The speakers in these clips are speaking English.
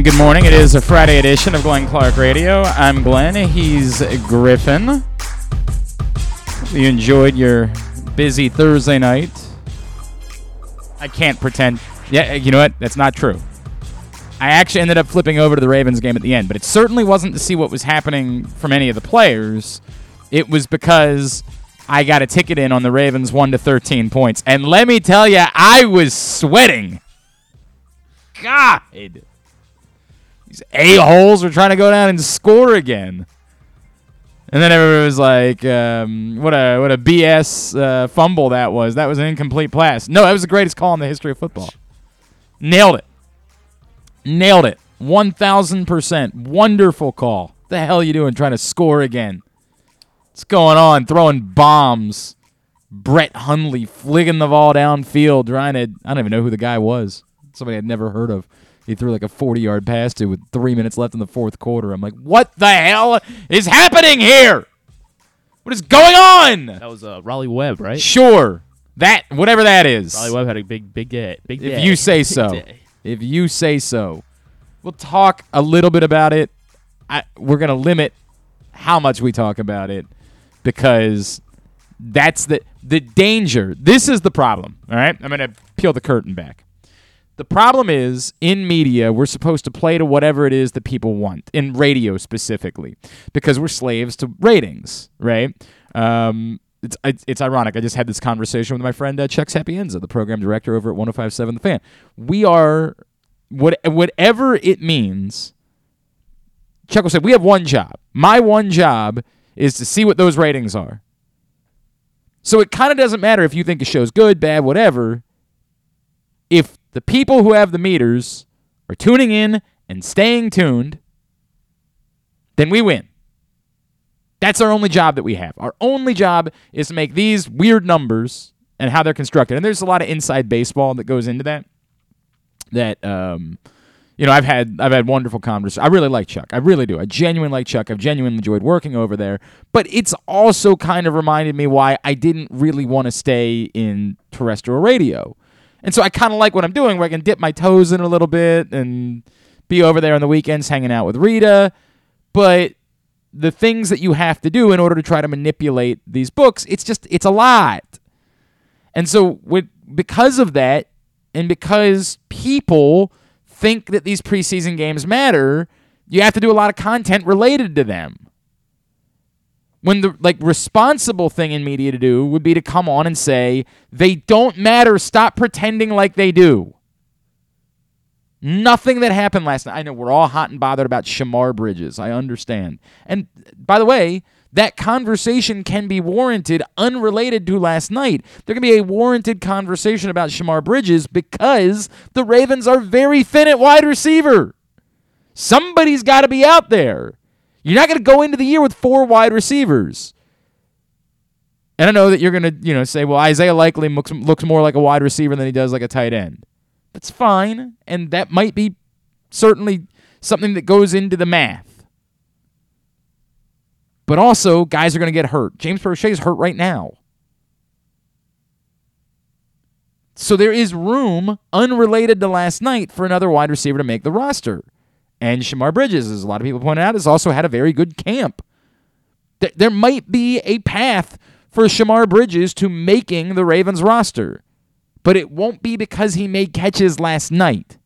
And good morning. It is a Friday edition of Glenn Clark Radio. I'm Glenn. He's Griffin. You enjoyed your busy Thursday night. I can't pretend. Yeah, eh, you know what? That's not true. I actually ended up flipping over to the Ravens game at the end, but it certainly wasn't to see what was happening from any of the players. It was because I got a ticket in on the Ravens 1 to 13 points. And let me tell you, I was sweating. God. These a-holes were trying to go down and score again. And then everybody was like, um, "What a what a BS uh, fumble that was! That was an incomplete pass." No, that was the greatest call in the history of football. Nailed it. Nailed it. One thousand percent. Wonderful call. The hell are you doing trying to score again? What's going on? Throwing bombs. Brett Hundley fligging the ball downfield, trying to. I don't even know who the guy was. Somebody I'd never heard of. He threw like a 40 yard pass to with three minutes left in the fourth quarter. I'm like, what the hell is happening here? What is going on? That was uh, Raleigh Webb, right? Sure. That, whatever that is. Raleigh Webb had a big, big day. Big day. If you say so. If you say so. We'll talk a little bit about it. I, we're going to limit how much we talk about it because that's the the danger. This is the problem, all right? I'm going to peel the curtain back. The problem is in media, we're supposed to play to whatever it is that people want, in radio specifically, because we're slaves to ratings, right? Um, it's, it's, ironic. I just had this conversation with my friend uh, Chuck Sapienza, the program director over at 1057 The Fan. We are, what, whatever it means, Chuck will say, we have one job. My one job is to see what those ratings are. So it kind of doesn't matter if you think a show's good, bad, whatever. If the people who have the meters are tuning in and staying tuned, then we win. That's our only job that we have. Our only job is to make these weird numbers and how they're constructed. And there's a lot of inside baseball that goes into that. That um, you know, I've had I've had wonderful conversations. I really like Chuck. I really do. I genuinely like Chuck. I've genuinely enjoyed working over there. But it's also kind of reminded me why I didn't really want to stay in terrestrial radio. And so I kind of like what I'm doing, where I can dip my toes in a little bit and be over there on the weekends hanging out with Rita. But the things that you have to do in order to try to manipulate these books, it's just it's a lot. And so with because of that, and because people think that these preseason games matter, you have to do a lot of content related to them. When the like responsible thing in media to do would be to come on and say they don't matter, stop pretending like they do. Nothing that happened last night. I know we're all hot and bothered about Shemar Bridges. I understand. And by the way, that conversation can be warranted unrelated to last night. There can be a warranted conversation about Shemar Bridges because the Ravens are very thin at wide receiver. Somebody's got to be out there. You're not going to go into the year with four wide receivers. And I know that you're going to, you know, say, well, Isaiah Likely looks, looks more like a wide receiver than he does like a tight end. That's fine, and that might be certainly something that goes into the math. But also, guys are going to get hurt. James Proche is hurt right now. So there is room, unrelated to last night, for another wide receiver to make the roster. And Shemar Bridges, as a lot of people pointed out, has also had a very good camp. Th- There might be a path for Shemar Bridges to making the Ravens roster, but it won't be because he made catches last night.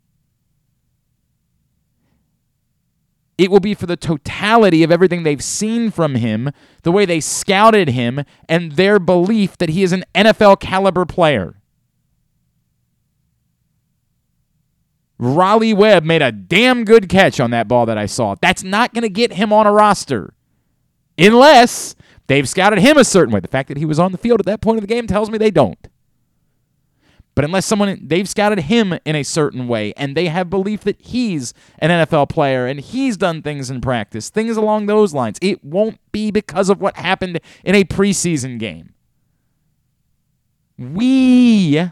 It will be for the totality of everything they've seen from him, the way they scouted him, and their belief that he is an NFL caliber player. Raleigh Webb made a damn good catch on that ball that I saw. That's not going to get him on a roster unless they've scouted him a certain way. The fact that he was on the field at that point of the game tells me they don't. But unless someone they've scouted him in a certain way and they have belief that he's an NFL player and he's done things in practice, things along those lines, it won't be because of what happened in a preseason game. We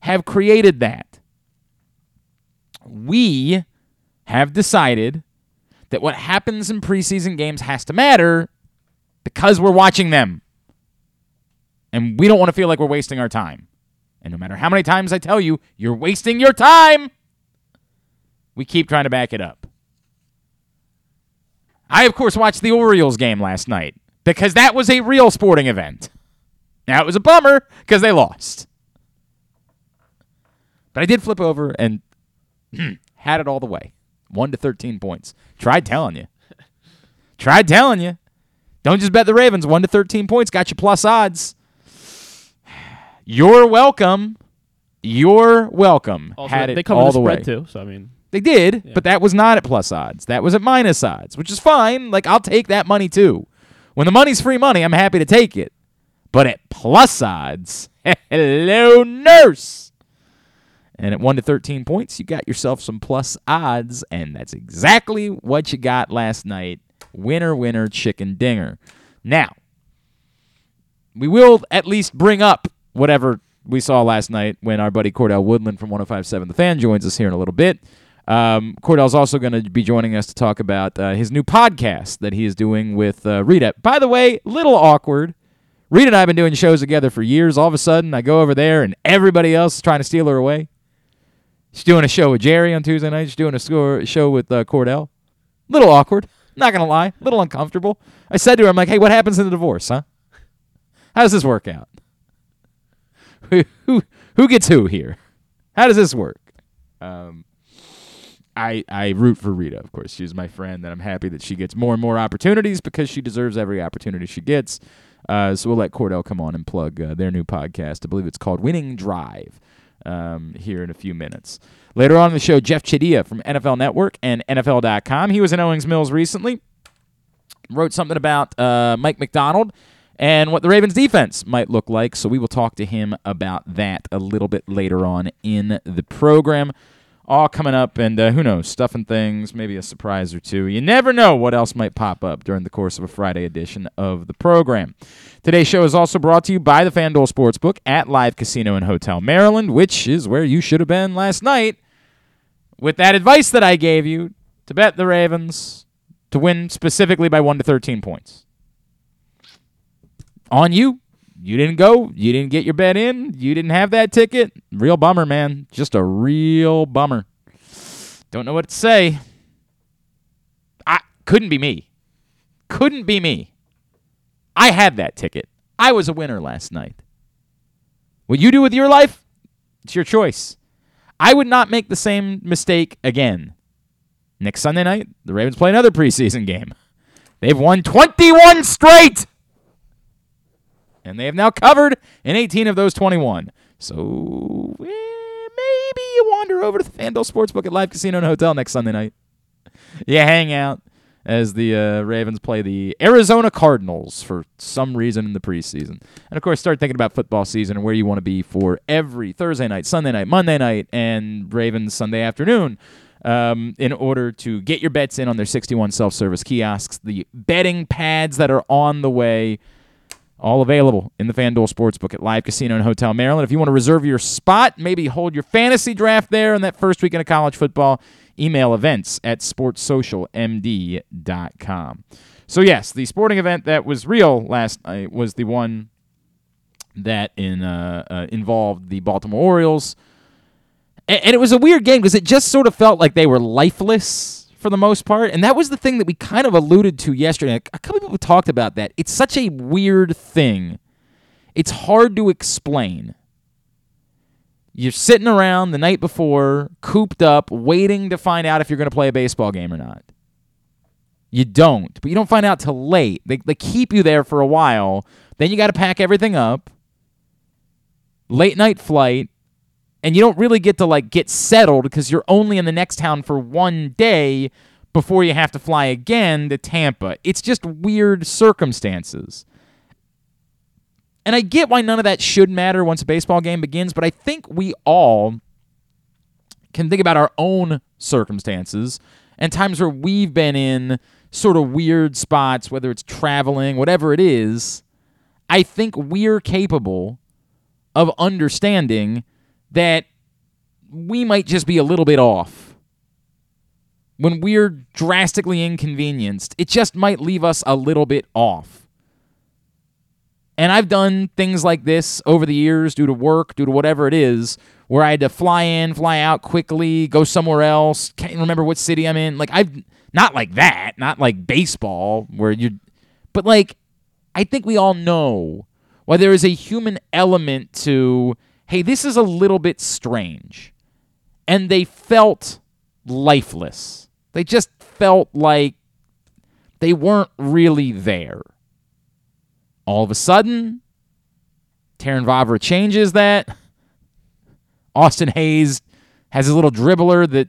have created that. We have decided that what happens in preseason games has to matter because we're watching them. And we don't want to feel like we're wasting our time. And no matter how many times I tell you, you're wasting your time, We keep trying to back it up. I, of course, watched the Orioles game last night because that was a real sporting event. Now, it was a bummer because they lost. But I did flip over and had it all the way 1 to 13 points. Tried telling you. Tried telling you. Don't just bet the Ravens. 1 to 13 points got you plus odds. You're welcome. You're welcome. Also, Had it they covered all the the spread way. too, so I mean, They did, but that was not at plus odds. That was at minus odds, which is fine. Like I'll take that money too. When the money's free money, I'm happy to take it. But at plus odds, hello nurse. And at 1 to 13 points, you got yourself some plus odds, and that's exactly what you got last night. Winner, winner, chicken dinger. Now, we will at least bring up whatever we saw last night when our buddy Cordell Woodland from 1057 The Fan joins us here in a little bit. Um, Cordell's also going to be joining us to talk about uh, his new podcast that he is doing with uh, Rita. By the way, little awkward. Rita and I have been doing shows together for years. All of a sudden, I go over there and everybody else is trying to steal her away. She's doing a show with Jerry on Tuesday night. She's doing a show with uh, Cordell. Little awkward. Not gonna lie. Little uncomfortable. I said to her, "I'm like, hey, what happens in the divorce, huh? How does this work out? Who who, who gets who here? How does this work?" Um, I I root for Rita, of course. She's my friend, and I'm happy that she gets more and more opportunities because she deserves every opportunity she gets. Uh, so we'll let Cordell come on and plug uh, their new podcast. I believe it's called Winning Drive. Um, here in a few minutes. Later on in the show, Jeff Chadiha from NFL Network and NFL.com. He was in Owings Mills recently. Wrote something about uh, Mike Macdonald and what the Ravens defense might look like. So we will talk to him about that a little bit later on in the program. All coming up, and uh, who knows, stuff and things, maybe a surprise or two. You never know what else might pop up during the course of a Friday edition of the program. Today's show is also brought to you by the FanDuel Sportsbook at Live Casino and Hotel Maryland, which is where you should have been last night with that advice that I gave you to bet the Ravens to win specifically by 1 to 13 points. On you. You didn't go. You didn't get your bet in. You didn't have that ticket. Real bummer, man. Just a real bummer. Don't know what to say. I couldn't be me. Couldn't be me. I had that ticket. I was a winner last night. What you do with your life, it's your choice. I would not make the same mistake again. Next Sunday night, the Ravens play another preseason game. They've won 21 straight. And they have now covered in 18 of those 21. So eh, maybe you wander over to the FanDuel Sportsbook at Live Casino and Hotel next Sunday night. You hang out as the uh, Ravens play the Arizona Cardinals for some reason in the preseason. And of course, start thinking about football season and where you want to be for every Thursday night, Sunday night, Monday night, and Ravens Sunday afternoon. Um, in order to get your bets in on their 61 self service kiosks, the betting pads that are on the way, all available in the FanDuel Sportsbook at Live Casino and Hotel Maryland. If you want to reserve your spot, maybe hold your fantasy draft there in that first weekend of college football, email events at sportssocialmd.com. So, yes, the sporting event that was real last night was the one that in uh, uh, involved the Baltimore Orioles. And it was a weird game because it just sort of felt like they were lifeless for the most part. And that was the thing that we kind of alluded to yesterday. A couple people talked about that. It's such a weird thing. It's hard to explain. You're sitting around the night before, cooped up, waiting to find out if you're going to play a baseball game or not. You don't, but you don't find out till late. They, they keep you there for a while. Then you got to pack everything up. Late night flight, and you don't really get to like get settled because you're only in the next town for one day before you have to fly again to Tampa. It's just weird circumstances. And I get why none of that should matter once a baseball game begins, but I think we all can think about our own circumstances and times where we've been in sort of weird spots, whether it's traveling, whatever it is. I think we're capable of understanding that we might just be a little bit off. When we're drastically inconvenienced, it just might leave us a little bit off. And I've done things like this over the years due to work, due to whatever it is, where I had to fly in, fly out quickly, go somewhere else. Can't remember what city I'm in. Like I've not like that, not like baseball where you but like I think we all know why there is a human element to hey, this is a little bit strange. And they felt lifeless. They just felt like they weren't really there. All of a sudden, Terrin Vavra changes that. Austin Hays has his little dribbler that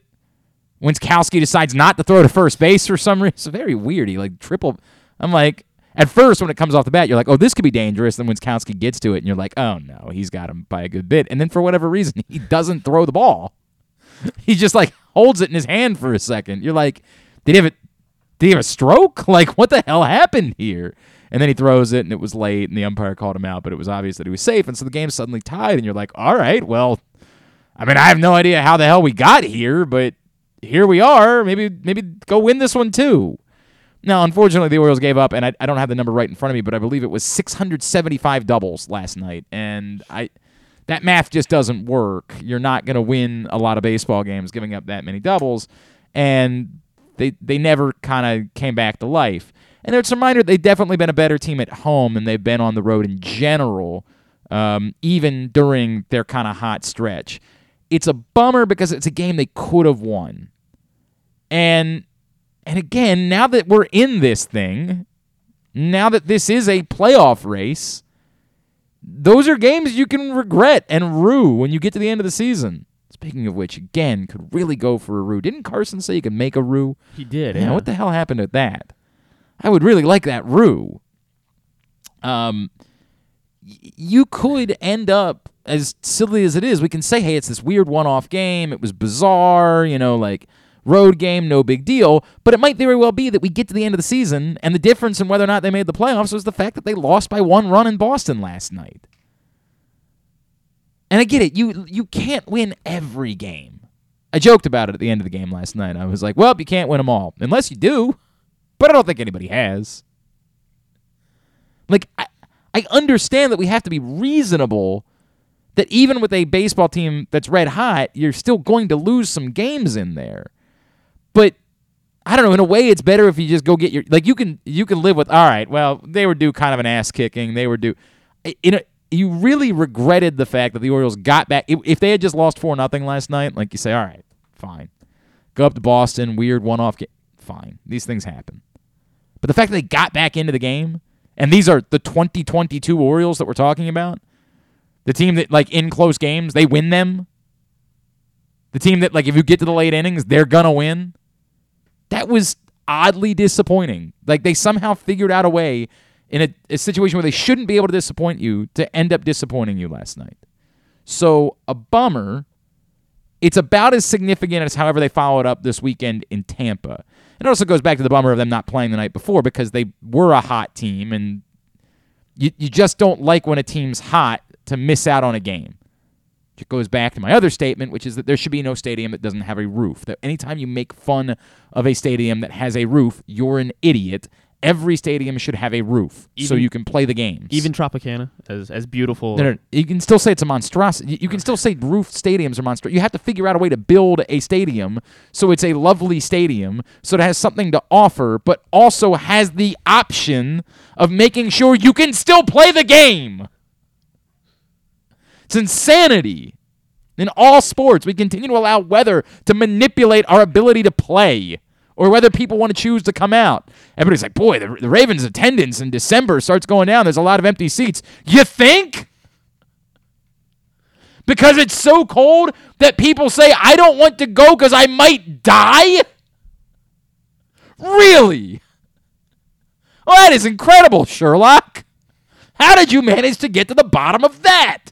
Winckowski decides not to throw to first base for some reason. It's very weird. He like triple. I'm like, at first when it comes off the bat, you're like, oh, this could be dangerous. Then Winckowski gets to it, and you're like, oh no, he's got him by a good bit. And then for whatever reason, he doesn't throw the ball. He just like holds it in his hand for a second. You're like, did he have a did he have a stroke? Like what the hell happened here? And then he throws it, and it was late, and the umpire called him out, but it was obvious that he was safe, and so the game's suddenly tied, and you're like, all right, well, I mean, I have no idea how the hell we got here, but here we are. Maybe maybe go win this one too. Now, unfortunately, the Orioles gave up, and I, I don't have the number right in front of me, but I believe it was 675 doubles last night, and I that math just doesn't work. You're not going to win a lot of baseball games giving up that many doubles, and they they never kind of came back to life. And it's a reminder they've definitely been a better team at home than they've been on the road in general, um, even during their kind of hot stretch. It's a bummer because it's a game they could have won. And and again, now that we're in this thing, now that this is a playoff race, those are games you can regret and rue when you get to the end of the season. Speaking of which, again, could really go for a rue. Didn't Carson say you could make a rue? He did. Yeah, Yeah. what the hell happened at that? I would really like that rue. Um, y- you could end up as silly as it is. We can say, hey, it's this weird one-off game. It was bizarre, you know, like road game, no big deal. But it might very well be that we get to the end of the season, and the difference in whether or not they made the playoffs was the fact that they lost by one run in Boston last night. And I get it. You you can't win every game. I joked about it at the end of the game last night. I was like, "Well, you can't win them all unless you do." But I don't think anybody has. Like I I understand that we have to be reasonable that even with a baseball team that's red hot, you're still going to lose some games in there. I don't know. In a way, it's better if you just go get your like you can you can live with. All right, well, they were due kind of an ass kicking. They were due. In a, you really regretted the fact that the Orioles got back. If, if they had just lost four nothing last night, like you say, all right, fine, go up to Boston, weird one off game, fine. These things happen. But the fact that they got back into the game, and these are the 2022 Orioles that we're talking about, the team that like in close games they win them. The team that like if you get to the late innings, they're gonna win that was oddly disappointing. Like they somehow figured out a way in a, a, situation where they shouldn't be able to disappoint you to end up disappointing you last night. So a bummer. It's about as significant as however they followed up this weekend in Tampa. It also goes back to the bummer of them not playing the night before because they were a hot team and you, you just don't like when a team's hot to miss out on a game. It goes back to my other statement, which is that there should be no stadium that doesn't have a roof. That anytime you make fun of a stadium that has a roof, you're an idiot. Every stadium should have a roof so you can play the games. Even Tropicana, as as beautiful. no, no, you can still say it's a monstrosity. You- You can still say roof stadiums are monstrous. You have to figure out a way to build a stadium so it's a lovely stadium, so it has something to offer, but also has the option of making sure you can still play the game. It's insanity. In all sports, we continue to allow weather to manipulate our ability to play or whether people want to choose to come out. Everybody's like, boy, the, the Ravens' attendance in December starts going down. There's a lot of empty seats. You think? Because it's so cold that people say, I don't want to go because I might die? Really? Well, that is incredible, Sherlock. How did you manage to get to the bottom of that?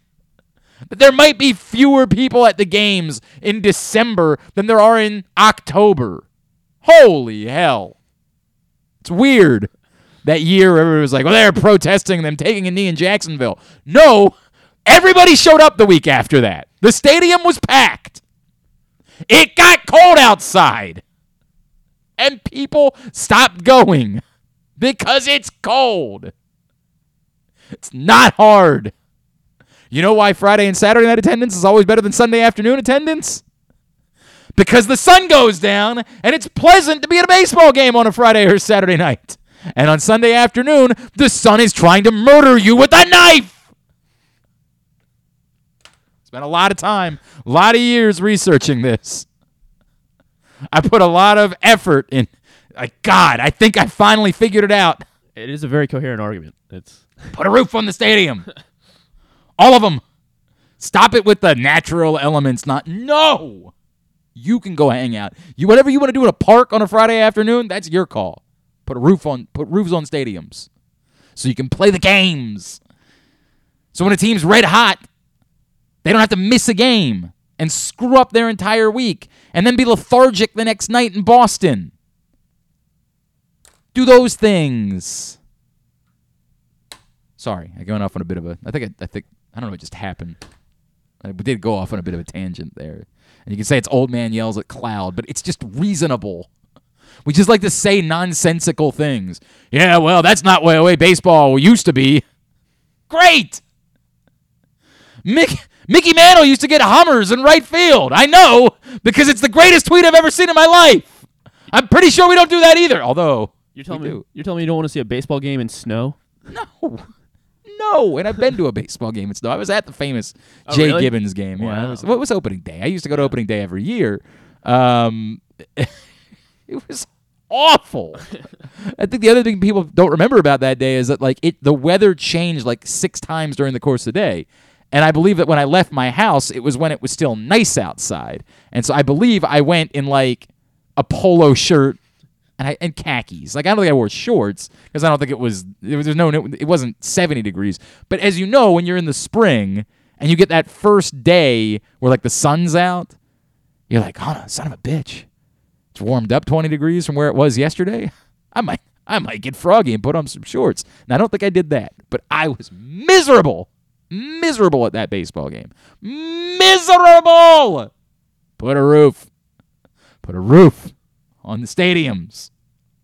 That there might be fewer people at the games in December than there are in October. Holy hell. It's weird. That year, everybody was like, well, they're protesting them taking a knee in Jacksonville. No, everybody showed up the week after that. The stadium was packed. It got cold outside. And people stopped going because it's cold. It's not hard. You know why Friday and Saturday night attendance is always better than Sunday afternoon attendance? Because the sun goes down and it's pleasant to be at a baseball game on a Friday or Saturday night. And on Sunday afternoon, the sun is trying to murder you with a knife. Spent a lot of time, a lot of years researching this. I put a lot of effort in. Like, God, I think I finally figured it out. It is a very coherent argument. It's Put a roof on the stadium. All of them. Stop it with the natural elements. Not no. You can go hang out. You whatever you want to do in a park on a Friday afternoon. That's your call. Put a roof on. Put roofs on stadiums, so you can play the games. So when a team's red hot, they don't have to miss a game and screw up their entire week and then be lethargic the next night in Boston. Do those things. Sorry, I going off on a bit of a. I think I, I think I don't know what just happened. Uh, we did go off on a bit of a tangent there, and you can say it's old man yells at cloud, but it's just reasonable. We just like to say nonsensical things. Yeah, well, that's not the way baseball used to be. Great. Mickey, Mickey Mantle used to get Hummers in right field. I know because it's the greatest tweet I've ever seen in my life. I'm pretty sure we don't do that either. Although you're telling me do. you're telling me you don't want to see a baseball game in snow. No. No, and I've been to a baseball game and stuff. I was at the famous Oh, Jay really? Gibbons game. Yeah, Wow. it was, what was opening day? I used to go to opening day every year. Um, it was awful. I think the other thing people don't remember about that day is that like it, the weather changed like six times during the course of the day. And I believe that when I left my house, it was when it was still nice outside. And so I believe I went in like a polo shirt and I and khakis. Like I don't think I wore shorts because I don't think it was it was there's no it wasn't 70 degrees. But as you know, when you're in the spring and you get that first day where like the sun's out, you're like, "Oh, son of a bitch." It's warmed up 20 degrees from where it was yesterday. I might I might get froggy and put on some shorts. And I don't think I did that, but I was miserable. Miserable at that baseball game. Miserable. Put a roof. Put a roof on the stadiums.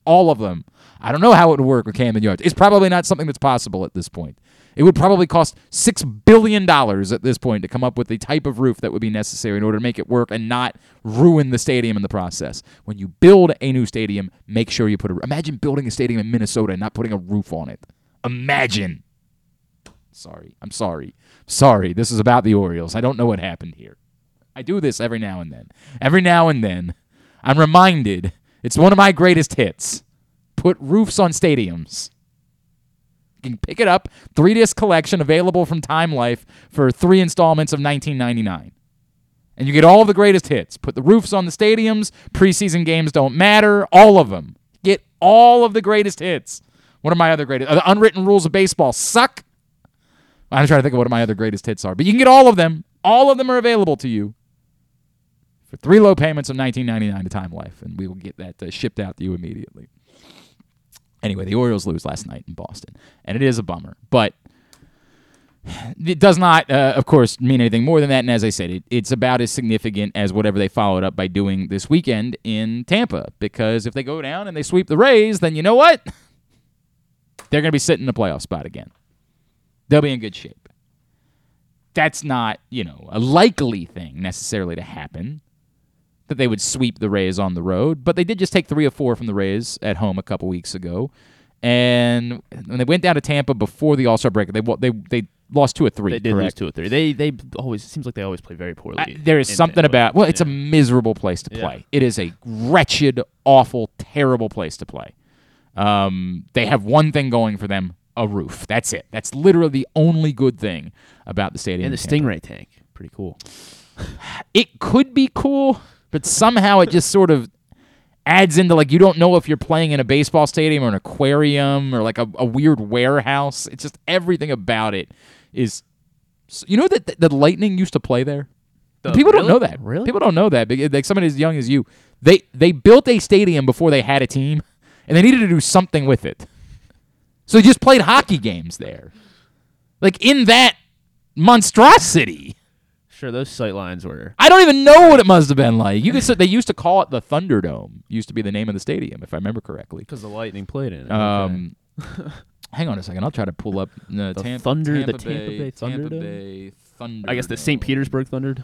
All of them. I don't know how it would work with Camden Yards. It's probably not something that's possible at this point. It would probably cost six billion dollars at this point to come up with the type of roof that would be necessary in order to make it work and not ruin the stadium in the process. When you build a new stadium, make sure you put a. Imagine building a stadium in Minnesota and not putting a roof on it. Imagine. Sorry, I'm sorry, sorry. This is about the Orioles. I don't know what happened here. I do this every now and then. Every now and then, I'm reminded it's one of my greatest hits. Put roofs on stadiums. You can pick it up, three disc collection available from Time Life for three installments of 1999. And you get all the greatest hits. Put the roofs on the stadiums. Preseason games don't matter. All of them. Get all of the greatest hits. What are my other greatest? uh, The unwritten rules of baseball suck. I'm trying to think of what my other greatest hits are, but you can get all of them. All of them are available to you for three low payments of 19.99 to Time Life, and we will get that uh, shipped out to you immediately. Anyway, the Orioles lose last night in Boston, and it is a bummer, but it does not, uh, of course, mean anything more than that. And as I said, it, it's about as significant as whatever they followed up by doing this weekend in Tampa. Because if they go down and they sweep the Rays, then you know what? They're going to be sitting in a playoff spot again. They'll be in good shape. That's not, you know, a likely thing necessarily to happen that they would sweep the Rays on the road, but they did just take three or four from the Rays at home a couple weeks ago. And when they went down to Tampa before the All Star break, they they they lost two or three. They did lose two or three. They they always it seems like they always play very poorly. I- there is something about well, it's a miserable place to Yeah. play. It is a wretched, awful, terrible place to play. Um, they have one thing going for them: a roof. That's it. That's literally the only good thing about the stadium. and the. Stingray tank. Pretty cool. It could be cool, but somehow it just sort of adds into like you don't know if you're playing in a baseball stadium or an aquarium or like a, a weird warehouse. It's just everything about it is. You know that the, the Lightning used to play there. The- People don't know that. Really? People don't know that. Like somebody as young as you, they they built a stadium before they had a team, and they needed to do something with it. So they just played hockey games there, like in that monstrosity. Sure, those sight lines were. I don't even know what it must have been like. You could say they used to call it the Thunderdome. Used to be the name of the stadium, if I remember correctly. Because the Lightning played in it. Um, hang on a second. I'll try to pull up uh, The Tampa, Thunder- the Tampa Tampa Bay Tampa Thunderdome? Bay Thunder. I guess the St. Petersburg Thunder.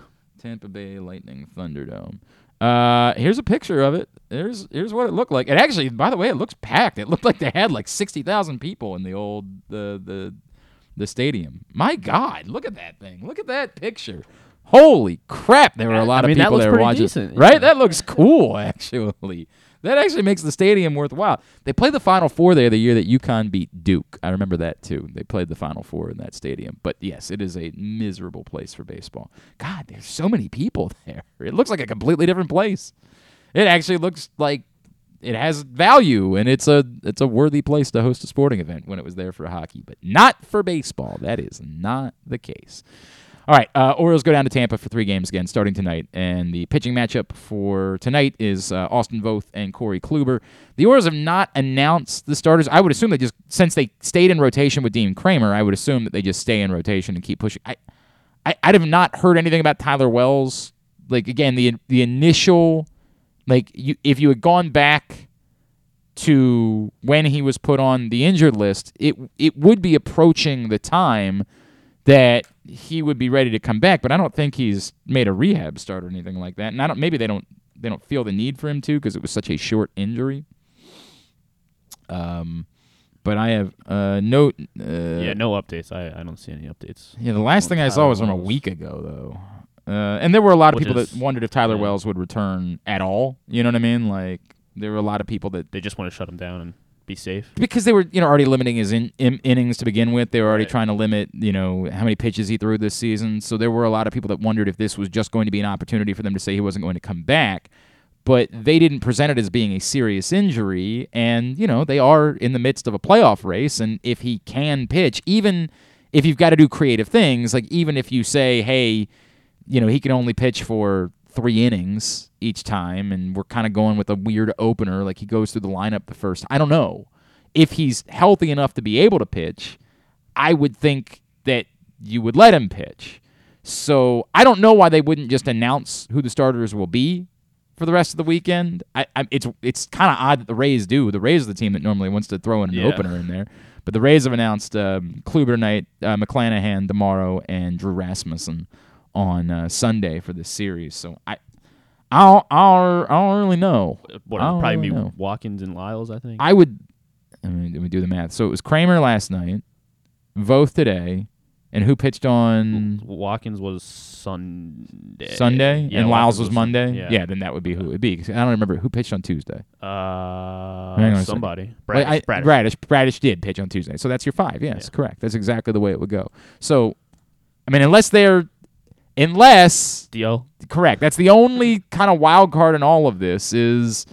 Tampa Bay Lightning Thunderdome. Uh, here's a picture of it. Here's here's what it looked like. It actually, by the way, it looks packed. It looked like they had like sixty thousand people in the old the the the stadium. My God, look at that thing. Look at that picture. Holy crap! There were a lot I of mean, that people there pretty watching. decent, Right? yeah. That looks cool. Actually, that actually makes the stadium worthwhile. They played the Final Four there the year that UConn beat Duke. I remember that too. They played the Final Four in that stadium. But yes, it is a miserable place for baseball. God, there's so many people there. It looks like a completely different place. It actually looks like it has value and it's a it's a worthy place to host a sporting event when it was there for hockey, but not for baseball. That is not the case. All right, uh, Orioles go down to Tampa for three games again, starting tonight. And the pitching matchup for tonight is uh, Austin Voth and Corey Kluber. The Orioles have not announced the starters. I would assume they just, since they stayed in rotation with Dean Kremer, I would assume that they just stay in rotation and keep pushing. I, I, I'd have not heard anything about Tyler Wells. Like again, the the initial, like you, if you had gone back to when he was put on the injured list, it it would be approaching the time that he would be ready to come back. But I don't think he's made a rehab start or anything like that. And I don't maybe they don't they don't feel the need for him to because it was such a short injury. Um, but I have uh no uh, yeah, no updates. I, I don't see any updates. yeah, the last thing I saw was from a week ago, though. Uh, and there were a lot of Which people is- that wondered if Tyler yeah. Wells would return at all. You know what I mean? Like, there were a lot of people that They just want to shut him down and be safe. because they were you know already limiting his in, in, innings to begin with. They were already Right. trying to limit you know how many pitches he threw this season. So there were a lot of people that wondered if this was just going to be an opportunity for them to say he wasn't going to come back. But they didn't present it as being a serious injury, and you know they are in the midst of a playoff race. And if he can pitch, even if you've got to do creative things, like even if you say, hey, you know he can only pitch for three innings each time, and we're kind of going with a weird opener, like he goes through the lineup the first. I don't know if he's healthy enough to be able to pitch. I would think that you would let him pitch. So I don't know why they wouldn't just announce who the starters will be for the rest of the weekend. I, I it's it's kind of odd that the Rays do. The Rays are the team that normally wants to throw in an Yeah. opener in there, but the Rays have announced um, Kluber tonight, uh, McClanahan tomorrow, and Drew Rasmussen on uh, Sunday for this series. So I. I don't, I don't, I don't really know. What it'll probably really be know. Watkins and Lyles, I think. I would. I mean, let me do the math. So it was Kremer last night, Voth today, and who pitched on Watkins was Sunday. Sunday, Yeah, and Lyles Watkins was Monday. Yeah. then that would be who it would be. 'cause I don't remember who pitched on Tuesday. Uh, somebody. Bradish, I- Bradish. Bradish. Bradish did pitch on Tuesday. So that's your five. Yes, Yeah. correct. That's exactly the way it would go. So, I mean, unless they're, unless DL. correct. That's the only kind of wild card in all of this is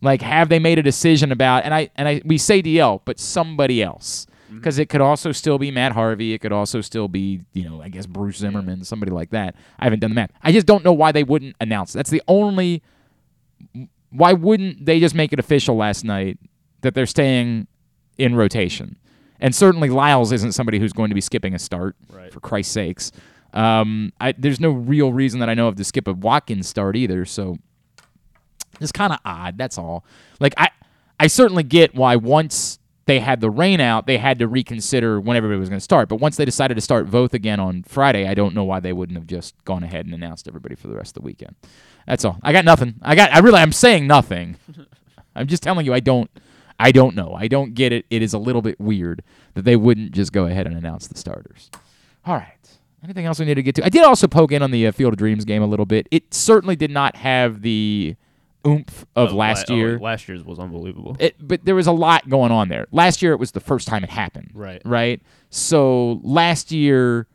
like have they made a decision about and I and I we say DL, but somebody else. Mm-hmm. Because it could also still be Matt Harvey. It could also still be, you know, I guess Bruce Zimmermann, somebody like that. I haven't done the math. I just don't know why they wouldn't announce. That's the only. Why wouldn't they just make it official last night that they're staying in rotation? And certainly Lyles isn't somebody who's going to be skipping a start, Right. for Christ's sakes. Um, I, there's no real reason that I know of to skip a Watkins start either. So it's kind of odd. That's all. Like I, I certainly get why once they had the rain out, they had to reconsider when everybody was going to start. But once they decided to start Voth again on Friday, I don't know why they wouldn't have just gone ahead and announced everybody for the rest of the weekend. That's all. I got nothing. I got. I really. I'm saying nothing. I'm just telling you. I don't. I don't know. I don't get it. It is a little bit weird that they wouldn't just go ahead and announce the starters. All right. Anything else we need to get to? I did also poke in on the uh, Field of Dreams game a little bit. It certainly did not have the oomph of Oh, last la- oh, year. last year's was unbelievable. It, but there was a lot going on there. Last year, it was the first time it happened. Right. Right. So last year,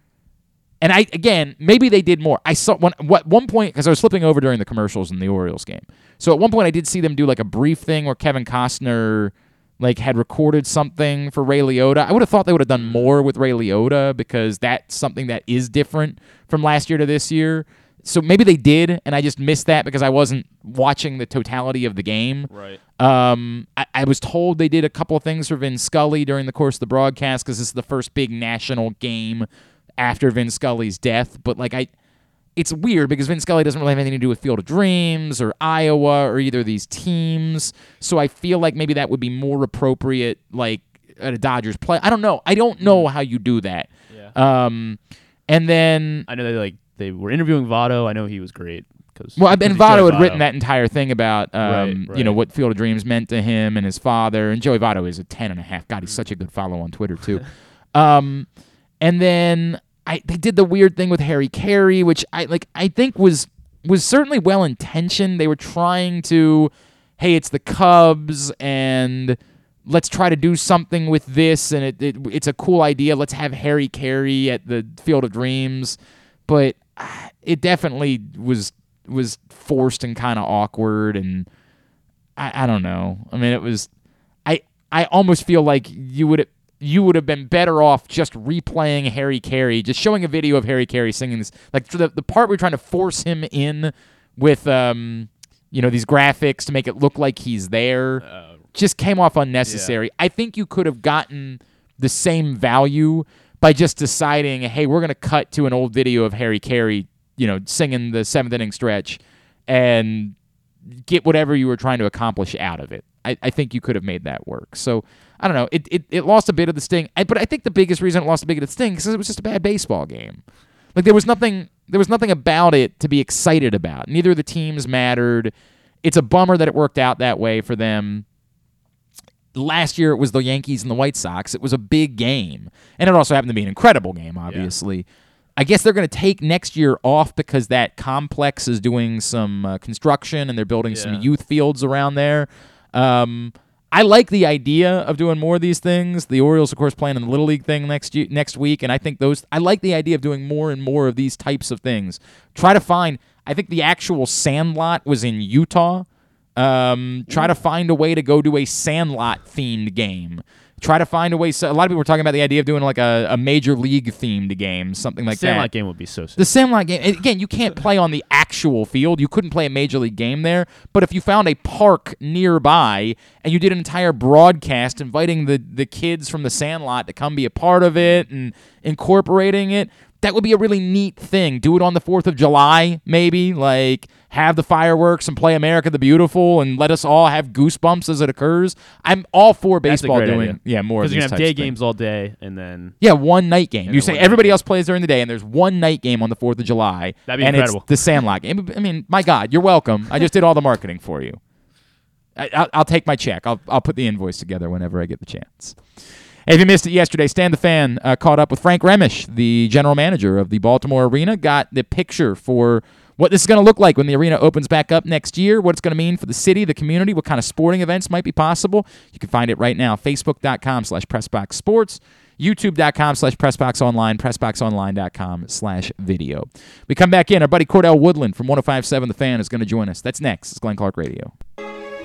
and I again maybe they did more. I saw one what one point because I was flipping over during the commercials in the Orioles game. So at one point, I did see them do like a brief thing where Kevin Costner like had recorded something for Ray Liotta. I would have thought they would have done more with Ray Liotta because that's something that is different from last year to this year. So maybe they did, and I just missed that because I wasn't watching the totality of the game. Right. Um, I, I was told they did a couple of things for Vin Scully during the course of the broadcast because this is the first big national game after Vin Scully's death. But like I, it's weird because Vin Scully doesn't really have anything to do with Field of Dreams or Iowa or either of these teams. So I feel like maybe that would be more appropriate, like at a Dodgers play. I don't know. I don't know how you do that. Yeah. Um, And then I know they like they were interviewing Votto. I know he was great because Well, and Votto had written that entire thing about, um, Right, you know, what Field of Dreams meant to him and his father. And Joey Votto is a 10 and a half. God, he's such a good follow on Twitter, too. um, and then I they did the weird thing with Harry Caray, which I like. I think was was certainly well intentioned. They were trying to, hey, it's the Cubs, and let's try to do something with this, and it, it it's a cool idea. Let's have Harry Caray at the Field of Dreams, but ah, it definitely was was forced and kind of awkward, and I, I don't know. I mean, it was. I I almost feel like you would you would have been better off just replaying Harry Caray, just showing a video of Harry Caray singing this. Like the the part we're trying to force him in with um you know these graphics to make it look like he's there, Uh, just came off unnecessary. I think you could have gotten the same value by just deciding, hey, we're gonna cut to an old video of Harry Caray, you know, singing the seventh inning stretch, and get whatever you were trying to accomplish out of it. I, I think you could have made that work. So I don't know. It, it, it lost a bit of the sting, I, but I think the biggest reason it lost a bit of the sting is it was just a bad baseball game. Like there was nothing there was nothing about it to be excited about. Neither of the teams mattered. It's a bummer that it worked out that way for them. Last year it was the Yankees and the White Sox. It was a big game. And it also happened to be an incredible game, obviously. I guess they're going to take next year off because that complex is doing some uh, construction and they're building some youth fields around there. Um, I like the idea of doing more of these things. The Orioles, of course, playing in the Little League thing next ye- next week, and I think those. I like the idea of doing more and more of these types of things. Try to find. I think the actual Sandlot was in Utah. Um, try to find a way to go do a Sandlot themed game. Try to find a way. So a lot of people were talking about the idea of doing like a, a major league themed game, something like Sandlot that. game would be so sick. The Sandlot game again. You can't play on the actual field. You couldn't play a major league game there. But if you found a park nearby and you did an entire broadcast inviting the the kids from the Sandlot to come be a part of it and incorporating it, that would be a really neat thing. Do it on the Fourth of July, maybe. Like have the fireworks and play America the Beautiful and let us all have goosebumps as it occurs. I'm all for baseball doing idea. yeah more Because you're gonna have day games all day, and then Yeah, one night game. You say everybody game. else plays during the day, and there's one night game on the Fourth of July. That'd be and incredible. It's the Sandlot game. I mean, my God, you're welcome. I just did all the marketing for you. I, I'll, I'll take my check. I'll I'll put the invoice together whenever I get the chance. If you missed it yesterday, Stan the Fan uh, caught up with Frank Remesch, the general manager of the Baltimore Arena. Got the picture for what this is going to look like when the arena opens back up next year, what it's going to mean for the city, the community, what kind of sporting events might be possible. You can find it right now, facebook.com slash pressboxsports, youtube.com slash pressboxonline, pressboxonline.com slash video. We come back in. Our buddy Cordell Woodland from 1057 The Fan is going to join us. That's next. It's Glenn Clark Radio.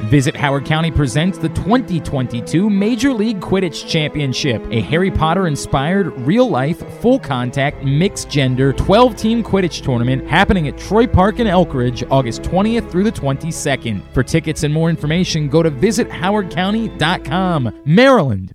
Visit Howard County presents the 2022 Major League Quidditch Championship, a Harry Potter inspired, real life, full contact, mixed gender, 12 team Quidditch tournament happening at Troy Park in Elkridge August 20th through the 22nd. For tickets and more information, go to visithowardcounty.com. Maryland,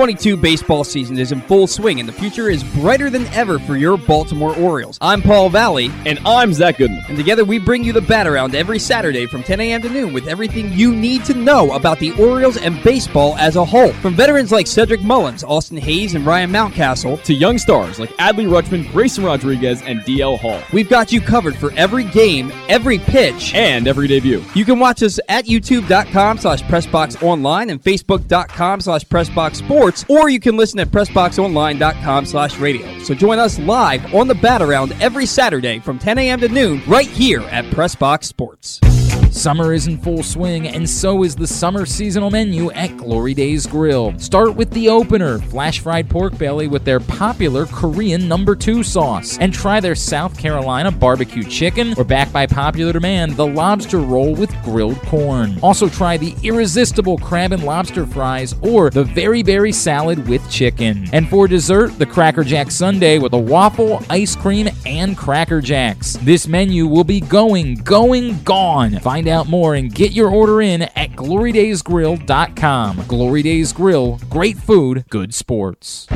2022 baseball season is in full swing and the future is brighter than ever for your Baltimore Orioles. I'm Paul Valley, And I'm Zach Goodman. and together we bring you the bat around every Saturday from 10 a.m. to noon with everything you need to know about the Orioles and baseball as a whole. From veterans like Cedric Mullins, Austin Hays, and Ryan Mountcastle, To young stars like Adley Rutschman, Grayson Rodriguez, and DL Hall. we've got you covered for every game, every pitch. And every debut. You can watch us at youtube.com slash pressboxonline and facebook.com slash pressboxsports. Sports, or you can listen at PressBoxOnline.com slash radio. So join us live on the Bat Around every Saturday from 10 a.m. to noon right here at PressBox Sports. Summer is in full swing, and so is the summer seasonal menu at Glory Days Grill. Start with the opener, flash fried pork belly with their popular Korean number two sauce, and try their South Carolina barbecue chicken, or back by popular demand, the lobster roll with grilled corn. Also try the irresistible crab and lobster fries, or the very berry salad with chicken. And for dessert, the Cracker Jack Sundae with a waffle, ice cream, and Cracker Jacks. This menu will be going, going, gone. Find out more and get your order in at glorydaysgrill.com. Glory Days Grill, great food, good sports.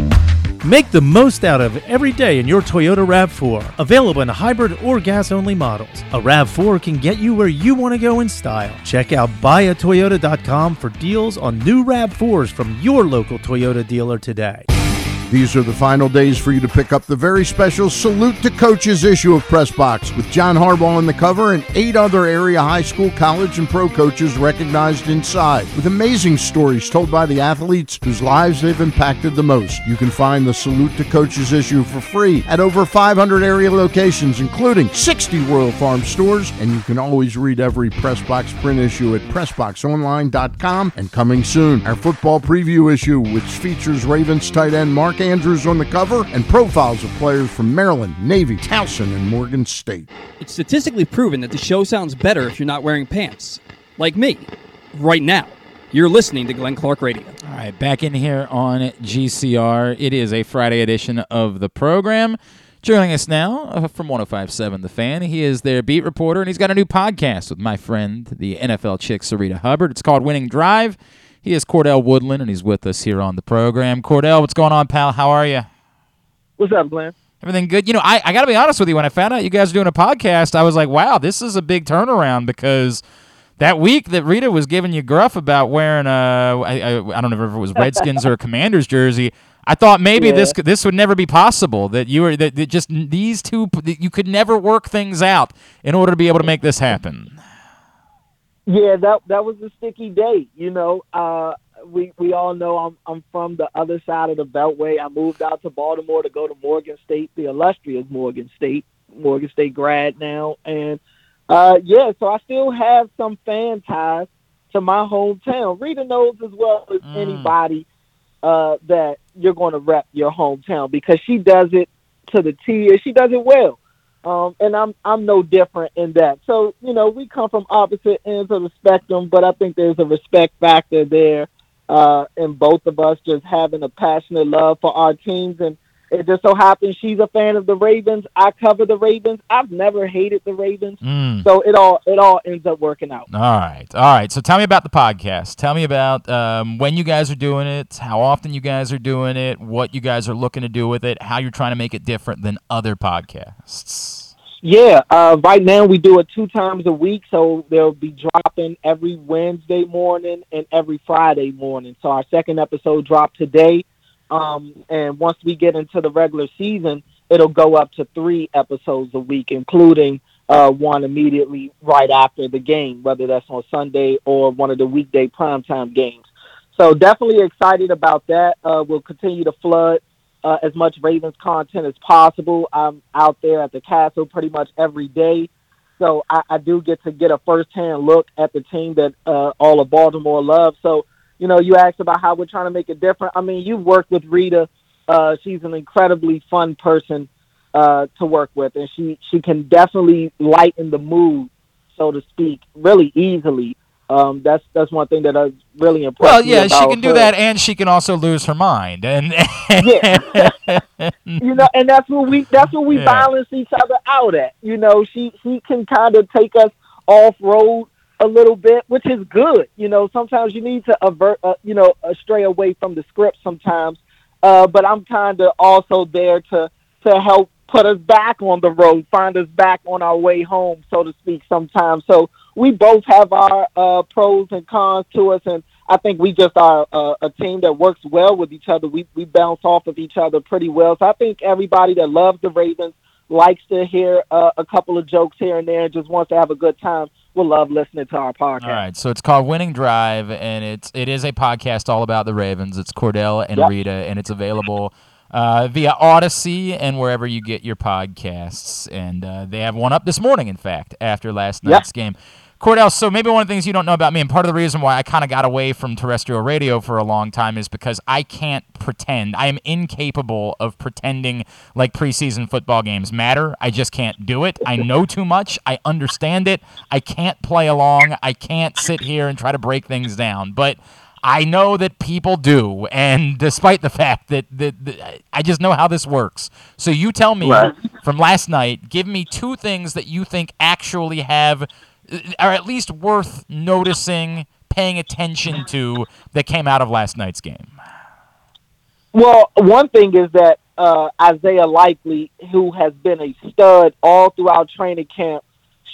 Make the most out of every day in your Toyota RAV4. Available in hybrid or gas only models. A RAV4 can get you where you want to go in style. Check out buyatoyota.com for deals on new RAV4s from your local Toyota dealer today. These are the final days for you to pick up the very special Salute to Coaches issue of Press Box with John Harbaugh on the cover and eight other area high school, college, and pro coaches recognized inside with amazing stories told by the athletes whose lives they've impacted the most. You can find the Salute to Coaches issue for free at over 500 area locations, including 60 Royal Farm stores, and you can always read every Press Box print issue at PressBoxOnline.com and coming soon, our football preview issue, which features Ravens tight end Mark Andrews on the cover and profiles of players from Maryland, Navy, Towson, and Morgan State. It's statistically proven that the show sounds better if you're not wearing pants. Like me, right now. You're listening to Glenn Clark Radio. All right, back in here on GCR. It is a Friday edition of the program. Joining us now uh, from 1057 The Fan, he is their beat reporter, and he's got a new podcast with my friend, the NFL chick, Sarita Hubbard. It's called Winning Drive. He is Cordell Woodland, and he's with us here on the program. Cordell, what's going on, pal? How are you? What's up, Glenn? Everything good? You know, I, I got to be honest with you. When I found out you guys are doing a podcast, I was like, wow, this is a big turnaround because that week that Rita was giving you gruff about wearing a, I, I, I don't know if it was Redskins or a Commander's jersey. I thought maybe Yeah. this this would never be possible. That you were that, that just these two that you could never work things out in order to be able to make this happen. Yeah, that that was a sticky day. You know, uh, we we all know I'm I'm from the other side of the Beltway. I moved out to Baltimore to go to Morgan State, the illustrious Morgan State, Morgan State grad now, and uh, yeah, so I still have some fan ties to my hometown. Rita knows as well as Mm. anybody uh, that you're going to rep your hometown because she does it to the T, and she does it well. Um, and I'm I'm no different in that. So you know, we come from opposite ends of the spectrum, but I think there's a respect factor there uh, in both of us just having a passionate love for our teams. And it just so happens she's a fan of the Ravens. I cover the Ravens. I've never hated the Ravens, Mm. so it all it all ends up working out. All right, all right. So tell me about the podcast. Tell me about um, when you guys are doing it, how often you guys are doing it, what you guys are looking to do with it, how you're trying to make it different than other podcasts. Yeah, uh, right now we do it two times a week, so they'll be dropping every Wednesday morning and every Friday morning. So our second episode dropped today, um, and once we get into the regular season, it'll go up to three episodes a week, including uh, one immediately right after the game, whether that's on Sunday or one of the weekday primetime games. So definitely excited about that. Uh, we'll continue to flood uh, as much Ravens content as possible. I'm out there at the castle pretty much every day, so I, I do get to get a firsthand look at the team that uh, all of Baltimore loves. So, you know, you asked about how we're trying to make it different. I mean, you've worked with Rita. Uh, she's an incredibly fun person uh, to work with, and she she can definitely lighten the mood, so to speak, really easily. Um, that's that's one thing that I really impressed. Well, yeah, she can do her. that, and she can also lose her mind. And Yeah. you know, and that's what we that's what we Yeah. balance each other out at. You know, she she can kind of take us off road a little bit, which is good. You know, sometimes you need to avert, uh, you know, uh, stray away from the script sometimes. Uh, but I'm kind of also there to to help put us back on the road, find us back on our way home, so to speak. Sometimes, so we both have our uh, pros and cons to us, and I think we just are a, a team that works well with each other. We we bounce off of each other pretty well. So I think everybody that loves the Ravens likes to hear uh, a couple of jokes here and there, and just wants to have a good time will love listening to our podcast. All right, so it's called Winning Drive, and it's it is a podcast all about the Ravens. It's Cordell and Yep. Rita, and it's available uh, via Audacy and wherever you get your podcasts. And uh, they have one up this morning, in fact, after last Yep. night's game. Cordell, so maybe one of the things you don't know about me, and part of the reason why I kind of got away from terrestrial radio for a long time is because I can't pretend. I am incapable of pretending like preseason football games matter. I just can't do it. I know too much. I understand it. I can't play along. I can't sit here and try to break things down. But I know that people do, and despite the fact that, that, that I just know how this works. So you tell me Right. from last night, give me two things that you think actually have are at least worth noticing, paying attention to that came out of last night's game. Well, one thing is that uh, Isaiah Likely, who has been a stud all throughout training camp,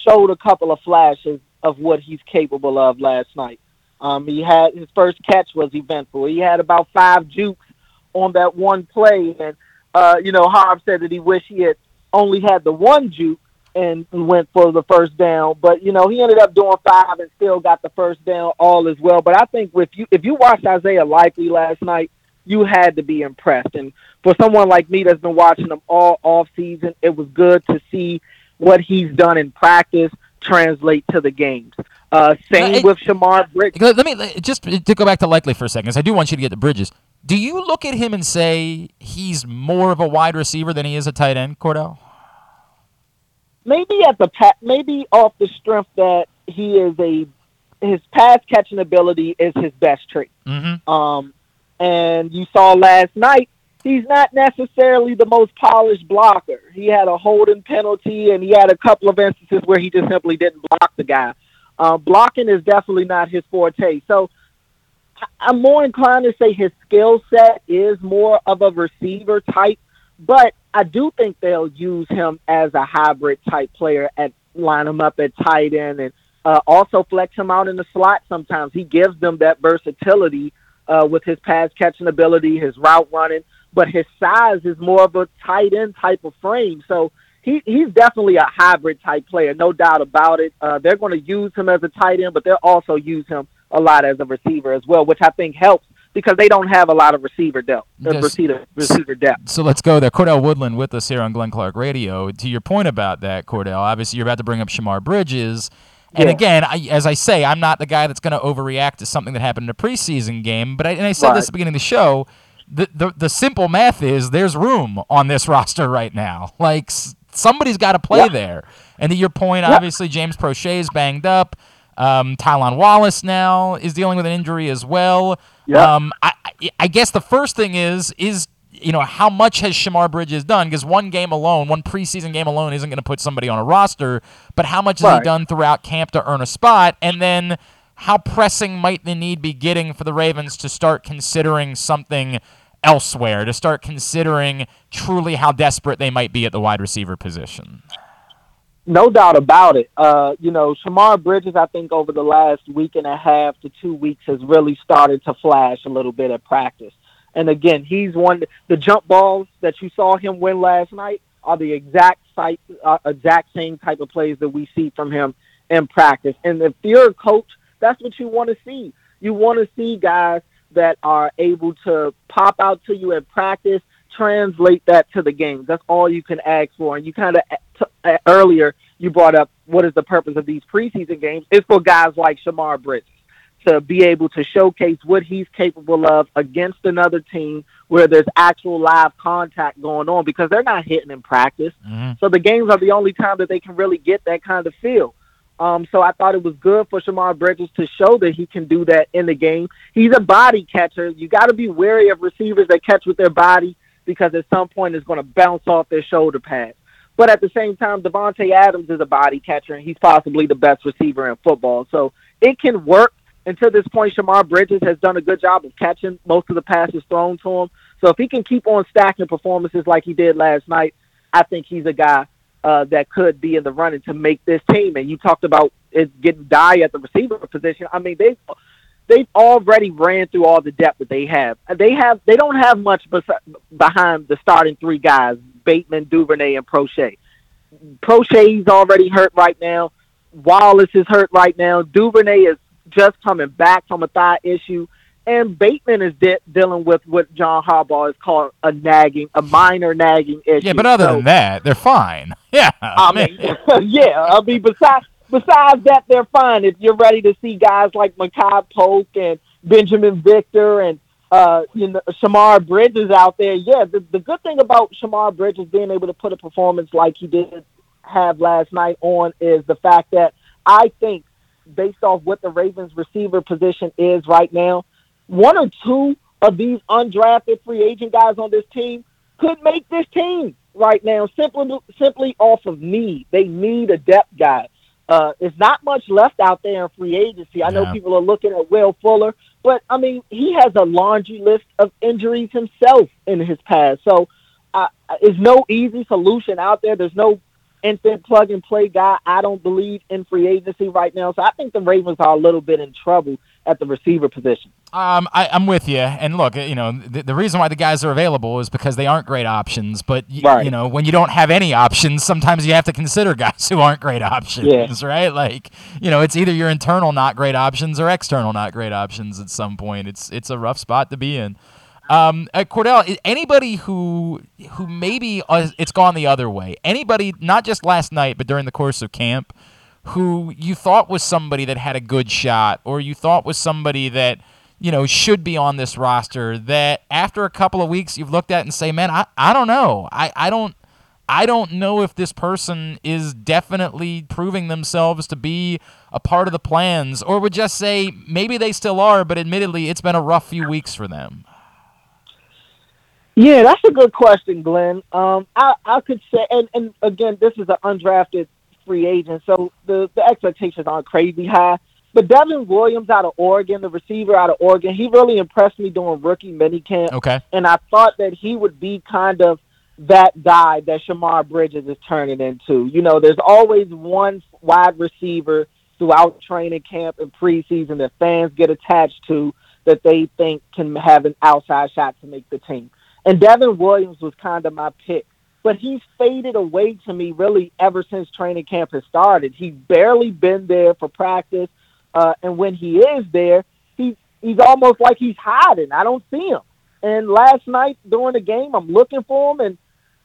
showed a couple of flashes of what he's capable of last night. Um, he had his first catch was eventful. He had about five jukes on that one play, and uh, you know Harv said that he wished he had only had the one juke and went for the first down. But you know he ended up doing five and still got the first down all as well. But I think if you if you watched Isaiah Likely last night, you had to be impressed. And for someone like me that's been watching him all off season, it was good to see what he's done in practice translate to the games. Uh, same with Shemar Brick. Let me just to go back to Likely for a second, I do want you to get the Bridges. Do you look at him and say he's more of a wide receiver than he is a tight end, Cordell? Maybe at the pa- maybe off the strength that he is a his pass catching ability is his best trait. Mm-hmm. Um, and you saw last night he's not necessarily the most polished blocker. He had a holding penalty, and he had a couple of instances where he just simply didn't block the guy. Uh, blocking is definitely not his forte. So I'm more inclined to say his skill set is more of a receiver type, but I do think they'll use him as a hybrid type player and line him up at tight end and uh, also flex him out in the slot sometimes. He gives them that versatility uh, with his pass catching ability, his route running, but his size is more of a tight end type of frame. So he, he's definitely a hybrid type player, no doubt about it. Uh, they're going to use him as a tight end, but they'll also use him a lot as a receiver as well, which I think helps because they don't have a lot of receiver depth. Uh, Yes. receiver, receiver depth. So let's go there. Cordell Woodland with us here on Glenn Clark Radio. To your point about that, Cordell, obviously you're about to bring up Shemar Bridges. And Yeah. again, I, as I say, I'm not the guy that's going to overreact to something that happened in a preseason game. But I, and I said this at the beginning of the show. The, the the simple math is there's room on this roster right now. Like s- somebody's got to play Yeah. there. And to your point, Yeah. obviously James Proche is banged up. Um, Tylon Wallace now is dealing with an injury as well. Yeah. Um, I, I- I guess the first thing is is you know how much has Shemar Bridges done? Because one game alone, one preseason game alone, isn't going to put somebody on a roster. But how much has he done throughout camp to earn a spot? And then how pressing might the need be getting for the Ravens to start considering something elsewhere? To start considering truly how desperate they might be at the wide receiver position. No doubt about it. Uh, you know, Shemar Bridges, I think over the last week and a half to two weeks has really started to flash a little bit at practice. And again, he's one. The jump balls that you saw him win last night are the exact site, uh, exact same type of plays that we see from him in practice. And if you're a coach, that's what you want to see. You want to see guys that are able to pop out to you in practice, translate that to the game. That's all you can ask for. And you kind of t- earlier you brought up what is the purpose of these preseason games? It's for guys like Shemar Bridges to be able to showcase what he's capable of against another team where there's actual live contact going on because they're not hitting in practice. Mhm. So the games are the only time that they can really get that kind of feel. Um, so I thought it was good for Shemar Bridges to show that he can do that in the game. He's a body catcher. You got to be wary of receivers that catch with their body because at some point it's going to bounce off their shoulder pads. But at the same time, Davante Adams is a body catcher, and he's possibly the best receiver in football. So it can work. Until this point, Shemar Bridges has done a good job of catching most of the passes thrown to him. So if he can keep on stacking performances like he did last night, I think he's a guy uh, that could be in the running to make this team. And you talked about it getting die at the receiver position. I mean, they they've already ran through all the depth that they have. They have they don't have much behind the starting three guys: Bateman, Duvernay, and Proche. Proche's already hurt right now. Wallace is hurt right now. Duvernay is just coming back from a thigh issue. And Bateman is de- dealing with what John Harbaugh is called a nagging, a minor nagging issue. Yeah, but other So- than that, they're fine. Yeah. I mean, yeah. I mean, besides besides that, they're fine. If you're ready to see guys like Makai Polk and Benjamin Victor and uh, you know Shemar Bridges out there, yeah. The, the good thing about Shemar Bridges being able to put a performance like he did have last night on is the fact that I think, based off what the Ravens receiver position is right now, one or two of these undrafted free agent guys on this team could make this team right now simply simply off of need. They need a depth guy. Uh, it's not much left out there in free agency. I know Yeah. people are looking at Will Fuller, but I mean he has a laundry list of injuries himself in his past. So uh, there's no easy solution out there. There's no instant plug and play guy. I don't believe in free agency right now. So I think the Ravens are a little bit in trouble at the receiver position. Um, I, I'm with you. And look, you know, the, the reason why the guys are available is because they aren't great options. But y- Right. you know, when you don't have any options, sometimes you have to consider guys who aren't great options, yeah. right? Like, you know, it's either your internal not great options or external not great options. At some point, it's it's a rough spot to be in. Um, uh, Cordell, anybody who who maybe uh, it's gone the other way. Anybody, not just last night, but during the course of camp, who you thought was somebody that had a good shot, or you thought was somebody that you know should be on this roster. That after a couple of weeks, you've looked at and say, "Man, I, I don't know. I, I don't." I don't know if this person is definitely proving themselves to be a part of the plans, or would just say maybe they still are, but admittedly, it's been a rough few weeks for them. Yeah, that's a good question, Glenn. Um, I, I could say, and, and again, this is an undrafted free agent, so the, the expectations aren't crazy high. But Devin Williams out of Oregon, the receiver out of Oregon, he really impressed me during rookie minicamp. Okay. And I thought that he would be kind of that guy that Shemar Bridges is turning into. You know, there's always one wide receiver throughout training camp and preseason that fans get attached to that they think can have an outside shot to make the team. And Devin Williams was kind of my pick. But he's faded away to me really ever since training camp has started. He's barely been there for practice. Uh, and when he is there, he's he's almost like he's hiding. I don't see him. And last night during the game, I'm looking for him, and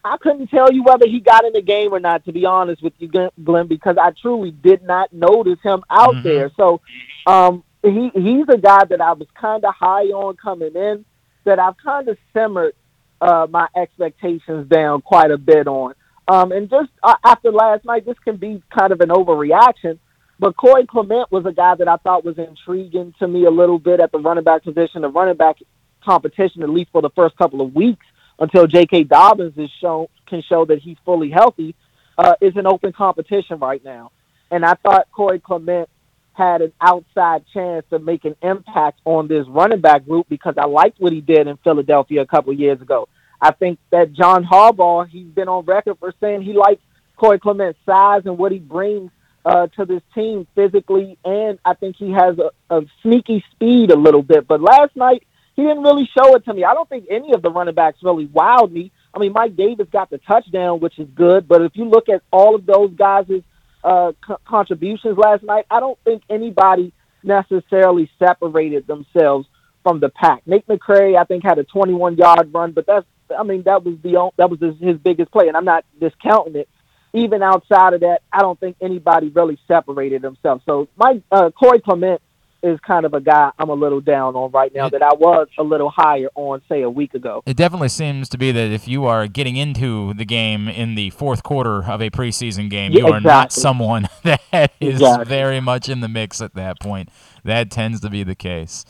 I couldn't tell you whether he got in the game or not. To be honest with you, Glenn- because I truly did not notice him out Mhm. there. So um, he he's a guy that I was kind of high on coming in. That I've kind of simmered uh, my expectations down quite a bit on. Um, and just uh, after last night, this can be kind of an overreaction. But Corey Clement was a guy that I thought was intriguing to me a little bit at the running back position, the running back competition, at least for the first couple of weeks until J.K. Dobbins is shown can show that he's fully healthy, uh, is an open competition right now. And I thought Corey Clement had an outside chance to make an impact on this running back group because I liked what he did in Philadelphia a couple years ago. I think that John Harbaugh, he's been on record for saying he likes Corey Clement's size and what he brings uh, to this team physically, and I think he has a, a sneaky speed a little bit. But last night, he didn't really show it to me. I don't think any of the running backs really wowed me. I mean, Mike Davis got the touchdown, which is good, but if you look at all of those guys' uh, co- contributions last night, I don't think anybody necessarily separated themselves from the pack. Nate McCrary, I think, had a 21-yard run, but that's, I mean, that was the that was his, his biggest play, and I'm not discounting it. Even outside of that, I don't think anybody really separated themselves. So, my uh, Corey Clement is kind of a guy I'm a little down on right now that I was a little higher on, say, a week ago. It definitely seems to be that if you are getting into the game in the fourth quarter of a preseason game, Yeah, you are not someone that is Exactly. very much in the mix at that point. That tends to be the case.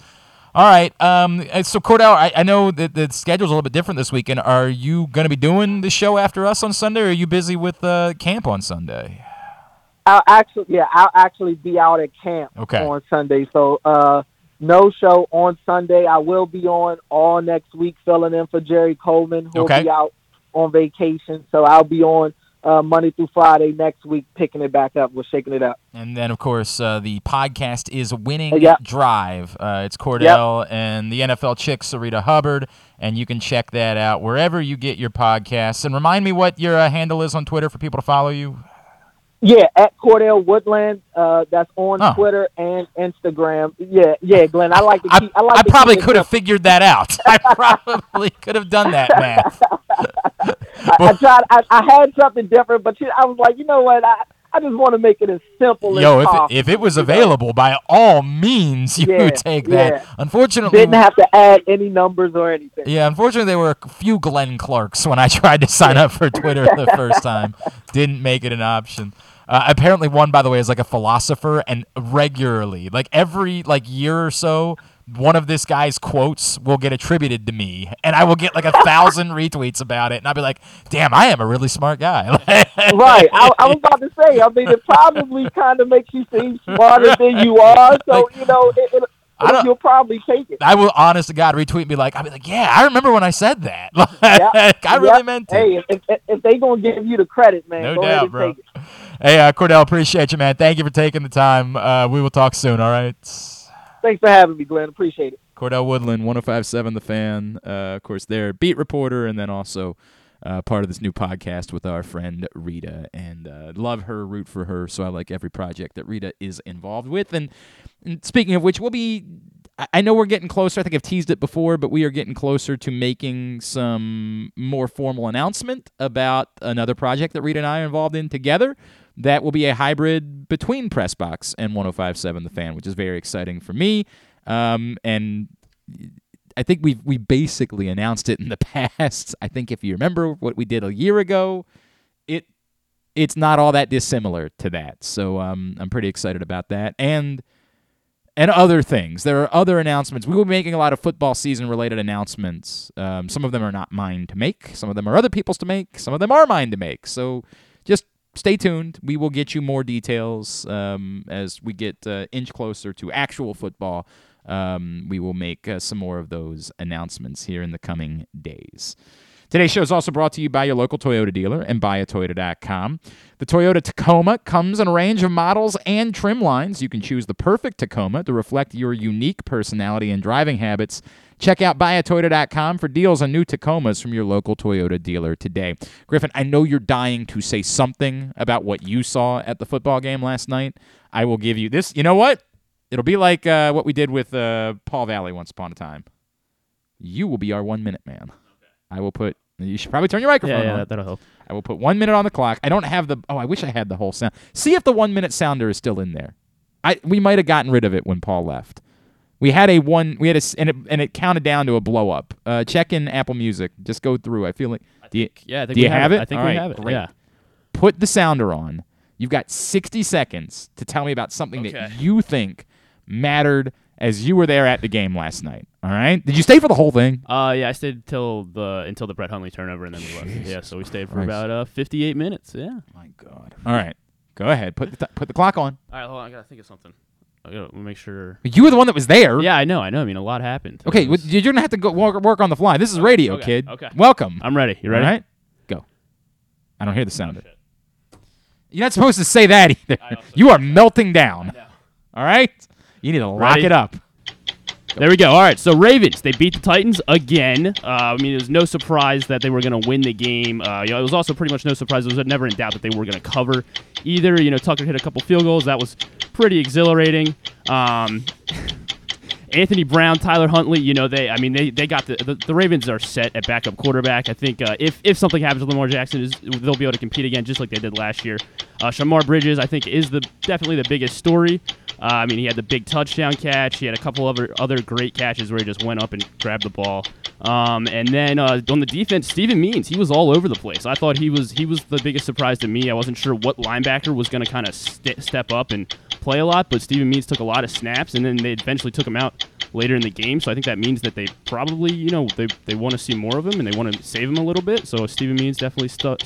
All right. Um, uh, so Cordell, I, I know that the schedule's a little bit different this weekend. Are you going to be doing the show after us on Sunday, or are you busy with uh, camp on Sunday? I'll actually, yeah, I'll actually be out at camp Okay. on Sunday. So, uh, no show on Sunday. I will be on all next week, filling in for Jerry Coleman, who'll Okay. be out on vacation. So I'll be on uh, Monday through Friday next week, picking it back up. We're shaking it up. And then, of course, uh, the podcast is Winning Uh, yeah. Drive. Uh, it's Cordell and the NFL chick, Sarita Hubbard. And you can check that out wherever you get your podcasts. And remind me what your uh, handle is on Twitter for people to follow you. Yeah, at Cordell Woodland. Uh, that's on Oh. Twitter and Instagram. Yeah, yeah, Glenn. I like to I, keep. I, like I probably could have figured that out. I probably could have done that math. I, I tried. I, I had something different, but I was like, you know what? I, I just want to make it as simple Yo, as if possible. it, if it was know? available, by all means, you Yeah, take that. yeah. Unfortunately, didn't have to add any numbers or anything. yeah, unfortunately, there were a few Glenn Clarks when I tried to sign up for Twitter the first time. Didn't make it an option. Uh, apparently, one by the way is like a philosopher, and regularly, like every like year or so, one of this guy's quotes will get attributed to me, and I will get like a thousand retweets about it, and I'll be like, "Damn, I am a really smart guy." right. I, I was about to say. I mean, it probably kind of makes you seem smarter than you are. So Like, you know, it, it, I don't- you'll probably take it. I will, honest to God, retweet me like, I'll be like, yeah, I remember when I said that. Like, I really Yep. meant it. Hey, if, if, if they gonna give you the credit, man, No go ahead doubt, and bro. take it. Hey, uh, Cordell, appreciate you, man. Thank you for taking the time. Uh, we will talk soon, all right? Thanks for having me, Glenn. Appreciate it. Cordell Woodland, 1057 The Fan. Uh, of course, they're beat reporter and then also uh, part of this new podcast with our friend Rita. And uh, love her, root for her. So I like every project that Rita is involved with. And, and speaking of which, we'll be. I- know we're getting closer. I think I've teased it before, but we are getting closer to making some more formal announcement about another project that Reed and I are involved in together. That will be a hybrid between Pressbox and 1057 The Fan, which is very exciting for me. Um, and I think we we basically announced it in the past. I think if you remember what we did a year ago, it it's not all that dissimilar to that. So um, I'm pretty excited about that and and other things. There are other announcements. We will be making a lot of football season related announcements. Um, some of them are not mine to make. Some of them are other people's to make. Some of them are mine to make. So just stay tuned. We will get you more details um, as we get uh, inch closer to actual football. Um, we will make uh, some more of those announcements here in the coming days. Today's show is also brought to you by your local Toyota dealer and buyatoyota.com. The Toyota Tacoma comes in a range of models and trim lines. You can choose the perfect Tacoma to reflect your unique personality and driving habits. Check out buyatoyota.com for deals on new Tacomas from your local Toyota dealer today. Griffin, I know you're dying to say something about what you saw at the football game last night. I will give you this. You know what? It'll be like uh, what we did with uh, Paul Valley once upon a time. You will be our one minute man. I will put. You should probably turn your microphone Yeah, yeah, on. that, that'll help. I will put one minute on the clock. I don't have the. Oh, I wish I had the whole sound. See if the one minute sounder is still in there. I we might have gotten rid of it when Paul left. We had a one. We had a and it and it counted down to a blow up. Uh, check in Apple Music. Just go through. I feel like. Do you, Yeah, I think do we you have it? I think All we right, have it. great. Yeah. Put the sounder on. You've got 60 seconds to tell me about something Okay. that you think mattered as you were there at the game last night. All right? Did you stay for the whole thing? Uh, yeah, I stayed till the until the Brett Hundley turnover, and then we left. Yeah, so we stayed for Christ. about uh 58 minutes. Yeah. My God. All right. Go ahead. Put the t- put the clock on. All right, hold on. I gotta think of something. I gotta make sure. You were the one that was there. Yeah, I know. I know. I mean, a lot happened. Okay, It was- well, you're gonna have to go work, work on the fly. This is radio, okay, kid. okay. Welcome. I'm ready. You ready? All right, go. I don't hear the sound. of it. You're not supposed to say that either. Also- You are melting down. All right. You need to lock Ready? it up. There we go. All right, so Ravens they beat the Titans again. Uh, I mean, it was no surprise that they were going to win the game. Uh, you know, it was also pretty much no surprise. It was never in doubt that they were going to cover either. You know, Tucker hit a couple field goals. That was pretty exhilarating. Um, Anthony Brown, Tyler Huntley, you know, they, I mean, they, they got the, the, the Ravens are set at backup quarterback. I think uh, if, if something happens to Lamar Jackson, is they'll be able to compete again just like they did last year. Uh, Shemar Bridges, I think, is the definitely the biggest story. Uh, I mean, he had the big touchdown catch. He had a couple other other great catches where he just went up and grabbed the ball. Um, and then uh, on the defense, Steven Means, he was all over the place. I thought he was he was the biggest surprise to me. I wasn't sure what linebacker was going to kind of st- step up and play a lot, but Steven Means took a lot of snaps, and then they eventually took him out later in the game. So I think that means that they probably, you know, they, they want to see more of him and they want to save him a little bit. So Steven Means definitely stu-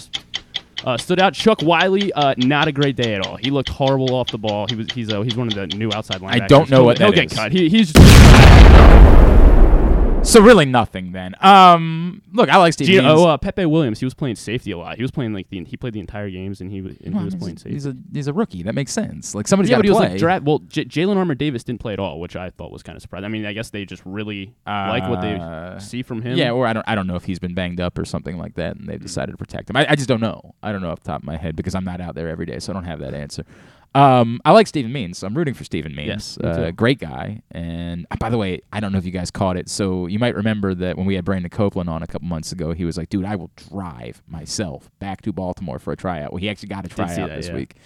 uh, stood out. Chuck Wiley, uh, not a great day at all. He looked horrible off the ball. He was he's uh, he's one of the new outside linebackers. I don't know what He'll that get is. cut. He, he's just So really nothing then. Um, look, I like Steve. Do you Means. oh, uh, Pepe Williams, he was playing safety a lot. He was playing like the he played the entire games and he was and Well, he was playing safety. he's a he's a rookie. That makes sense. Like somebody's yeah, got but to he was play. like draft. Well, J- Jalyn Armour Davis didn't play at all, which I thought was kind of surprising. I mean, I guess they just really like what they Uh, see from him. Yeah, or I don't I don't know if he's been banged up or something like that, and they've decided to protect him. I, I just don't know. I don't know off the top of my head because I'm not out there every day, so I don't have that answer. Um, I like Steven Means. So I'm rooting for Steven Means. Yes, uh, great guy. And uh, by the way, I don't know if you guys caught it. So you might remember that when we had Brandon Copeland on a couple months ago, he was like, "Dude, I will drive myself back to Baltimore for a tryout." Well, he actually got a tryout that, this yeah. week,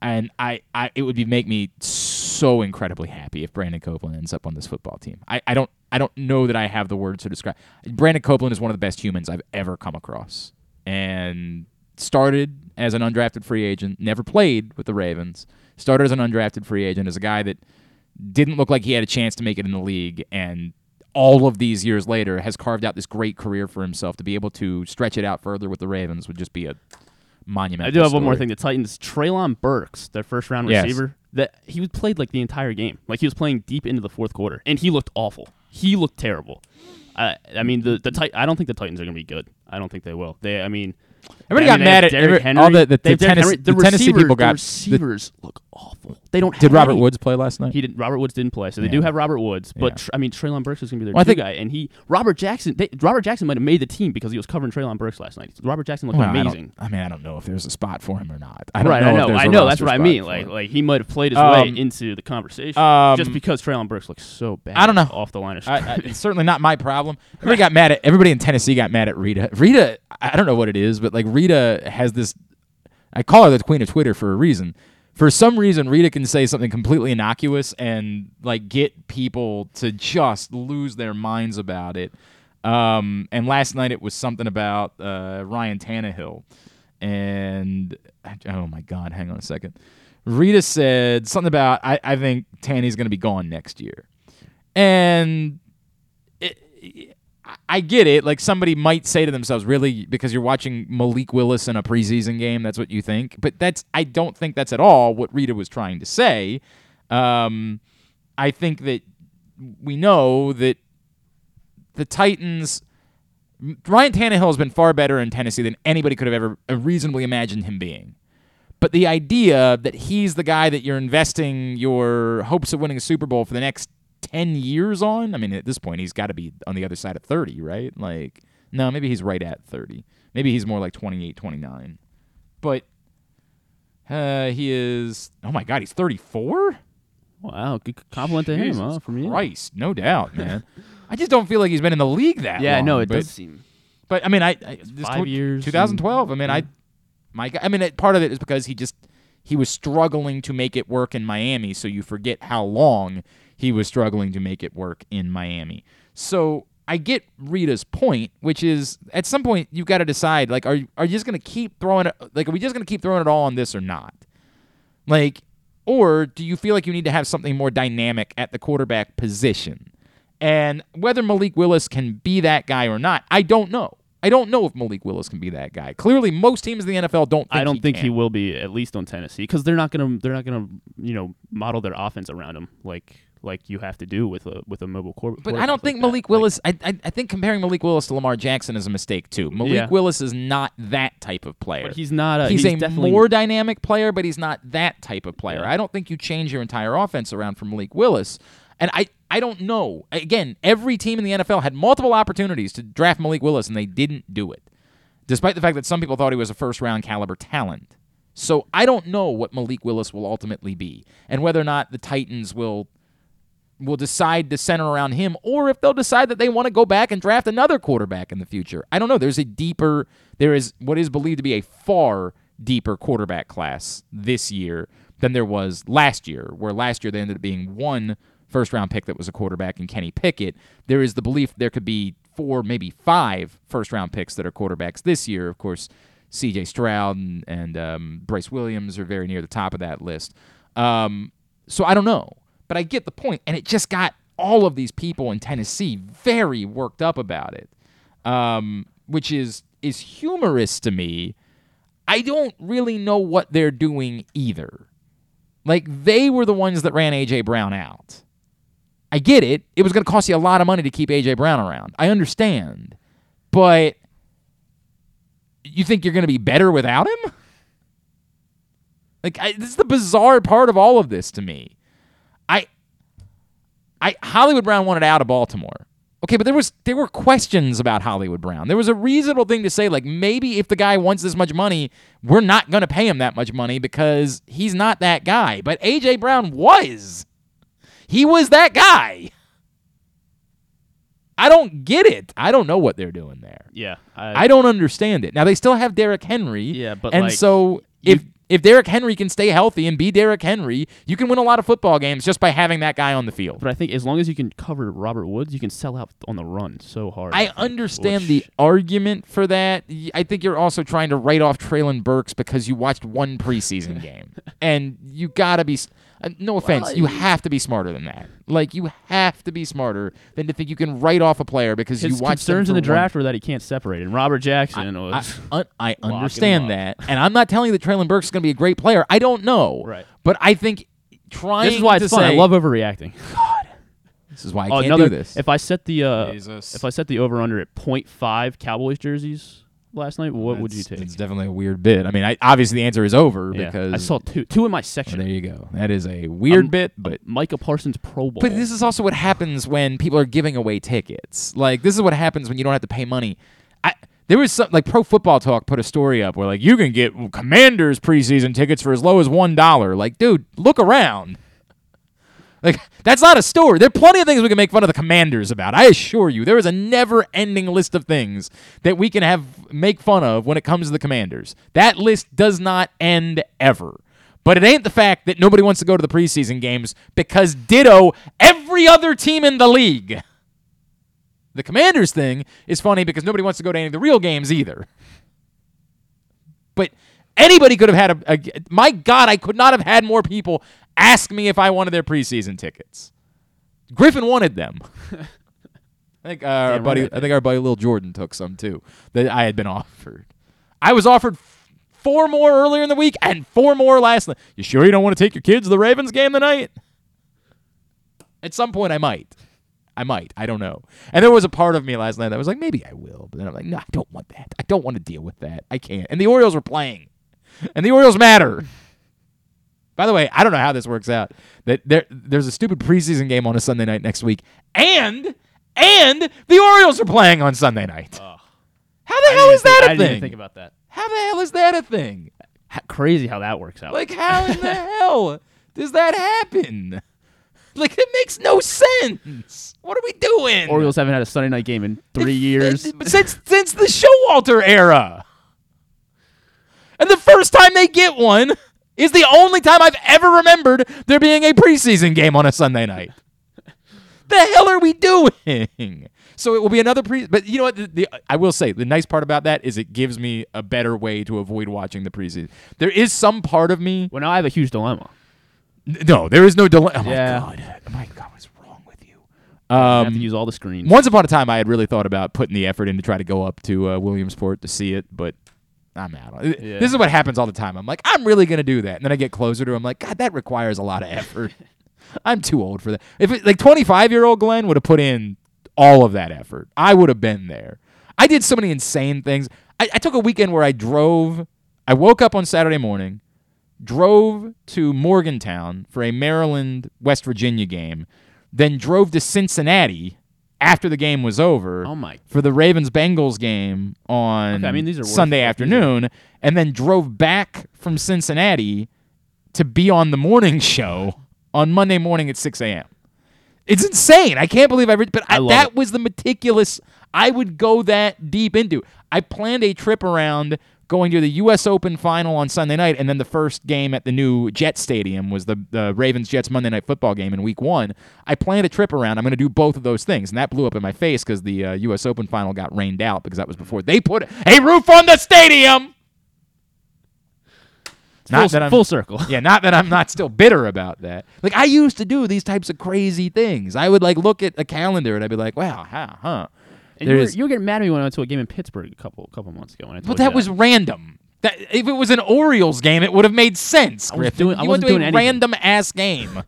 and I, I, it would be make me so incredibly happy if Brandon Copeland ends up on this football team. I, I don't, I don't know that I have the words to describe. Brandon Copeland is one of the best humans I've ever come across, and started as an undrafted free agent, never played with the Ravens. Started as an undrafted free agent as a guy that didn't look like he had a chance to make it in the league, and all of these years later has carved out this great career for himself. To be able to stretch it out further with the Ravens would just be a monumental. I do have one more thing. The Titans, Treylon Burks, their first round Yes. receiver, that he was played like the entire game. Like he was playing deep into the fourth quarter, and he looked awful. He looked terrible. I, I mean, the the Tit- I don't think the Titans are going to be good. I don't think they will. They, I mean, Everybody I got mean, they mad at every- Henry. all the- the- the Tennessee- Henry. the Tennessee people got- the the- receivers look awful. They don't. Did have Robert any. Woods play last night? He didn't. Robert Woods didn't play, so they Yeah. do have Robert Woods. But Yeah. tr- I mean, Treylon Burks is going to be their Well, I two think- guy, and he Robert Jackson. They, Robert Jackson might have made the team because he was covering Treylon Burks last night. Robert Jackson looked Well, amazing. I, mean, I don't know if there's a spot for him or not. I don't right, know I know, there's I a know. That's what I mean. Like, him. like he might have played his way Um, into the conversation um, just because Treylon Burks looks so bad. I don't know. off the line of I, I, certainly not my problem. Everybody got mad at everybody in Tennessee got mad at Rita. Rita, I don't know what it is, but like Rita has this. I call her the queen of Twitter for a reason. For some reason, Rita can say something completely innocuous and like get people to just lose their minds about it. Um, and last night it was something about uh, Ryan Tannehill, and oh my God, hang on a second. Rita said something about I, I think Tanny's going to be gone next year, and it, I get it. Like somebody might say to themselves, "Really?" Because you're watching Malik Willis in a preseason game, that's what you think. But that's I don't think that's at all what Rita was trying to say. Um, I think that we know that the Titans. Ryan Tannehill has been far better in Tennessee than anybody could have ever reasonably imagined him being. But the idea that he's the guy that you're investing your hopes of winning a Super Bowl for the next 10 years on, I mean, at this point, he's got to be on the other side of 30, right? Like, no, maybe he's right at 30. Maybe he's more like 28, 29. But uh, he is, oh my God, he's 34? wow, good compliment to him, Jesus huh? From you. Christ, no doubt, man. I just don't feel like he's been in the league that Yeah, long. no, it but, does seem. But I mean, I, I this Five tw- years 2012. I mean, I and- my I mean, it, part of it is because he just he was struggling to make it work in Miami, so you forget how long he was struggling to make it work in Miami. So I get Rita's point, which is at some point you've got to decide like are you, are you just going to keep throwing it like are we just going to keep throwing it all on this or not? Like or do you feel like you need to have something more dynamic at the quarterback position? And whether Malik Willis can be that guy or not, I don't know. I don't know if Malik Willis can be that guy. Clearly, most teams in the NFL don't. Think I don't he think can. he will be at least on Tennessee because they're not gonna they're not gonna you know model their offense around him like like you have to do with a with a mobile quarterback. But I don't think Malik Willis. I, I I think comparing Malik Willis to Lamar Jackson is a mistake too. Malik Yeah. Willis is not that type of player. But he's not. A, he's, he's, a more dynamic player, but he's not that type of player. Yeah. I don't think you change your entire offense around from Malik Willis. And I, I don't know. Again, every team in the NFL had multiple opportunities to draft Malik Willis, and they didn't do it, despite the fact that some people thought he was a first round caliber talent. So I don't know what Malik Willis will ultimately be, and whether or not the Titans will will decide to center around him, or if they'll decide that they want to go back and draft another quarterback in the future. I don't know. There's a deeper, there is what is believed to be a far deeper quarterback class this year than there was last year, where last year they ended up being one first round pick that was a quarterback and Kenny Pickett. There is the belief there could be four, maybe five first round picks that are quarterbacks this year. Of course, CJ Stroud and, and um, Bryce Williams are very near the top of that list. Um, so I don't know, but I get the point, and it just got all of these people in Tennessee very worked up about it, um, which is is humorous to me. I don't really know what they're doing either. Like they were the ones that ran AJ Brown out. I get it. It was going to cost you a lot of money to keep AJ Brown around. I understand. But you think you're going to be better without him? Like I, this is the bizarre part of all of this to me. I I Hollywood Brown wanted out of Baltimore. Okay, but there was there were questions about Hollywood Brown. There was a reasonable thing to say, like maybe if the guy wants this much money, we're not going to pay him that much money because he's not that guy. But AJ Brown was. He was that guy. I don't get it. I don't know what they're doing there. Yeah, I don't understand it. Now they still have Derrick Henry. Yeah, but, and like, so you- if Derrick Henry can stay healthy and be Derrick Henry, you can win a lot of football games just by having that guy on the field. But I think as long as you can cover Robert Woods, you can sell out on the run so hard. I understand the argument for that. I think you're also trying to write off Treylon Burks because you watched one preseason game, and you gotta be. s- Uh, no offense, you have to be smarter than that. Like you have to be smarter than to think you can write off a player because his you watched concerns them in the for one draft were that he can't separate. And Robert Jackson I, was un- I him understand that, and I'm not telling you that Traylon Burks is going to be a great player. I don't know, Right. But I think trying This is why to it's fun. I love overreacting. God, this is why I Oh, can't another, do this. If I set the uh, Jesus. if I set the over under at 0.5 Cowboys jerseys last night, what would you take? It's definitely a weird bit. I mean, I, obviously the answer is over Yeah, because I saw two two in my Well, section. there you go. That is a weird Um, bit, but Micah Parsons Pro Bowl. but this is also what happens when people are giving away tickets. Like this is what happens when you don't have to pay money. I there was some like Pro Football Talk put a story up where like you can get Commanders preseason tickets for as low as one dollar. Like, dude, look around. Like that's not a story. There are plenty of things we can make fun of the Commanders about. I assure you, there is a never-ending list of things that we can have make fun of when it comes to the Commanders. That list does not end ever. But it ain't the fact that nobody wants to go to the preseason games because ditto every other team in the league. The Commanders thing is funny because nobody wants to go to any of the real games either. But anybody could have had a, a. My God, I could not have had more people ask me if I wanted their preseason tickets. Griffin wanted them. I think uh, our Damn buddy, right. I think our buddy Lil Jordan took some too that I had been offered. I was offered f- four more earlier in the week and four more last night. You sure you don't want to take your kids to the Ravens game tonight? At some point, I might. I might. I don't know. And there was a part of me last night that was like, maybe I will. But then I'm like, no, I don't want that. I don't want to deal with that. I can't. And the Orioles were playing. And the Orioles matter. By the way, I don't know how this works out. That there, there's a stupid preseason game on a Sunday night next week, and and the Orioles are playing on Sunday night. How the I hell didn't is that think- a I didn't even thing? think about that. How the hell is that a thing? Ha- crazy how that works out. Like, how in the hell does that happen? Like, it makes no sense. What are we doing? Orioles haven't had a Sunday night game in three years. But since since the Showalter era. And the first time they get one is the only time I've ever remembered there being a preseason game on a Sunday night. the hell are we doing? So it will be another pre. But you know what? The, the, I will say the nice part about that is it gives me a better way to avoid watching the preseason. There is some part of me. Well, now I have a huge dilemma. N- No, there is no dilemma. Oh Yeah. my god! Oh my god! What's wrong with you? I have to Um, use all the screens. once upon a time, I had really thought about putting the effort in to try to go up to uh, Williamsport to see it, but I'm out. Yeah. This is what happens all the time. I'm like, I'm really gonna do that, and then I get closer to. Him, I'm like, God, that requires a lot of effort. I'm too old for that. If it, like 25 year old Glenn would have put in all of that effort, I would have been there. I did so many insane things. I, I took a weekend where I drove. I woke up on Saturday morning, drove to Morgantown for a Maryland West Virginia game, then drove to Cincinnati after the game was over Oh my! for the Ravens Bengals game on Okay, I mean, these are Sunday are- afternoon, and then drove back from Cincinnati to be on the morning show on Monday morning at 6 a.m. It's insane. I can't believe I read, but I, I that it. was the meticulous. I would go that deep into. I planned a trip around going to the U.S. Open final on Sunday night, and then the first game at the new Jet Stadium was the, the Ravens Jets Monday Night Football game in Week One. I planned a trip around. I'm going to do both of those things, and that blew up in my face because the uh, U.S. Open final got rained out because that was before they put a roof on the stadium. Full, that I'm- full circle. yeah, not that I'm not still bitter about that. Like I used to do these types of crazy things. I would like look at a calendar and I'd be like, "Wow, huh, huh." And you were, There's- you were getting mad at me when I went to a game in Pittsburgh a couple couple months ago. When I But told that you was random. That if it was an Orioles game, it would have made sense. I was doing- I you went to a random ass game.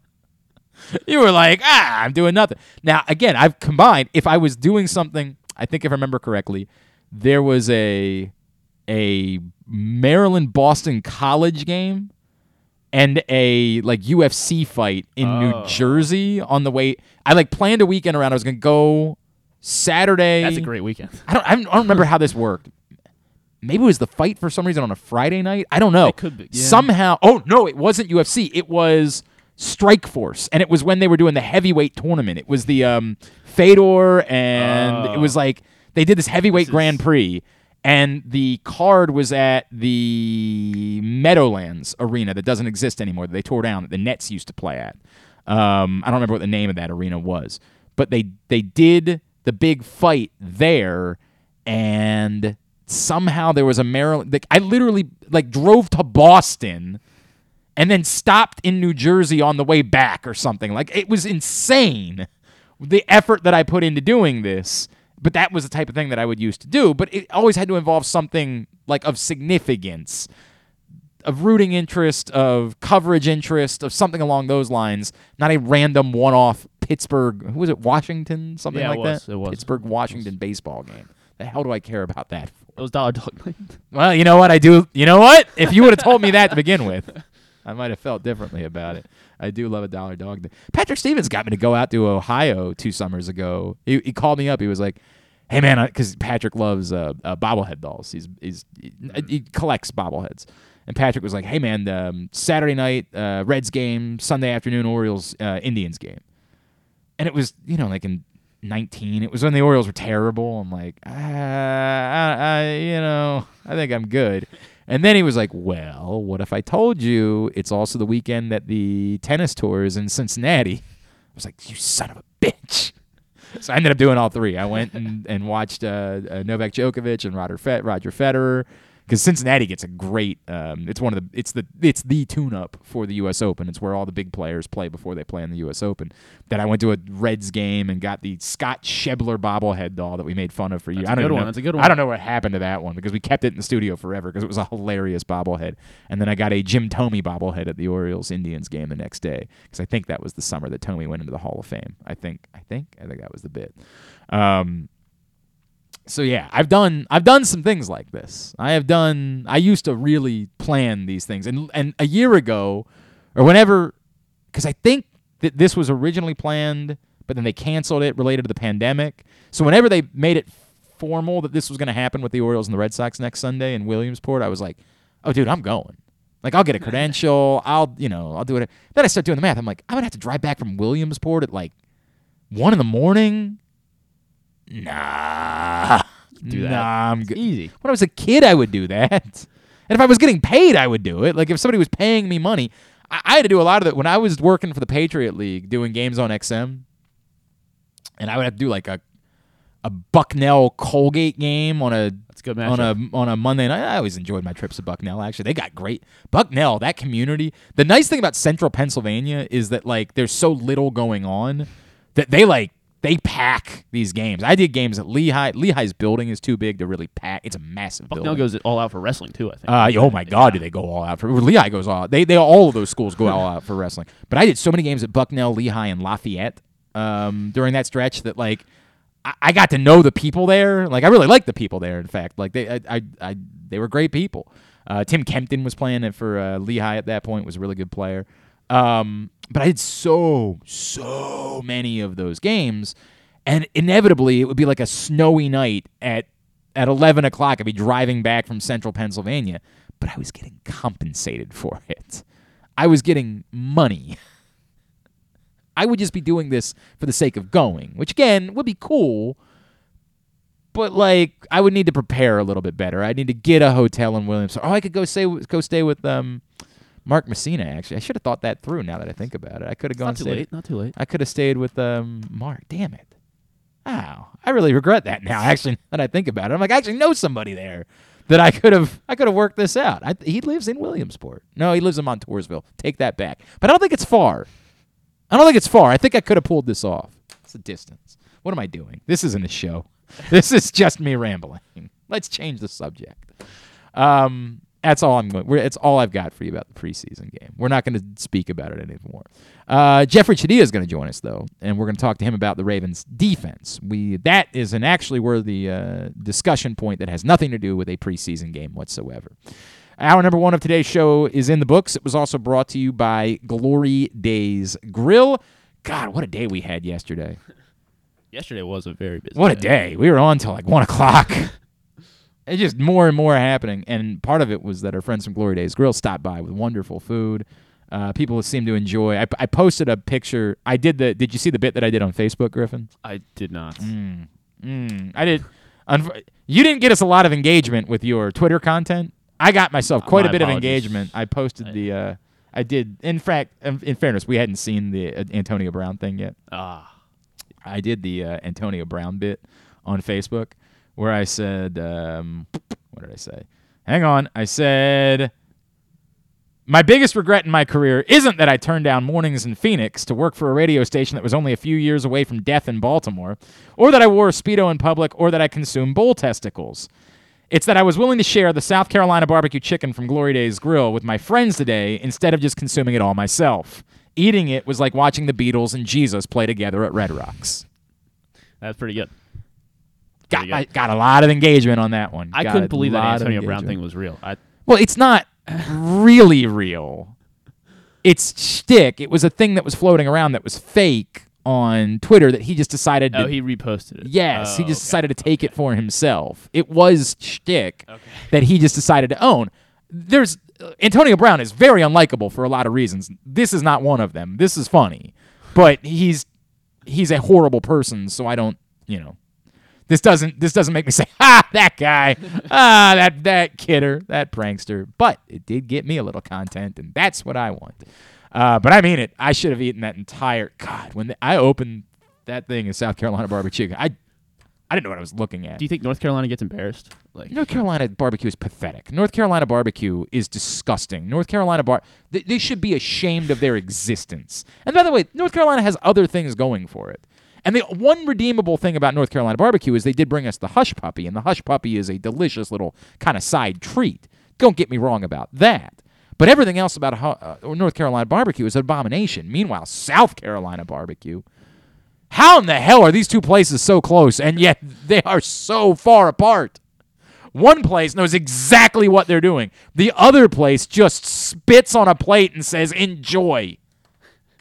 you were like, ah, I'm doing nothing. Now, again, I've combined. If I was doing something, I think if I remember correctly, there was a a Maryland Boston College game and a like UFC fight in Oh. New Jersey on the way. I like planned a weekend around. I was gonna go Saturday. That's a great weekend. I don't. I don't remember how this worked. Maybe it was the fight for some reason on a Friday night. I don't know. It could be, yeah. Somehow. Oh no, it wasn't UFC. It was Strikeforce, and it was when they were doing the heavyweight tournament. It was the um, Fedor, and it Oh. was like they did this heavyweight This is- Grand Prix, and the card was at the Meadowlands Arena that doesn't exist anymore. That they tore down. That the Nets used to play at. Um, I don't remember what the name of that arena was, but they they did the big fight there, and somehow there was a Maryland. Like, I literally like drove to Boston and then stopped in New Jersey on the way back or something. Like it was insane the effort that I put into doing this. But that was the type of thing that I would used to do. But it always had to involve something like of significance, of rooting interest, of coverage interest, of something along those lines. Not a random one-off Pittsburgh. Who was it? Washington, something Yeah, it like was. that. It was. Pittsburgh Washington baseball game. The hell do I care about that? For? It was Dollar Dog Night. Well, you know what I do. You know what? If you would have told me that to begin with, I might have felt differently about it. I do love a dollar dog. Patrick Stevens got me to go out to Ohio two summers ago. He, he called me up. He was like, "Hey man," because Patrick loves uh, uh, bobblehead dolls. He's he's he, he collects bobbleheads. And Patrick was like, "Hey man, um, Saturday night uh, Reds game, Sunday afternoon Orioles uh, Indians game." And it was you know like in 19 it was when the orioles were terrible. I'm like ah, I, I you know i think i'm good. And then he was like well what if i told you it's also the weekend that the tennis tour is in cincinnati? I was like you son of a bitch. So i ended up doing all three. I went and, and watched uh, uh, novak djokovic and roger, Fe- roger federer because Cincinnati gets a great. Um, it's one of the. It's the. It's the tune-up for the U.S. Open. It's where all the big players play before they play in the U.S. Open. That I went to a Reds game and got the Scott Schebler bobblehead doll that we made fun of for you. That's I a don't good even one. know- That's a good one. I don't know what happened to that one because we kept it in the studio forever because it was a hilarious bobblehead. And then I got a Jim Thome bobblehead at the Orioles Indians game the next day because I think that was the summer that Thome went into the Hall of Fame. I think. I think. I think that was the bit. Um, so yeah, I've done I've done some things like this. I have done I used to really plan these things. And and a year ago or whenever cuz I think that this was originally planned but then they canceled it related to the pandemic. So whenever they made it formal that this was going to happen with the Orioles and the Red Sox next Sunday in Williamsport, I was like, "Oh dude, I'm going." Like I'll get a credential. I'll, you know, I'll do it. Then I start doing the math. I'm like, I'm gonna have to drive back from Williamsport at like one in the morning. Nah, Do that. Nah, I'm good. easy. When I was a kid, I would do that. And if I was getting paid, I would do it. Like if somebody was paying me money, I, I had to do a lot of it when I was working for the Patriot League, doing games on XM. And I would have to do like a a Bucknell Colgate game on a That's good on a on a Monday night. I always enjoyed my trips to Bucknell. Actually, they got great Bucknell. That community. The nice thing about Central Pennsylvania is that like there's so little going on that they like they pack these games. I did games at Lehigh. Lehigh's building is too big to really pack. It's a massive Bucknell building. goes all out for wrestling too. I think. Uh, oh my God, do they go all out for Lehigh goes all out. They they all of those schools go all out for wrestling. But I did so many games at Bucknell, Lehigh, and Lafayette um, during that stretch that like I, I got to know the people there. Like I really liked the people there. In fact, like they I I, I they were great people. Uh, Tim Kempton was playing it for uh, Lehigh at that point. Was a really good player. Um, but I did so so many of those games, and inevitably it would be like a snowy night at at 11 o'clock. I'd be driving back from central Pennsylvania, but I was getting compensated for it. I was getting money. I would just be doing this for the sake of going, which again would be cool. But like, I would need to prepare a little bit better. I'd need to get a hotel in Williamson. Oh, I could go stay go stay with um, Mark Messina. Actually, I should have thought that through. Now that I think about it, I could have gone. not too stayed- late. Not too late. I could have stayed with um Mark. Damn it. Wow. I really regret that now. Actually, that I think about it, I'm like, I actually know somebody there that I could have I could have worked this out. I, he lives in Williamsport. No, he lives in Montoursville. Take that back. But I don't think it's far. I don't think it's far. I think I could have pulled this off. It's a distance. What am I doing? This isn't a show. This is just me rambling. Let's change the subject. Um, That's all I'm going. We're, it's all I've got for you about the preseason game. We're not going to speak about it anymore. Uh, Jeffrey Chadiha is going to join us though, and we're going to talk to him about the Ravens' defense. We that is an actually worthy uh, discussion point that has nothing to do with a preseason game whatsoever. Hour number one of today's show is in the books. It was also brought to you by Glory Days Grill. God, what a day we had yesterday! Yesterday was a very busy. What a day! We were on till like one o'clock. it's just more and more happening, and part of it was that our friends from Glory Days Grill stopped by with wonderful food. Uh, people seem to enjoy. I, I posted a picture. I did the. Did you see the bit that I did on Facebook, Griffin? I did not. Mm, mm, I did. Unf- you didn't get us a lot of engagement with your Twitter content. I got myself Uh, quite my a bit of engagement. I posted I- the. Uh, I did. In fact, in, in fairness, we hadn't seen the uh, Antonio Brown thing yet. Ah, I did the uh, Antonio Brown bit on Facebook where I said, um, what did I say? Hang on. I said, my biggest regret in my career isn't that I turned down mornings in Phoenix to work for a radio station that was only a few years away from death in Baltimore, or that I wore a Speedo in public, or that I consumed bull testicles. It's that I was willing to share the South Carolina barbecue chicken from Glory Days Grill with my friends today instead of just consuming it all myself. Eating it was like watching the Beatles and Jesus play together at Red Rocks. that's pretty good. Got my, got a lot of engagement on that one. I Got couldn't believe that Antonio Brown thing was real. I Well, it's not really real. It's shtick. It was a thing that was floating around that was fake on Twitter that he just decided to. oh, he reposted it. yes, he Oh, just okay. decided to take it for himself. It was shtick Okay. that he just decided to own. There's Antonio Brown is very unlikable for a lot of reasons. This is not one of them. This is funny, but he's he's a horrible person. So I don't, you know, this doesn't this doesn't make me say, ah, that guy, ah, that that kidder, that prankster. But it did get me a little content, and that's what I want. Uh, but I mean it. I should have eaten that entire. God, when the, I opened that thing in South Carolina barbecue, chicken, I I didn't know what I was looking at. Do you think North Carolina gets embarrassed? Like, North Carolina barbecue is pathetic. North Carolina barbecue is disgusting. North Carolina bar they, they should be ashamed of their existence. And by the way, North Carolina has other things going for it. And the one redeemable thing about North Carolina barbecue is they did bring us the hush puppy, and the hush puppy is a delicious little kind of side treat. Don't get me wrong about that. But everything else about uh, North Carolina barbecue is an abomination. Meanwhile, South Carolina barbecue, how in the hell are these two places so close and yet they are so far apart? One place knows exactly what they're doing. The other place just spits on a plate and says, enjoy.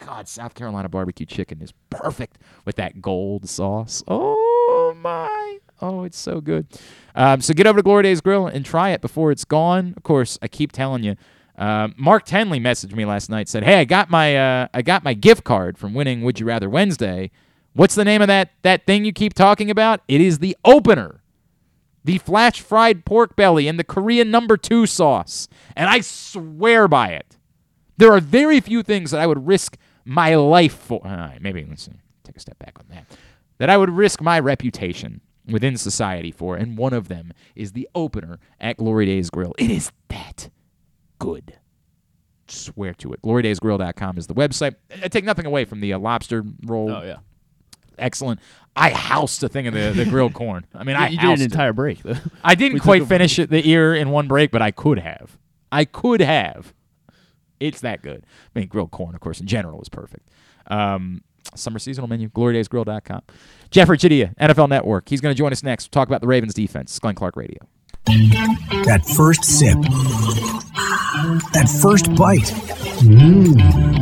God, South Carolina barbecue chicken is perfect with that gold sauce. Oh, my. Oh, it's so good. Um, so get over to Glory Days Grill and try it before it's gone. Of course, I keep telling you. Um, Mark Tenley messaged me last night. Said, "Hey, I got my uh, I got my gift card from winning Would You Rather Wednesday. What's the name of that that thing you keep talking about? It is the opener the flash fried pork belly and the Korean number two sauce. And I swear by it. There are very few things that I would risk my life for. Right, maybe let's take a step back on that. That I would risk my reputation within society for, and one of them is the opener at Glory Days Grill. It is that good. Swear to it. GloryDaysGrill.com is the website. I take nothing away from the uh, lobster roll. oh yeah, Excellent. I housed a thing of the, the grilled corn. I mean, I you did an it. entire break. though. I didn't We quite finish it the ear in one break, but I could have. I could have. It's that good. I mean, grilled corn, of course, in general is perfect. Um, summer seasonal menu, glorydaysgrill.com. Jeffrey Chadiha, NFL Network. He's going to join us next. We'll talk about the Ravens defense. Glenn Clark Radio. That first sip. That first bite. Mmm.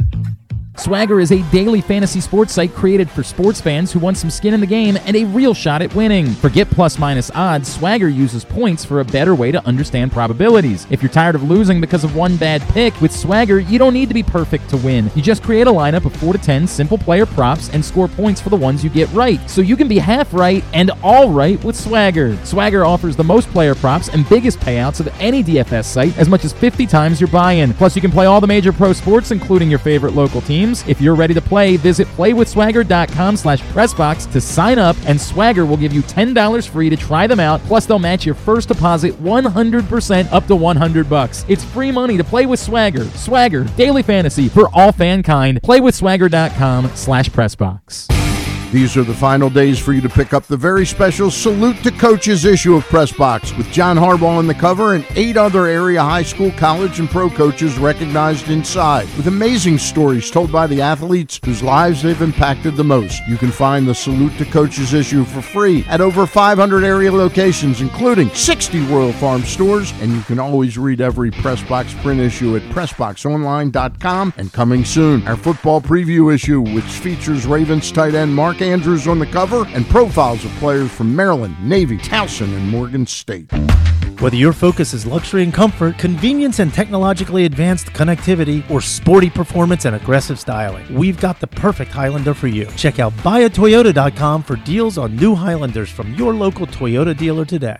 Swagger is a daily fantasy sports site created for sports fans who want some skin in the game and a real shot at winning. Forget plus minus odds, Swagger uses points for a better way to understand probabilities. If you're tired of losing because of one bad pick, with Swagger, you don't need to be perfect to win. You just create a lineup of 4 to 10 simple player props and score points for the ones you get right. So you can be half right and all right with Swagger. Swagger offers the most player props and biggest payouts of any DFS site, as much as 50 times your buy in. Plus, you can play all the major pro sports, including your favorite local teams. If you're ready to play, visit playwithswagger.com slash pressbox to sign up, and Swagger will give you $10 free to try them out, plus they'll match your first deposit 100% up to 100 bucks. It's free money to play with Swagger. Swagger, daily fantasy for all fankind. Playwithswagger.com slash pressbox. These are the final days for you to pick up the very special Salute to Coaches issue of Press Box with John Harbaugh on the cover and eight other area high school, college, and pro coaches recognized inside with amazing stories told by the athletes whose lives they've impacted the most. You can find the Salute to Coaches issue for free at over 500 area locations, including 60 Royal Farm stores, and you can always read every Press Box print issue at PressBoxOnline.com and coming soon, our football preview issue, which features Ravens tight end Mark Andrews on the cover and profiles of players from Maryland, Navy, Towson, and Morgan State. Whether your focus is luxury and comfort, convenience and technologically advanced connectivity, or sporty performance and aggressive styling, we've got the perfect Highlander for you. Check out buyatoyota.com for deals on new Highlanders from your local Toyota dealer today.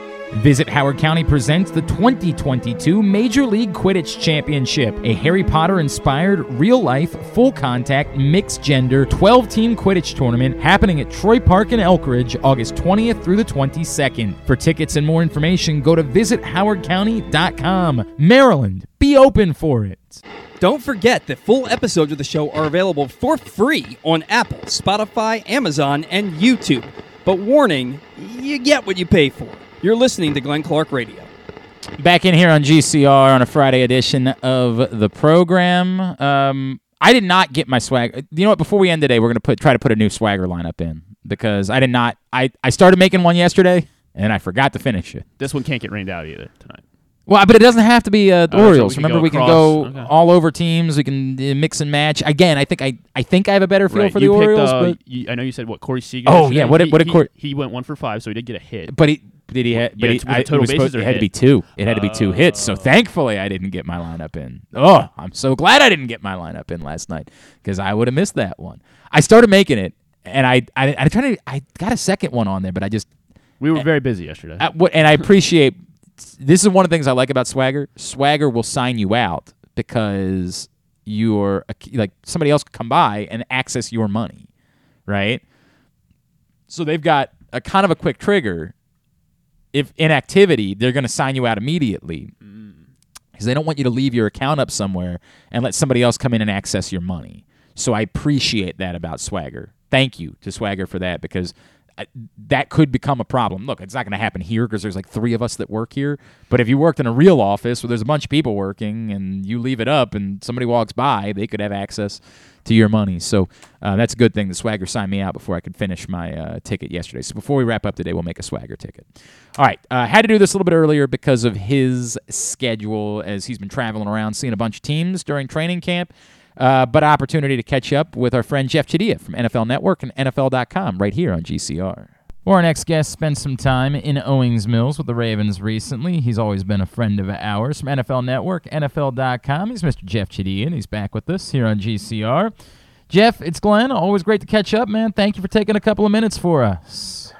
Visit Howard County presents the 2022 Major League Quidditch Championship, a Harry Potter inspired, real life, full contact, mixed gender, 12 team Quidditch tournament happening at Troy Park in Elkridge August 20th through the 22nd. For tickets and more information, go to visithowardcounty.com. Maryland, be open for it. Don't forget that full episodes of the show are available for free on Apple, Spotify, Amazon, and YouTube. But warning, you get what you pay for. You're listening to Glenn Clark Radio. Back in here on GCR on a Friday edition of the program. Um, I did not get my swag. You know what? Before we end today, we're gonna put try to put a new swagger lineup in because I did not. I I started making one yesterday and I forgot to finish it. This one can't get rained out either tonight. Well, but it doesn't have to be uh, Oh, so Orioles. we Remember, go we can go Okay. all over teams. We can uh, mix and match. Again, I think I I think I have a better feel Right, for the you picked, Orioles, uh, but you- I know you said what Corey Seager. Oh, yeah, what did- what did he, Corey- He went one for five, so he did get a hit. but he did he Yeah, but he, I, total it supposed- it had to be two. It had to be two oh. hits. So thankfully, I didn't get my lineup in. Oh, I'm so glad I didn't get my lineup in last night because I would have missed that one. I started making it, and I I I tried to I got a second one on there, but I just we were very busy yesterday. I, what, and I appreciate this is one of the things I like about Swagger. Swagger will sign you out because you're a, like somebody else could come by and access your money, right? So they've got a kind of a quick trigger. If inactivity, they're going to sign you out immediately mm. because they don't want you to leave your account up somewhere and let somebody else come in and access your money. So I appreciate that about Swagger. Thank you to Swagger for that because I- that could become a problem. Look, it's not going to happen here because there's like three of us that work here. But if you worked in a real office where there's a bunch of people working and you leave it up and somebody walks by, they could have access to your money. So uh, that's a good thing. The Swagger signed me out before I could finish my uh, ticket yesterday. So before we wrap up today, we'll make a Swagger ticket. All right. Uh, had to do this a little bit earlier because of his schedule as he's been traveling around seeing a bunch of teams during training camp. Uh, but opportunity to catch up with our friend Jeff Chadiha from NFL Network and NFL.com right here on GCR. Well, our next guest spent some time in Owings Mills with the Ravens recently. He's always been a friend of ours from NFL Network, NFL.com. He's Mr. Jeff Chadiha, and he's back with us here on GCR. Jeff, it's Glenn. Always great to catch up, man. Thank you for taking a couple of minutes for us.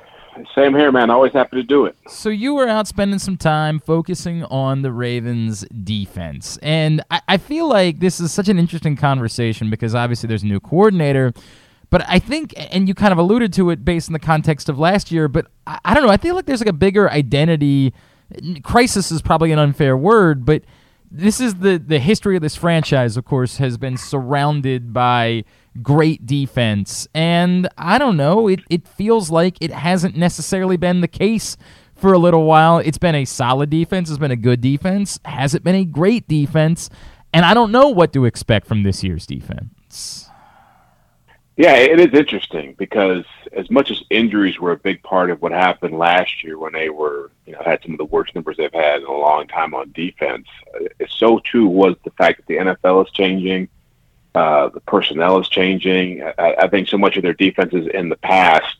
Same here, man. Always happy to do it. So you were out spending some time focusing on the Ravens defense. And I, I feel like this is such an interesting conversation because obviously there's a new coordinator. But I think, and you kind of alluded to it based in the context of last year, but I, I don't know. I feel like there's like a bigger identity crisis is probably an unfair word, but this is the the history of this franchise. Of course, has been surrounded by great defense, and I don't know. It it feels like it hasn't necessarily been the case for a little while. It's been a solid defense. It's been a good defense. Has it been a great defense? And I don't know what to expect from this year's defense. Yeah, it is interesting because as much as injuries were a big part of what happened last year when they were, you know, had some of the worst numbers they've had in a long time on defense, uh, so too was the fact that the NFL is changing, uh, the personnel is changing. I, I think so much of their defenses in the past,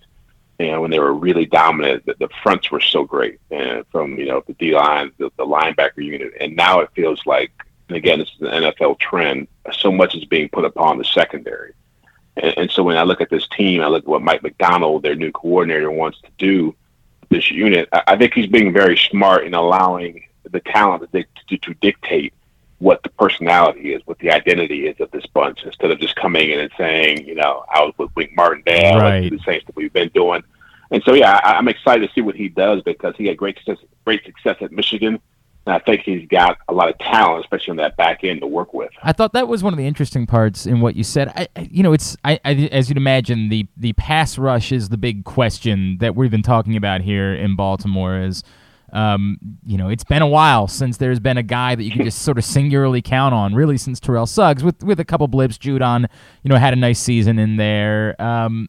you know, when they were really dominant, the, the fronts were so great, and from you know the D line, the, the linebacker unit, and now it feels like, and again, this is an NFL trend. So much is being put upon the secondary and, and so when I look at this team, I look at what Mike Macdonald, their new coordinator, wants to do this unit. I, I think he's being very smart in allowing the talent to, to, to dictate what the personality is, what the identity is of this bunch, instead of just coming in and saying, you know, I was with Wink Martindale, Right. the same stuff we've been doing. And so, yeah, I, I'm excited to see what he does because he had great success, great success at Michigan, and I think he's got a lot of talent, especially on that back end to work with. I thought that was one of the interesting parts in what you said. I, you know, it's I, I, as you'd imagine, the the pass rush is the big question that we've been talking about here in Baltimore. Is um, you know, it's been a while since there's been a guy that you can just sort of singularly count on. Really, since Terrell Suggs, with with a couple blips, Judon, you know, had a nice season in there. Um,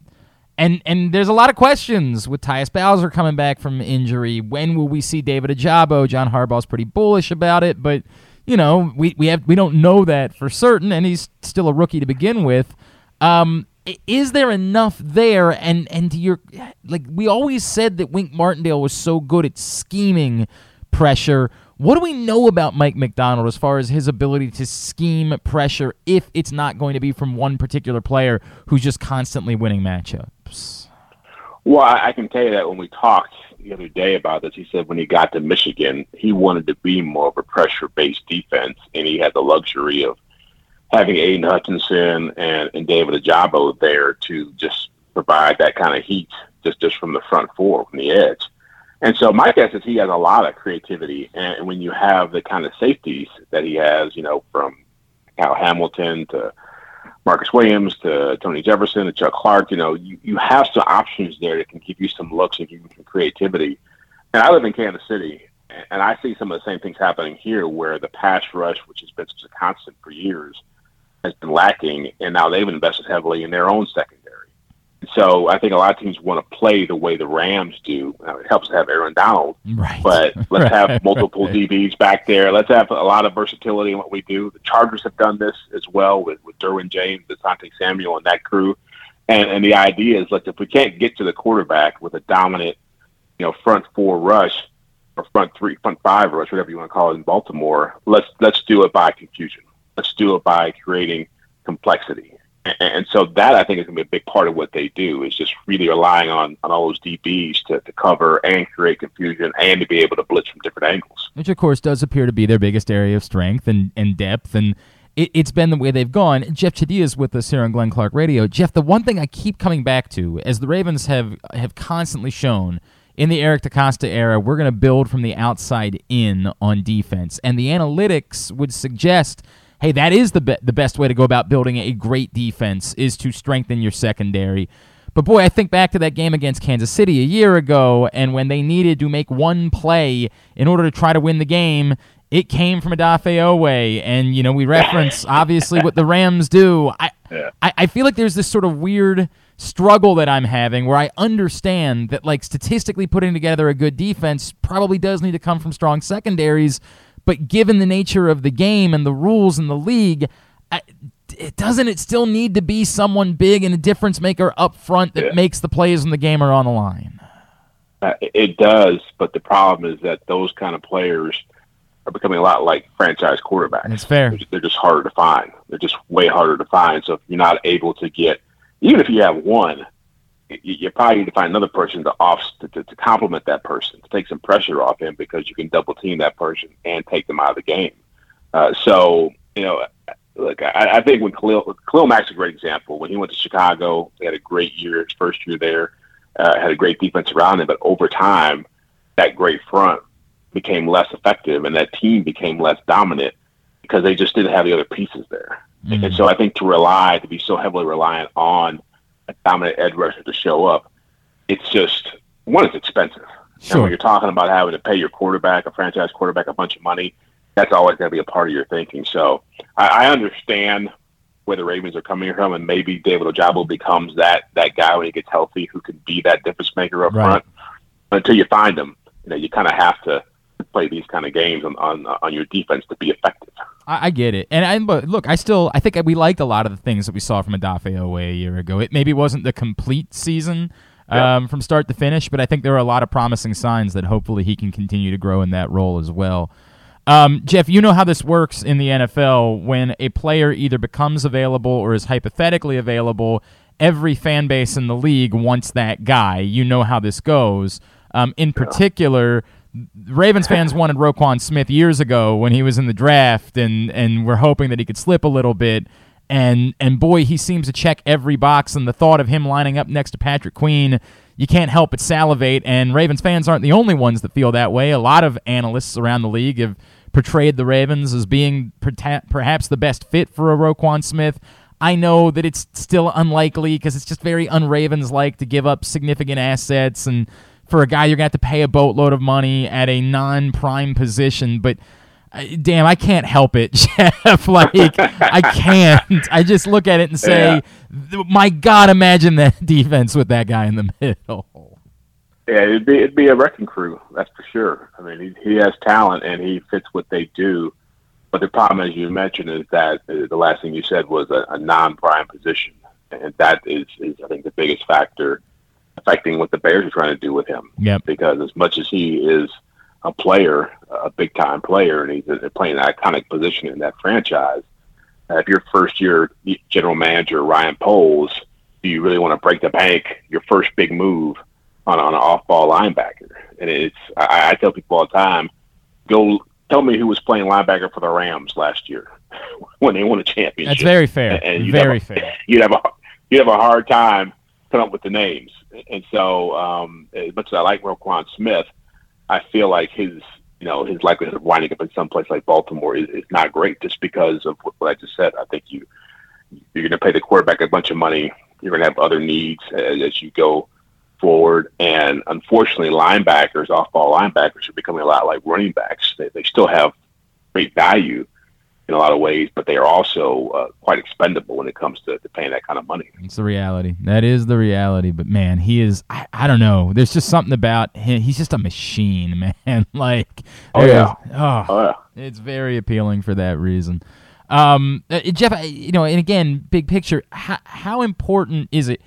and and there's a lot of questions with Tyus Bowser coming back from injury. When will we see David Ojabo? John Harbaugh's pretty bullish about it, but you know we, we have we don't know that for certain, and he's still a rookie to begin with. Um, is there enough there? And and to your like we always said that Wink Martindale was so good at scheming pressure. What do we know about Mike Macdonald as far as his ability to scheme pressure if it's not going to be from one particular player who's just constantly winning matchups? Well, I, can tell you that when we talked the other day about this, he said when he got to Michigan, he wanted to be more of a pressure-based defense, and he had the luxury of having Aidan Hutchinson and, and David Ojabo there to just provide that kind of heat just just from the front four, from the edge. And so my guess is he has a lot of creativity, and, when you have the kind of safeties that he has, you know, from Kyle Hamilton to Marcus Williams to Tony Jefferson to Chuck Clark, you know, you, you have some options there that can give you some looks and give you some creativity. And I live in Kansas City, and I see some of the same things happening here where the pass rush, which has been such a constant for years, has been lacking, and now they've invested heavily in their own secondary. So I think a lot of teams want to play the way the Rams do. Now, it helps to have Aaron Donald, Right. but let's have multiple right. DBs back there. Let's have a lot of versatility in what we do. The Chargers have done this as well with, with Derwin James, Asante Samuel, and that crew. And and the idea is like if we can't get to the quarterback with a dominant, you know, front four rush or front three, front five rush, whatever you want to call it in Baltimore, let's let's do it by confusion. Let's do it by creating complexity. And, so that I think is going to be a big part of what they do is just really relying on, on all those DBs to, to cover and create confusion and to be able to blitz from different angles. which of course does appear to be their biggest area of strength and, and depth and it, it's been the way they've gone. Jeff Chadiha is with us here on glenn clark radio. Jeff the one thing i keep coming back to as the ravens have have constantly shown in the eric DeCosta era we're going to build from the outside in on defense. And the analytics would suggest hey that is the, be- the best way to go about building a great defense is to strengthen your secondary but boy, I think back to that game against Kansas City a year ago, and when they needed to make one play in order to try to win the game, it came from Odafe Oweh. And, you know, we reference obviously what the Rams do. I, I, I feel like there's this sort of weird struggle that I'm having where I understand that, like, statistically putting together a good defense probably does need to come from strong secondaries. But given the nature of the game and the rules in the league, I, it doesn't it still need to be someone big and a difference maker up front that Yeah. makes the plays when the game are on the line? Uh, it- it does, but the problem is that those kind of players are becoming a lot like franchise quarterbacks. That's fair. They're just- They're just harder to find. They're just way harder to find. So if you're not able to get, even if you have one, you, you probably need to find another person to off to, to, to complement that person to take some pressure off him because you can double team that person and take them out of the game. Uh, so you know, look, I, I think when Khalil Khalil Mack's a great example. When he went to Chicago, he had a great year. His first year there, uh, had a great defense around him, but over time, that great front became less effective, and that team became less dominant because they just didn't have the other pieces there. Mm. And so I think to rely, to be so heavily reliant on a dominant edge rusher to show up, it's just one, it's expensive. And Sure. when you're talking about having to pay your quarterback, a franchise quarterback, a bunch of money, that's always going to be a part of your thinking. So I, I understand where the Ravens are coming from, and maybe David Ojabo becomes that that guy when he gets healthy who can be that difference maker up Right. front. Until you find him, you know, you kind of have to play these kind of games on, on on your defense to be effective. I, I get it, and I but look, I still I think we liked a lot of the things that we saw from Odafe a year ago. It maybe wasn't the complete season Yeah. um, from start to finish, but I think there are a lot of promising signs that hopefully he can continue to grow in that role as well. Um, Jeff, you know how this works in the NFL when a player either becomes available or is hypothetically available. Every fan base in the league wants that guy. You know how this goes. Um, in particular, Ravens fans wanted Roquan Smith years ago when he was in the draft, and and we're hoping that he could slip a little bit. And and boy, he seems to check every box. And the thought of him lining up next to Patrick Queen, you can't help but salivate. And Ravens fans aren't the only ones that feel that way. A lot of analysts around the league have portrayed the Ravens as being perhaps the best fit for a Roquan Smith. I know that it's still unlikely because it's just very un-Ravens like to give up significant assets and for a guy you're gonna have to pay a boatload of money at a non-prime position, but. uh, Damn, I can't help it, Jeff. Like, I can't. I just look at it and say, th- "My God, imagine that defense with that guy in the middle." Yeah, it'd be it'd be a wrecking crew, that's for sure. I mean, he he has talent and he fits what they do. But the problem, as you mentioned, is that uh, the last thing you said was a, a non-prime position, and that is, is I think the biggest factor affecting what the Bears are trying to do with him. Yep. Because as much as he is a player, a big-time player, and he's playing an iconic position in that franchise, uh, if your first-year general manager Ryan Poles, do you really want to break the bank? Your first big move on, on an off-ball linebacker, and it's I, I tell people all the time, go tell me who was playing linebacker for the Rams last year when they won a championship. That's very fair. And you'd very a, fair. You'd have a you'd have a hard time coming up with the names, and so um, as much as I like Roquan Smith, I feel like his you know his likelihood of winding up in some place like Baltimore is, is not great just because of what, what I just said. I think you you're going to pay the quarterback a bunch of money. You're going to have other needs as, as you go forward. And unfortunately, linebackers, off-ball linebackers, are becoming a lot like running backs. They, they still have great value in a lot of ways, but they are also uh, quite expendable when it comes to, to paying that kind of money. It's the reality. That is the reality. But man, he is. I, I don't know. There's just something about him. He's just a machine, man. like, Oh, yeah. oh, Oh, yeah. it's very appealing for that reason. Um, uh, Jeff, you know, and again, big picture. How, how important is it?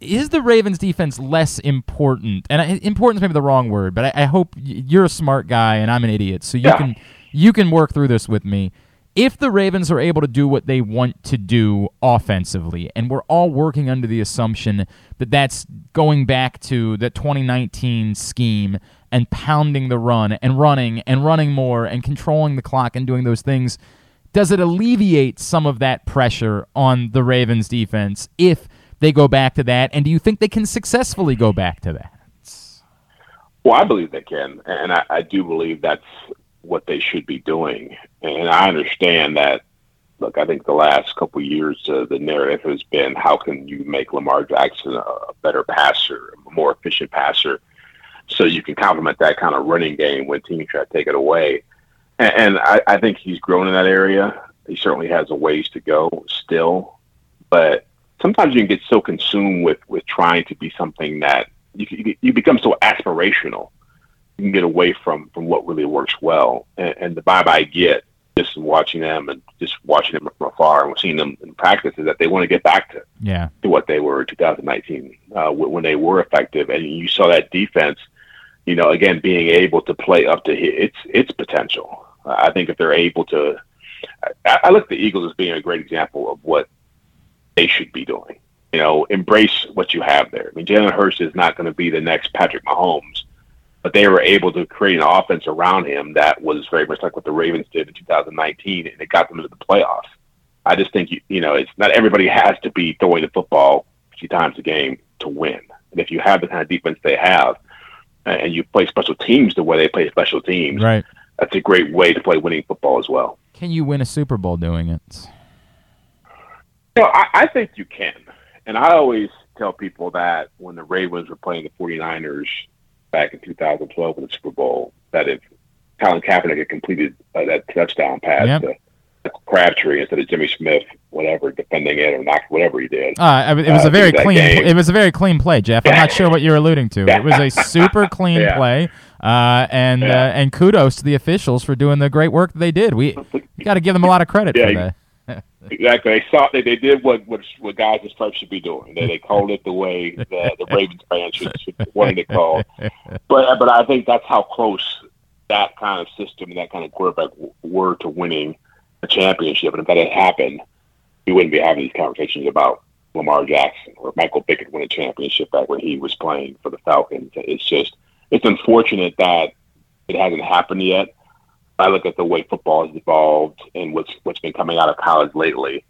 Is the Ravens defense less important? And I, important is maybe the wrong word, but I, I hope you're a smart guy and I'm an idiot, so you Yeah. can you can work through this with me. If the Ravens are able to do what they want to do offensively, and we're all working under the assumption that that's going back to the 2019 scheme and pounding the run and running and running more and controlling the clock and doing those things, does it alleviate some of that pressure on the Ravens defense if they go back to that? And do you think they can successfully go back to that? Well, I believe they can, and I, I do believe that's what they should be doing. And I understand that. Look, I think the last couple years, uh, the narrative has been how can you make Lamar Jackson a, better passer, a more efficient passer, so you can complement that kind of running game when teams try to take it away. And, and I, I think he's grown in that area. He certainly has a ways to go still, but sometimes you can get so consumed with with trying to be something that you you become so aspirational. You can get away from from what really works well. And, and the vibe I get just watching them and just watching them from afar and seeing them in practice is that they want to get back to Yeah. to what they were in 2019 uh, when they were effective. And you saw that defense, you know, again being able to play up to its its potential. Uh, I think if they're able to, I, I look at the Eagles as being a great example of what they should be doing. You know, embrace what you have there. I mean, Jalen Hurts is not going to be the next Patrick Mahomes, but they were able to create an offense around him that was very much like what the Ravens did in 2019, and it got them into the playoffs. I just think you, you know, it's not everybody has to be throwing the football 50 times a game to win. And if you have the kind of defense they have, and you play special teams the way they play special teams, Right. that's a great way to play winning football as well. Can you win a Super Bowl doing it? Know, I, I think you can. And I always tell people that when the Ravens were playing the 49ers back in 2012 in the Super Bowl, that if Colin Kaepernick had completed uh, that touchdown pass Yep. to Crabtree instead of Jimmy Smith, whatever, defending it or not, whatever he did. Uh, I mean, it was Uh, a very clean. game. It was a very clean play, Jeff. I'm not sure what you're alluding to. It was a super clean Yeah. play, uh, and uh, Yeah. and kudos to the officials for doing the great work that they did. We got to give them a lot of credit Yeah, for that. Exactly. They saw they, they did what, what what guys in stripes should be doing. They they called it the way the, the Ravens fans should, should wanted it called. But but I think that's how close that kind of system and that kind of quarterback were to winning a championship. And if that had happened, we wouldn't be having these conversations about Lamar Jackson or Michael Vick win a championship back when he was playing for the Falcons. It's just it's unfortunate that it hasn't happened yet. I look at the way football has evolved and what's what's been coming out of college lately.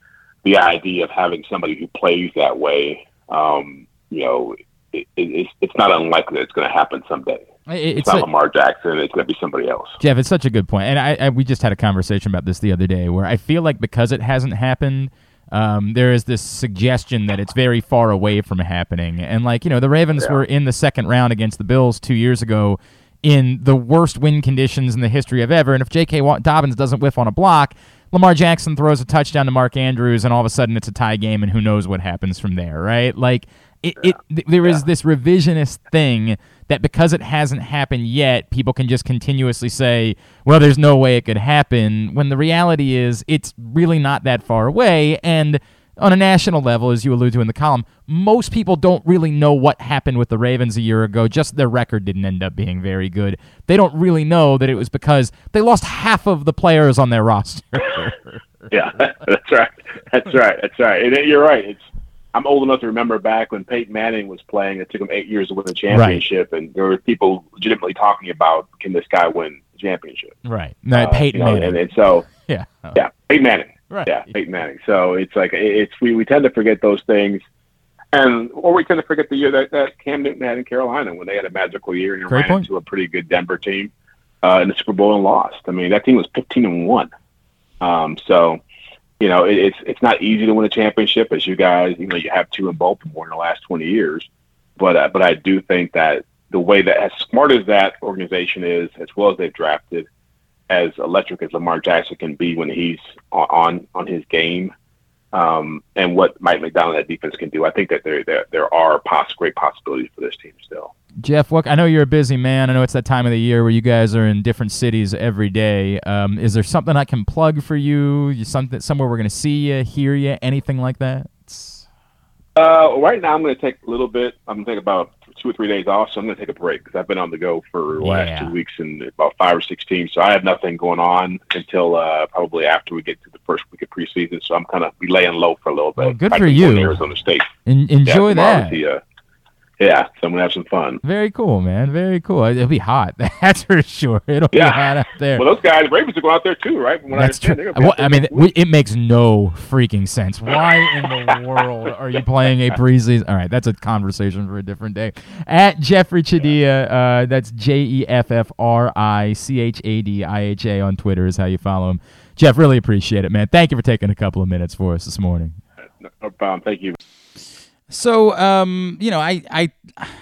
The idea of having somebody who plays that way, um, you know, it, it, it's it's not unlikely that it's going to happen someday. It's, it's not a- Lamar Jackson. It's going to be somebody else. Jeff, it's such a good point, and I, I we just had a conversation about this the other day, where I feel like because it hasn't happened, um, there is this suggestion that it's very far away from happening, and like you know, the Ravens were in the second round against the Bills two years ago in the worst win conditions in the history of ever, and if J.K. Dobbins doesn't whiff on a block. Lamar Jackson throws a touchdown to Mark Andrews, and all of a sudden it's a tie game, and who knows what happens from there, right? Like, it, it th- there is this revisionist thing that because it hasn't happened yet, people can just continuously say, well, there's no way it could happen, when the reality is it's really not that far away. And on a national level, as you allude to in the column, most people don't really know what happened with the Ravens a year ago. Just their record didn't end up being very good. They don't really know that it was because they lost half of the players on their roster. Yeah, that's right. That's right. That's right. And you're right. It's I'm old enough to remember back when Peyton Manning was playing. It took him eight years to win a championship, and there were people legitimately talking about can this guy win the championship? right. No, Uh, Peyton you know, Manning. And, and so yeah. yeah, Peyton Manning. Right. Yeah, Peyton Manning. So it's like it's we, we tend to forget those things, and or we tend to forget the year that, that Cam Newton had in Carolina when they had a magical year and Great ran point. into a pretty good Denver team uh, in the Super Bowl and lost. I mean, that team was fifteen and one. Um, so you know it, it's it's not easy to win a championship, as you guys you know you have two in Baltimore in the last twenty years, but uh, but I do think that the way that as smart as that organization is, as well as they've drafted as electric as Lamar Jackson can be when he's on on, his game, um, and what Mike Macdonald that defense can do, I think that there there, there are poss- great possibilities for this team still. Jeff, what, I know you're a busy man. I know it's that time of the year where you guys are in different cities every day. Um, is there something I can plug for you? you something somewhere we're going to see you, hear you, anything like that? Uh, right now, I'm going to take a little bit. I'm going to take about two or three days off, so I'm going to take a break because I've been on the go for the last two weeks and about five or six teams. So I have nothing going on until uh, probably after we get to the first week of preseason. So I'm kind of laying low for a little bit. Well, good I've for been going to you. Arizona State. En- enjoy tomorrow that. the, uh, yeah, so I'm to have some fun. Very cool, man. Very cool. It'll be hot. That's for sure. It'll be hot out there. Well, those guys, Ravens are going out there too, right? What That's I true. understand, they're gonna be Well, I mean, we, it makes no freaking sense. Why in the world are you playing a preseason? All right, that's a conversation for a different day. At Jeffrey Chadiha, uh, that's J E F F R I C H A D I H A on Twitter is how you follow him. Jeff, really appreciate it, man. Thank you for taking a couple of minutes for us this morning. No problem. Thank you. So, um, you know, I, I,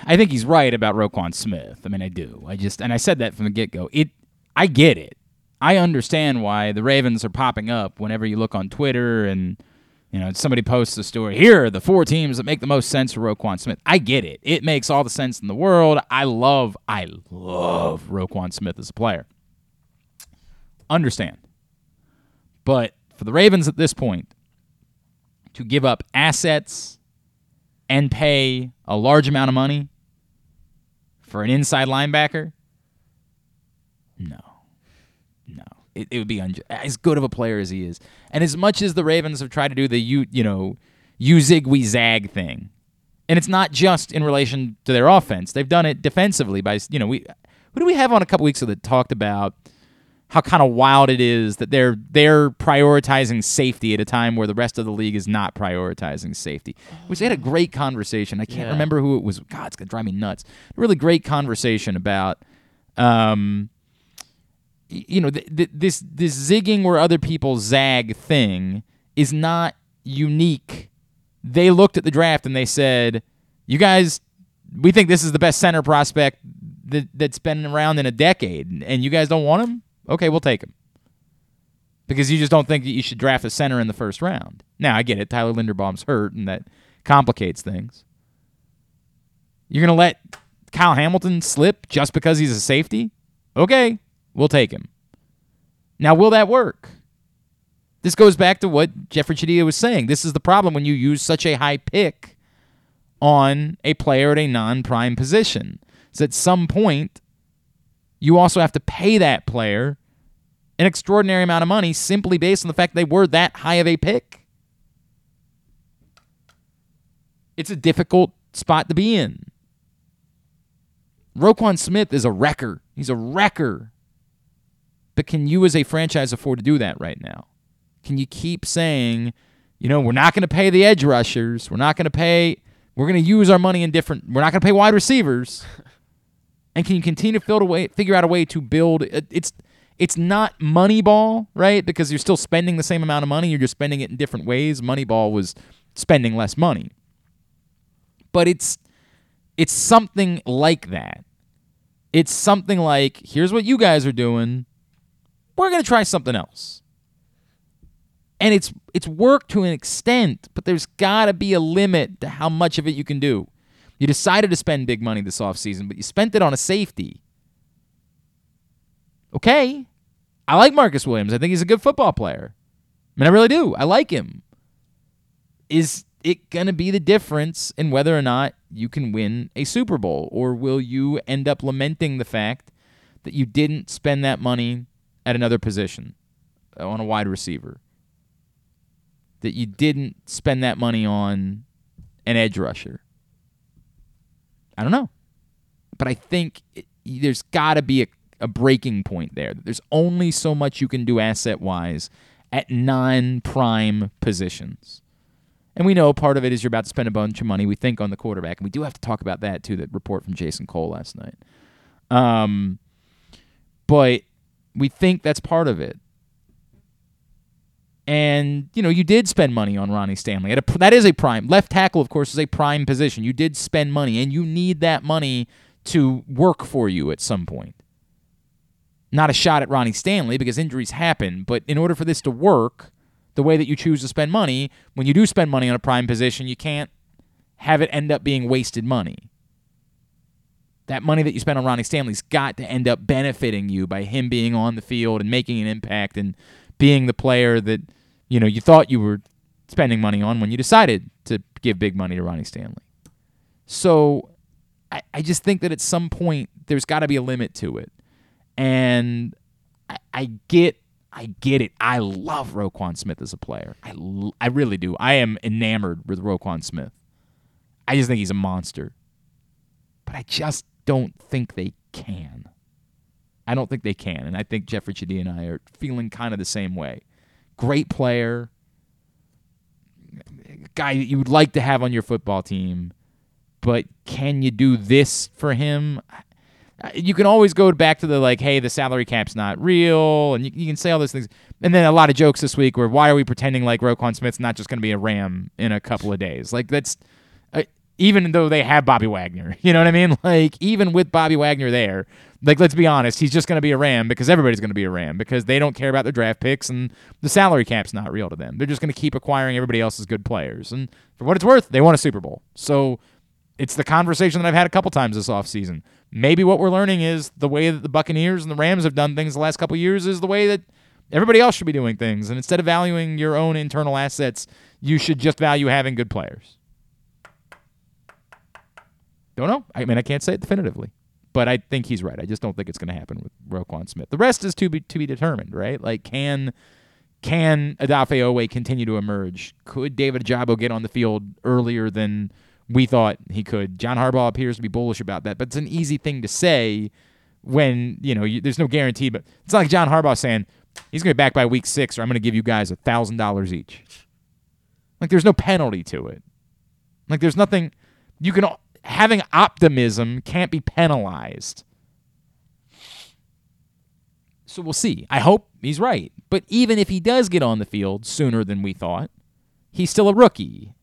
I think he's right about Roquan Smith. I mean, I do. I just, and I said that from the get go. It, I get it. I understand why the Ravens are popping up whenever you look on Twitter and, you know, somebody posts a story. Here are the four teams that make the most sense for Roquan Smith. I get it. It makes all the sense in the world. I love, I love Roquan Smith as a player. Understand. But for the Ravens at this point, to give up assets and pay a large amount of money for an inside linebacker? No. No. It, it would be as good of a player as he is. And as much as the Ravens have tried to do the you you know, you zig we zag thing. And it's not just in relation to their offense. They've done it defensively by you know, we who do we have on a couple weeks ago that talked about how kind of wild it is that they're they're prioritizing safety at a time where the rest of the league is not prioritizing safety. Which they had a great conversation. I can't Yeah. remember who it was. God, it's gonna drive me nuts. A really great conversation about, um, you know, th- th- this this zigging where other people zag thing is not unique. They looked at the draft and they said, "You guys, we think this is the best center prospect that that's been around in a decade, and you guys don't want him." Okay, we'll take him. because you just don't think that you should draft a center in the first round. Now, I get it. Tyler Linderbaum's hurt, and that complicates things. You're going to let Kyle Hamilton slip just because he's a safety? Okay, we'll take him. Now, will that work? This goes back to what Jeffrey Chadiha was saying. This is the problem when you use such a high pick on a player at a non prime position. Is at some point, you also have to pay that player an extraordinary amount of money simply based on the fact they were that high of a pick. It's a difficult spot to be in. Roquan Smith is a wrecker. He's a wrecker. But can you, as a franchise, afford to do that right now? Can you keep saying, you know, we're not going to pay the edge rushers. We're not going to pay, we're going to use our money in different, we're not going to pay wide receivers. and can you continue to a way, figure out a way to build, uh, it's, it's not Moneyball, right? Because you're still spending the same amount of money. You're just spending it in different ways. Moneyball was spending less money. But it's it's something like that. It's something like, here's what you guys are doing. We're going to try something else. And it's it's worked to an extent, but there's got to be a limit to how much of it you can do. You decided to spend big money this offseason, but you spent it on a safety okay. I like Marcus Williams. I think he's a good football player. I mean, I really do. I like him. Is it going to be the difference in whether or not you can win a Super Bowl? Or will you end up lamenting the fact that you didn't spend that money at another position uh, on a wide receiver? That you didn't spend that money on an edge rusher? I don't know. But I think it, there's got to be a a breaking point there. There's only so much you can do asset wise at non prime positions. And we know part of it is you're about to spend a bunch of money, we think, on the quarterback. And we do have to talk about that, too, that report from Jason Cole last night. Um, but we think that's part of it. And, you know, you did spend money on Ronnie Stanley. A, that is a prime. Left tackle, of course, is a prime position. You did spend money, and you need that money to work for you at some point not a shot at Ronnie Stanley because injuries happen. But in order for this to work, the way that you choose to spend money, when you do spend money on a prime position, you can't have it end up being wasted money. That money that you spend on Ronnie Stanley's got to end up benefiting you by him being on the field and making an impact and being the player that you know you thought you were spending money on when you decided to give big money to Ronnie Stanley. So I, I just think that at some point there's got to be a limit to it. And I, I get I get it. I love Roquan Smith as a player. I, I really do. I am enamored with Roquan Smith. I just think he's a monster. But I just don't think they can. I don't think they can. And I think Jeffrey Chadiha and I are feeling kind of the same way. Great player. Guy that you would like to have on your football team. But can you do this for him? you can always go back to the like, hey, the salary cap's not real, and you, you, can say all those things. And then a lot of jokes this week were, why are we pretending like Roquan Smith's not just going to be a Ram in a couple of days? Like that's uh, even though they have Bobby Wagner, you know what I mean? Like even with Bobby Wagner there, like let's be honest, he's just going to be a Ram because everybody's going to be a Ram because they don't care about their draft picks and the salary cap's not real to them. They're just going to keep acquiring everybody else's good players, and for what it's worth, they won a Super Bowl. So it's the conversation that I've had a couple times this offseason maybe what we're learning is the way that the Buccaneers and the Rams have done things the last couple years is the way that everybody else should be doing things. And instead of valuing your own internal assets, you should just value having good players. Don't know. I mean, I can't say it definitively, but I think he's right. I just don't think it's going to happen with Roquan Smith. The rest is to be to be determined, right? Like, can can Odafe Oweh continue to emerge? Could David Ojabo get on the field earlier than we thought he could. John Harbaugh appears to be bullish about that, but it's an easy thing to say when you know you, there's no guarantee. But it's like John Harbaugh saying he's going to be back by week six, or I'm going to give you guys a thousand dollars each. Like there's no penalty to it. Like there's nothing you can having optimism can't be penalized. So we'll see. I hope he's right. But even if he does get on the field sooner than we thought, he's still a rookie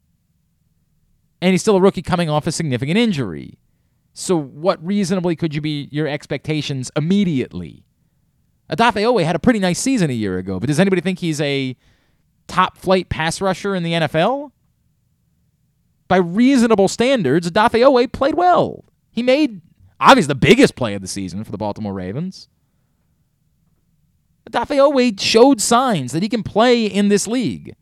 and he's still a rookie coming off a significant injury. So, what reasonably could you be your expectations immediately? Odafe Oweh had a pretty nice season a year ago, but does anybody think he's a top flight pass rusher in the NFL? By reasonable standards, Odafe Oweh played well. He made obviously the biggest play of the season for the Baltimore Ravens. Odafe Oweh showed signs that he can play in this league.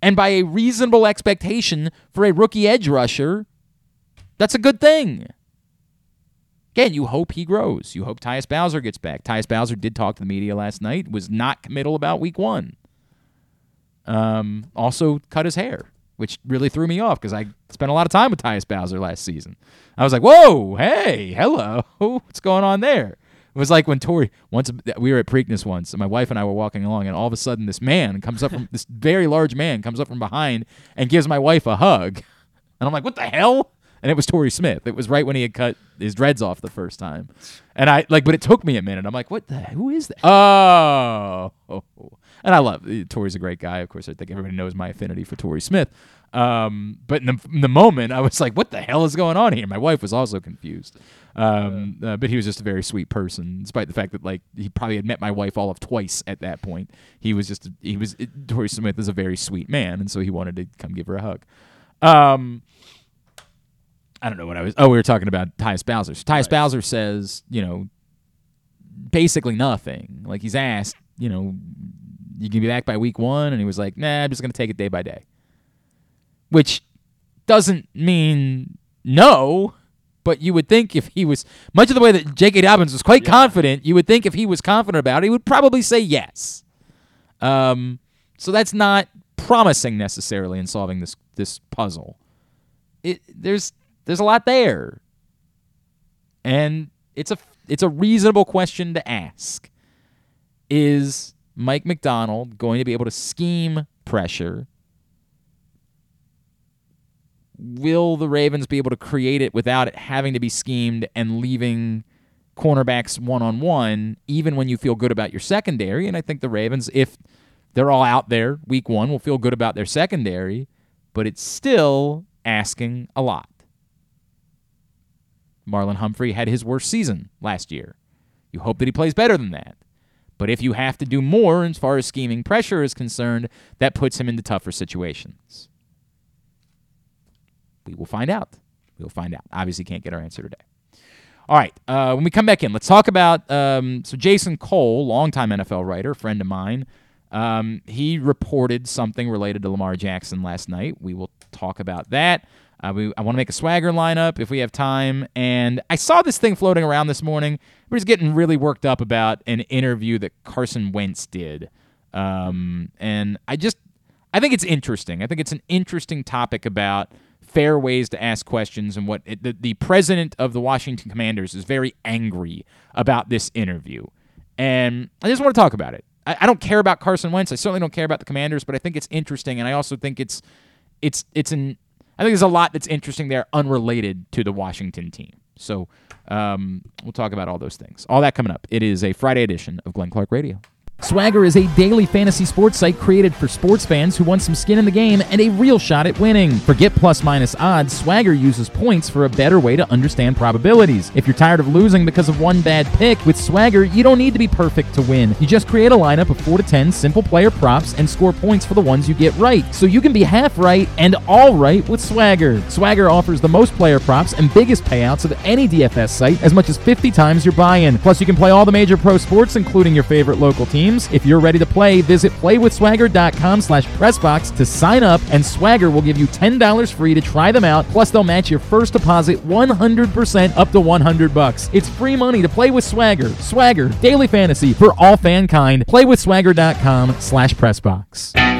And by a reasonable expectation for a rookie edge rusher, that's a good thing. Again, you hope he grows. You hope Tyus Bowser gets back. Tyus Bowser did talk to the media last night, was not committal about week one. Um, also cut his hair, which really threw me off because I spent a lot of time with Tyus Bowser last season. I was like, whoa, hey, hello. What's going on there? It was like when Torrey once we were at Preakness once, and my wife and I were walking along, and all of a sudden this man comes up from this very large man comes up from behind and gives my wife a hug, and I'm like, what the hell? And it was Torrey Smith. It was right when he had cut his dreads off the first time, and I like, but it took me a minute. I'm like, what the? Who is that? Oh, oh. And I love Torrey's a great guy. Of course, I think everybody knows my affinity for Torrey Smith. Um, but in the, in the, moment, I was like, "What the hell is going on here?" My wife was also confused. Um, uh, but he was just a very sweet person, despite the fact that like he probably had met my wife all of twice at that point. He was just he was Torrey Smith is a very sweet man, and so he wanted to come give her a hug. Um, I don't know what I was. Oh, we were talking about Tyus Bowser. So Tyus right. Bowser says, you know, basically nothing. Like he's asked, you know, you can be back by week one, and he was like, nah, I'm just gonna take it day by day. Which doesn't mean no but you would think if he was much of the way that J.K. Dobbins was quite yeah. confident, you would think if he was confident about it, he would probably say yes. Um, so that's not promising necessarily in solving this this puzzle. It there's there's a lot there, and it's a it's a reasonable question to ask. Is Mike Macdonald going to be able to scheme pressure will the Ravens be able to create it without it having to be schemed and leaving cornerbacks one on one, even when you feel good about your secondary? And I think the Ravens, if they're all out there week one, will feel good about their secondary, but it's still asking a lot. Marlon Humphrey had his worst season last year. You hope that he plays better than that. But if you have to do more as far as scheming pressure is concerned, that puts him into tougher situations. We will find out. We will find out. Obviously, can't get our answer today. All right. Uh, when we come back in, let's talk about um, so Jason Cole, longtime NFL writer, friend of mine. Um, he reported something related to Lamar Jackson last night. We will talk about that. Uh, we, I want to make a swagger lineup if we have time. And I saw this thing floating around this morning. Everybody's getting really worked up about an interview that Carson Wentz did. Um, and I just, I think it's interesting. I think it's an interesting topic about fair ways to ask questions and what it, the, the president of the Washington Commanders is very angry about this interview. And I just want to talk about it. I, I don't care about Carson Wentz. I certainly don't care about the Commanders, but I think it's interesting, and I also think it's it's it's an I think there's a lot that's interesting there, unrelated to the Washington team. So um, we'll talk about all those things. All that coming up. It is a Friday edition of Glenn Clark Radio. Swagger is a daily fantasy sports site created for sports fans who want some skin in the game and a real shot at winning. Forget plus minus odds, Swagger uses points for a better way to understand probabilities. If you're tired of losing because of one bad pick, with Swagger, you don't need to be perfect to win. You just create a lineup of 4 to 10 simple player props and score points for the ones you get right. So you can be half right and all right with Swagger. Swagger offers the most player props and biggest payouts of any DFS site, as much as 50 times your buy in. Plus, you can play all the major pro sports, including your favorite local teams teams. If you're ready to play, visit playwithswagger.com slash pressbox to sign up, and Swagger will give you $10 free to try them out. Plus, they'll match your first deposit 100% up to 100 bucks. It's free money to play with Swagger. Swagger, daily fantasy for all fankind. Playwithswagger.com slash pressbox.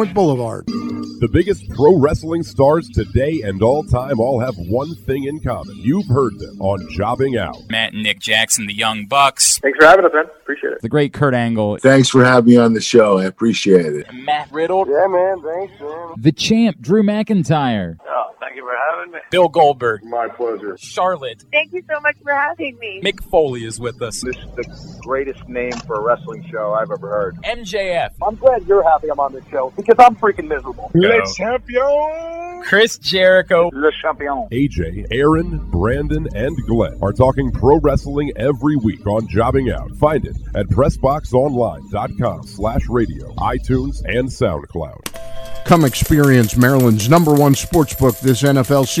North Boulevard. The biggest pro wrestling stars today and all time all have one thing in common. You've heard them on Jobbing Out. Matt and Nick Jackson, the Young Bucks. Thanks for having us, man. Appreciate it. The great Kurt Angle. Thanks for having me on the show. I appreciate it. Matt Riddle. Yeah, man. Thanks, man. The champ, Drew McIntyre. Oh, thank you for having me. Bill Goldberg. My pleasure. Charlotte. Thank you so much for having me. Mick Foley is with us. This is the greatest name for a wrestling show I've ever heard. MJF. I'm glad you're happy I'm on this show because I'm freaking miserable. Le champion. Chris Jericho. Le champion. AJ, Aaron, Brandon, and Glenn are talking pro wrestling every week on Jobbing Out. Find it at PressBoxOnline.com slash radio, iTunes, and SoundCloud. Come experience Maryland's number one sports book this NFL season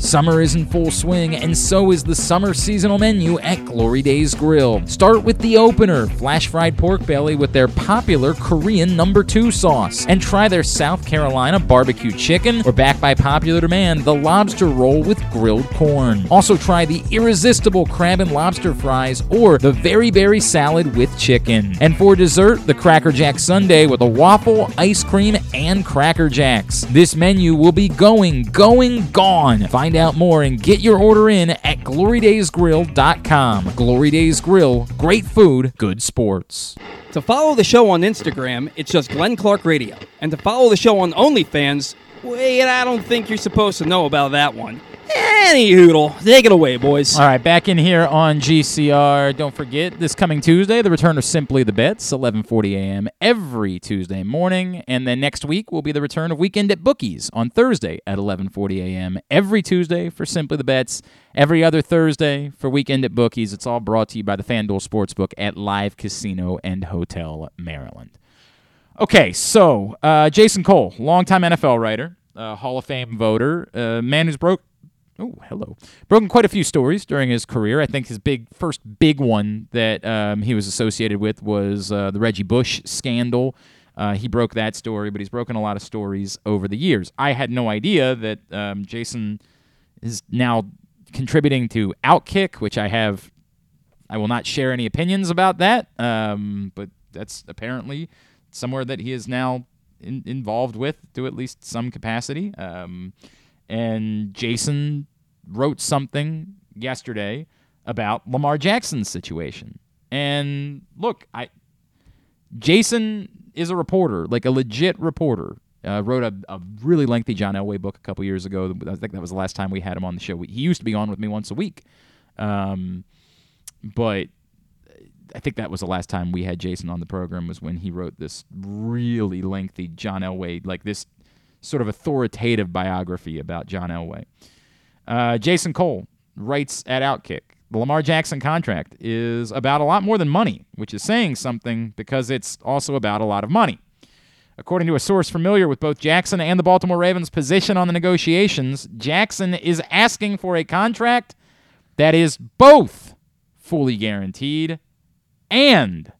Summer is in full swing, and so is the summer seasonal menu at Glory Days Grill. Start with the opener, flash fried pork belly with their popular Korean number two sauce, and try their South Carolina barbecue chicken, or back by popular demand, the lobster roll with grilled corn. Also try the irresistible crab and lobster fries, or the very berry salad with chicken. And for dessert, the Cracker Jack Sundae with a waffle, ice cream, and Cracker Jacks. This menu will be going, going, gone. Find out more and get your order in at glorydaysgrill.com. Glory Days Grill, great food, good sports. To follow the show on Instagram, it's just Glenn Clark Radio. And to follow the show on OnlyFans, wait, I don't think you're supposed to know about that one. Any hoodle. Take it away, boys. All right, back in here on GCR. Don't forget this coming Tuesday, the return of Simply the Bets, 11:40 a.m. every Tuesday morning, and then next week will be the return of Weekend at Bookies on Thursday at 11:40 a.m. every Tuesday for Simply the Bets, every other Thursday for Weekend at Bookies. It's all brought to you by the FanDuel Sportsbook at Live Casino and Hotel Maryland. Okay, so uh, Jason Cole, longtime NFL writer, uh, Hall of Fame voter, uh, man who's broke Oh, hello. Broken quite a few stories during his career. I think his big first big one that um, he was associated with was uh, the Reggie Bush scandal. Uh, he broke that story, but he's broken a lot of stories over the years. I had no idea that um, Jason is now contributing to Outkick, which I have. I will not share any opinions about that, um, but that's apparently somewhere that he is now in, involved with to at least some capacity. Um, and Jason wrote something yesterday about Lamar Jackson's situation. And look, I Jason is a reporter, like a legit reporter. Uh, wrote a, a really lengthy John Elway book a couple years ago. I think that was the last time we had him on the show. He used to be on with me once a week, um, but I think that was the last time we had Jason on the program was when he wrote this really lengthy John Elway, like this sort of authoritative biography about John Elway. Uh, Jason Cole writes at Outkick the Lamar Jackson contract is about a lot more than money, which is saying something because it's also about a lot of money. According to a source familiar with both Jackson and the Baltimore Ravens' position on the negotiations, Jackson is asking for a contract that is both fully guaranteed and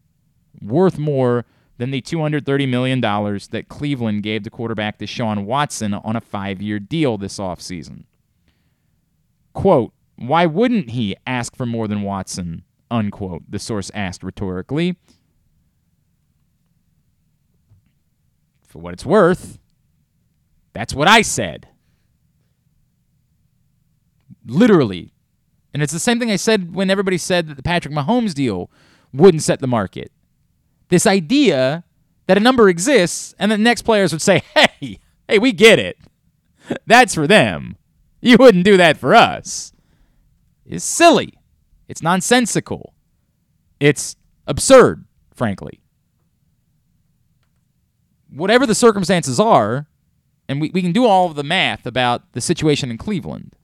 worth more than the $230 million that Cleveland gave the quarterback Deshaun Watson on a five year deal this offseason. Quote, why wouldn't he ask for more than Watson? Unquote, the source asked rhetorically. For what it's worth, that's what I said. Literally. And it's the same thing I said when everybody said that the Patrick Mahomes deal wouldn't set the market. This idea that a number exists and the next players would say, hey, hey, we get it. That's for them. You wouldn't do that for us. It's silly. It's nonsensical. It's absurd, frankly. Whatever the circumstances are, and we, we can do all of the math about the situation in Cleveland.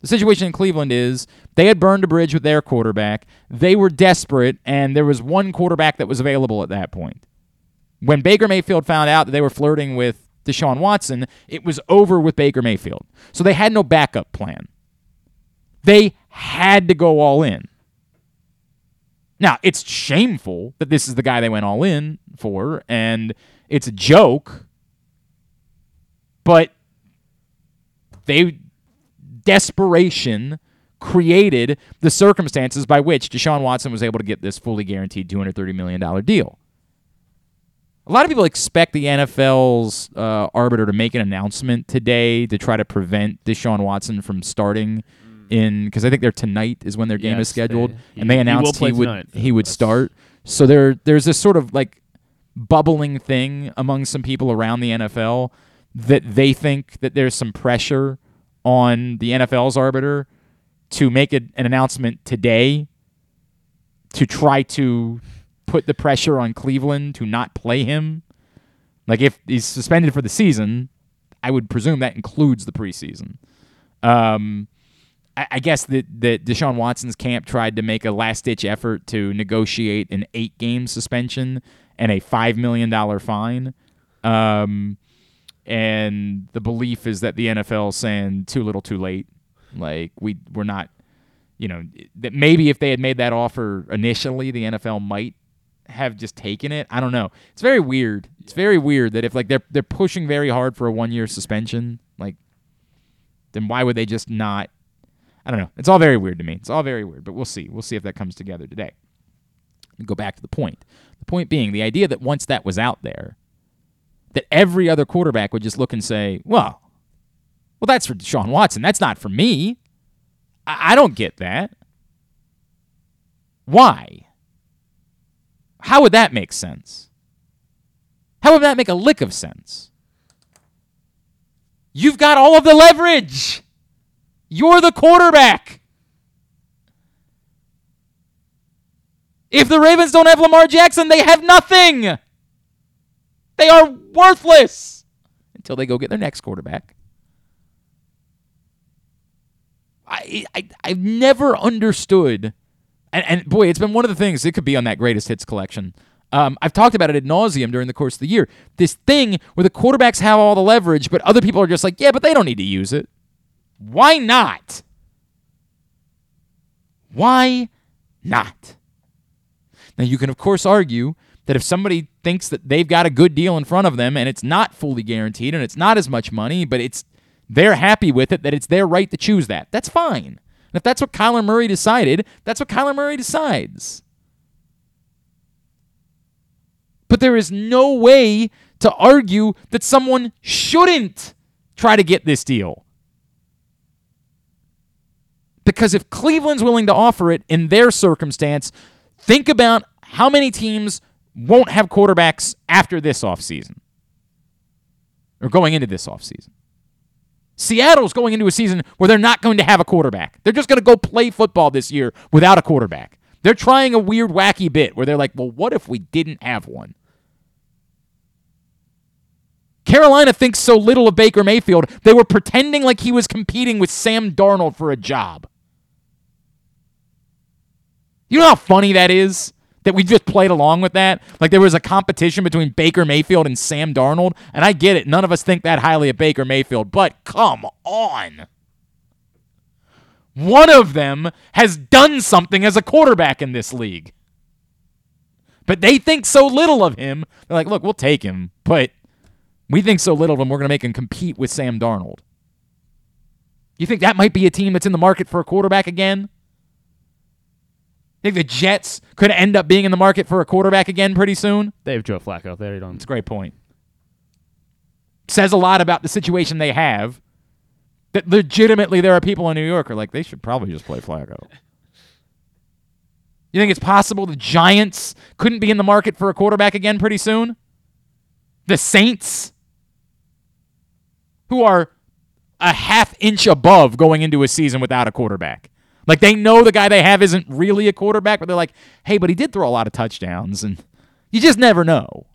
The situation in Cleveland is they had burned a bridge with their quarterback. They were desperate, and there was one quarterback that was available at that point. When Baker Mayfield found out that they were flirting with Deshaun Watson, it was over with Baker Mayfield. So they had no backup plan. They had to go all in. Now, it's shameful that this is the guy they went all in for, and it's a joke, but they desperation created the circumstances by which Deshaun Watson was able to get this fully guaranteed $230 million deal. A lot of people expect the NFL's uh, arbiter to make an announcement today to try to prevent Deshaun Watson from starting in because I think they're tonight is when their game is Yes, they- scheduled, he- and they he will announced play he would tonight. he would start. So there there's this sort of like bubbling thing among some people around the NFL that they think that there's some pressure on the NFL's arbiter to make a, an announcement today to try to put the pressure on Cleveland to not play him. Like if he's suspended for the season, I would presume that includes the preseason. Um, I, I guess that that Deshaun Watson's camp tried to make a last ditch effort to negotiate an eight game suspension and a five million dollar fine. Um, and the belief is that the NFL is saying too little, too late. Like we we're not, you know, that maybe if they had made that offer initially, the NFL might have just taken it. I don't know. It's very weird. It's very weird that if like they're they're pushing very hard for a one year suspension, like then why would they just not? I don't know. It's all very weird to me. It's all very weird, but we'll see. We'll see if that comes together today. Go back to the point. The point being the idea that once that was out there, that every other quarterback would just look and say, "Well, well, that's for Deshaun Watson. That's not for me." I, I don't get that. Why? How would that make sense? How would that make a lick of sense? You've got all of the leverage. You're the quarterback. If the Ravens don't have Lamar Jackson, they have nothing. They are worthless until they go get their next quarterback. I, I I've never understood, and, and boy, it's been one of the things. It could be on that greatest hits collection. Um, I've talked about it ad nauseum during the course of the year. This thing where the quarterbacks have all the leverage, but other people are just like, yeah, but they don't need to use it. Why not? Why not? Now, you can, of course, argue that if somebody thinks that they've got a good deal in front of them and it's not fully guaranteed and it's not as much money, but it's they're happy with it, that it's their right to choose that. That's fine. And if that's what Kyler Murray decided, that's what Kyler Murray decides. But there is no way to argue that someone shouldn't try to get this deal. Because if Cleveland's willing to offer it in their circumstance, think about how many teams won't have quarterbacks after this offseason or going into this offseason. Seattle's going into a season where they're not going to have a quarterback. They're just going to go play football this year without a quarterback. They're trying a weird, wacky bit where they're like, well, what if we didn't have one? Carolina thinks so little of Baker Mayfield, they were pretending like he was competing with Sam Darnold for a job. You know how funny that is? That we just played along with that? Like there was a competition between Baker Mayfield and Sam Darnold. And I get it. None of us think that highly of Baker Mayfield, but come on. One of them has done something as a quarterback in this league. But they think so little of him. They're like, look, we'll take him, but we think so little of him, we're going to make him compete with Sam Darnold. You think that might be a team that's in the market for a quarterback again? Think the Jets could end up being in the market for a quarterback again pretty soon? They have Joe Flacco. There you don't. It's a great point. Says a lot about the situation they have. That legitimately there are people in New York who are like, they should probably just play Flacco. You think it's possible the Giants couldn't be in the market for a quarterback again pretty soon? The Saints, who are a half inch above going into a season without a quarterback. Like they know the guy they have isn't really a quarterback, but they're like, hey, but he did throw a lot of touchdowns, and you just never know.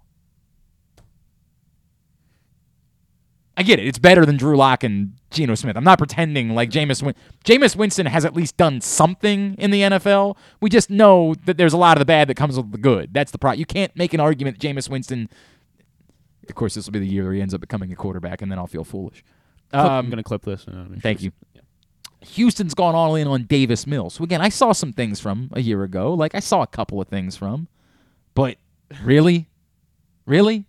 I get it. It's better than Drew Lock and Geno Smith. I'm not pretending like Jameis Win- Jameis Winston has at least done something in the NFL. We just know that there's a lot of the bad that comes with the good. That's the problem. You can't make an argument that Jameis Winston Of course, this will be the year where he ends up becoming a quarterback, and then I'll feel foolish. Um, I'm gonna clip this. Thank sure you. Houston's gone all in on Davis Mills. So again, I saw some things from a year ago. Like I saw a couple of things from, but really, really,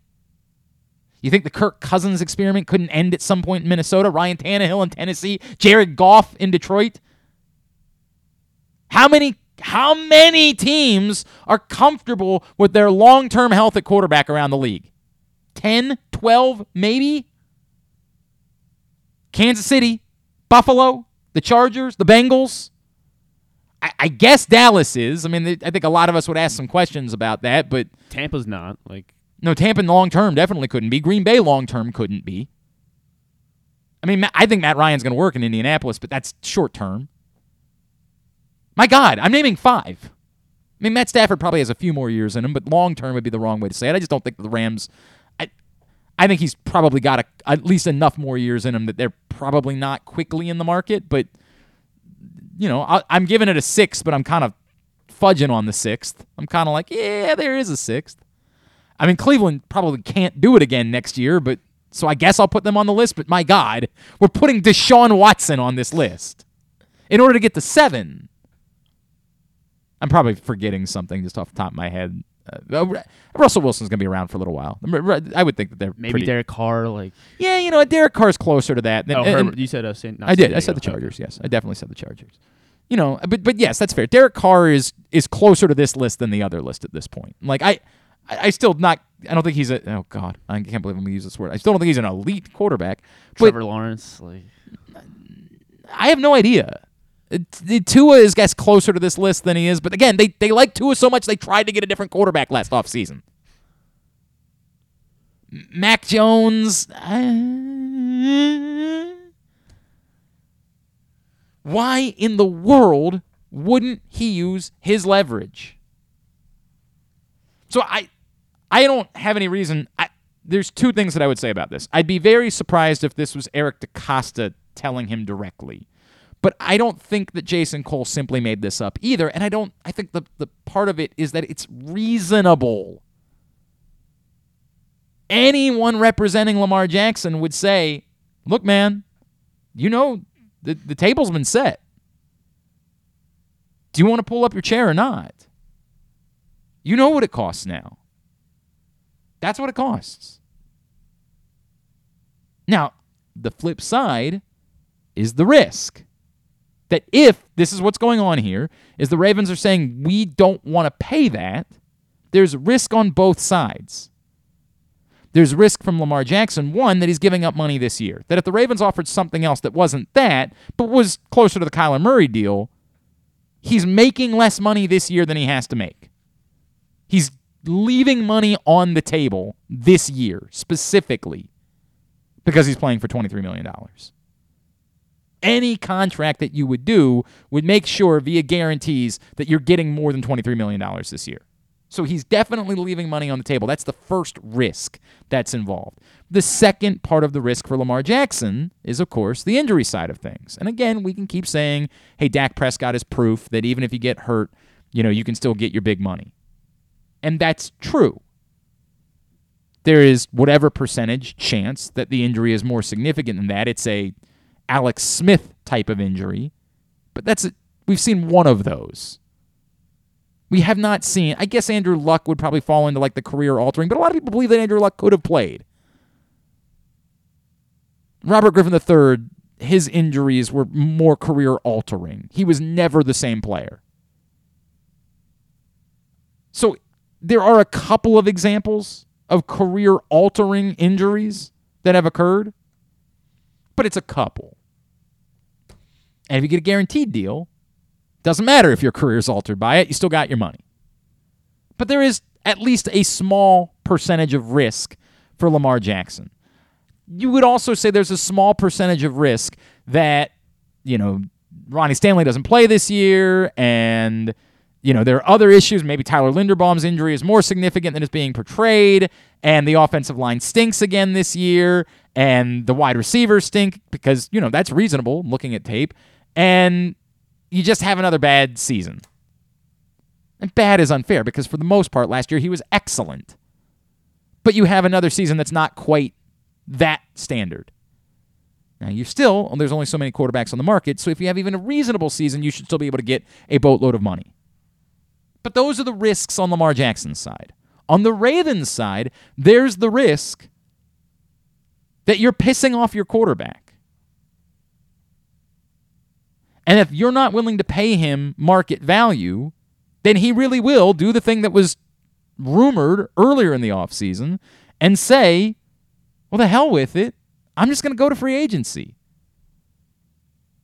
you think the Kirk Cousins experiment couldn't end at some point in Minnesota? Ryan Tannehill in Tennessee, Jared Goff in Detroit. How many? How many teams are comfortable with their long-term health at quarterback around the league? 10, 12, maybe? Kansas City, Buffalo, the Chargers, the Bengals. I, I guess Dallas is. I mean, th- I think a lot of us would ask some questions about that, but Tampa's not like no, Tampa long term definitely couldn't be. Green Bay long term couldn't be. I mean, I think Matt Ryan's going to work in Indianapolis, but that's short term. My God, I'm naming five. I mean, Matt Stafford probably has a few more years in him, but long term would be the wrong way to say it. I just don't think the Rams. I, think he's probably got a, at least enough more years in him that they're probably not quickly in the market. But you know, I, I'm giving it a six, but I'm kind of fudging on the sixth. I'm kind of like, yeah, there is a sixth. I mean, Cleveland probably can't do it again next year, but so I guess I'll put them on the list. But my God, we're putting Deshaun Watson on this list in order to get to seven. I'm probably forgetting something just off the top of my head. Uh, Russell Wilson's going to be around for a little while. I would think that they're maybe pretty, Derek Carr. Like yeah, you know, Derek Carr's closer to that. Than, oh, and- you said uh, not I did. San I said the. Chargers. Yes, I definitely said the Chargers. You know, but but yes, that's fair. Derek Carr is is closer to this list than the other list at this point. Like I, I, I still not. I don't think he's a. Oh God, I can't believe I'm gonna use this word. I still don't think he's an elite quarterback. Trevor Lawrence. Like I have no idea. Tua is guess closer to this list than he is, but again, they they like Tua so much they tried to get a different quarterback last offseason. Mac Jones. uh, why in the world wouldn't he use his leverage? So I I don't have any reason. I, there's two things that I would say about this. I'd be very surprised if this was Eric DeCosta telling him directly. But I don't think that Jason Cole simply made this up either. And I don't I think the, the part of it is that it's reasonable. Anyone representing Lamar Jackson would say, look, man, you know the, the table's been set. Do you want to pull up your chair or not? You know what it costs now. That's what it costs. Now, the flip side is the risk. That if this is what's going on here, is the Ravens are saying we don't want to pay that, there's risk on both sides. There's risk from Lamar Jackson, one, that he's giving up money this year. That if the Ravens offered something else that wasn't that, but was closer to the Kyler Murray deal, he's making less money this year than he has to make. He's leaving money on the table this year specifically because he's playing for $23 million. Any contract that you would do would make sure via guarantees that you're getting more than $23 million this year. So he's definitely leaving money on the table. That's the first risk that's involved. The second part of the risk for Lamar Jackson is, of course, the injury side of things. And again, we can keep saying, hey, Dak Prescott is proof that even if you get hurt, you know, you can still get your big money. And that's true. There is whatever percentage chance that the injury is more significant than that. It's a Alex Smith type of injury, but that's a, we've seen one of those. We have not seen. I guess Andrew Luck would probably fall into like the career altering, but a lot of people believe that Andrew Luck could have played. Robert Griffin III, his injuries were more career altering. He was never the same player. So there are a couple of examples of career altering injuries that have occurred, but it's a couple. And if you get a guaranteed deal, doesn't matter if your career is altered by it, you still got your money. But there is at least a small percentage of risk for Lamar Jackson. You would also say there's a small percentage of risk that, you know, Ronnie Stanley doesn't play this year and you know, there are other issues. Maybe Tyler Linderbaum's injury is more significant than it's being portrayed, and the offensive line stinks again this year, and the wide receivers stink because, you know, that's reasonable looking at tape. And you just have another bad season. And bad is unfair because for the most part last year he was excellent. but you have another season that's not quite that standard. Now you're still oh, there's only so many quarterbacks on the market, so if you have even a reasonable season, you should still be able to get a boatload of money. But those are the risks on Lamar Jackson's side. On the Ravens side, there's the risk that you're pissing off your quarterback. And if you're not willing to pay him market value, then he really will do the thing that was rumored earlier in the offseason and say, well, the hell with it. I'm just going to go to free agency.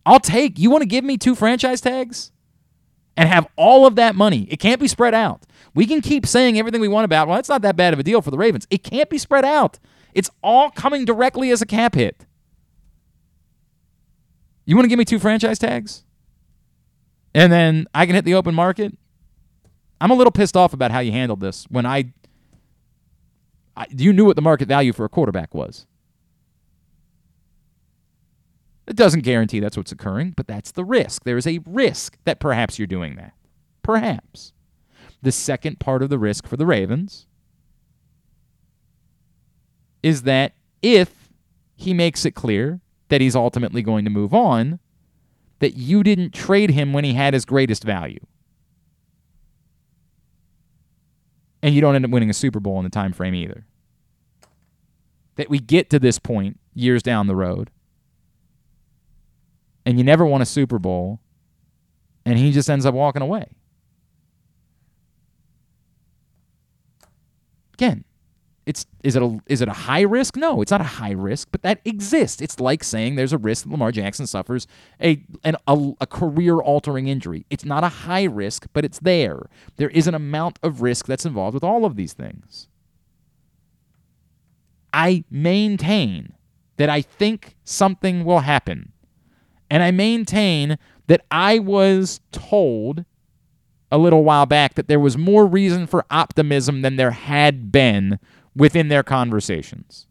I'll take, you want to give me two franchise tags and have all of that money? It can't be spread out. We can keep saying everything we want about, well, it's not that bad of a deal for the Ravens. It can't be spread out. It's all coming directly as a cap hit. You want to give me two franchise tags? And then I can hit the open market? I'm a little pissed off about how you handled this when I, I you knew what the market value for a quarterback was. It doesn't guarantee that's what's occurring, but that's the risk. There is a risk that perhaps you're doing that. Perhaps. The second part of the risk for the Ravens is that if he makes it clear that he's ultimately going to move on, that you didn't trade him when he had his greatest value. And you don't end up winning a Super Bowl in the time frame either. That we get to this point years down the road and you never won a Super Bowl, and he just ends up walking away. Again, it's is it a is it a high risk? No, it's not a high risk, but that exists. It's like saying there's a risk that Lamar Jackson suffers a an, a, a career altering injury. It's not a high risk, but it's there. There is an amount of risk that's involved with all of these things. I maintain that I think something will happen and I maintain that I was told a little while back that there was more reason for optimism than there had been within their conversations.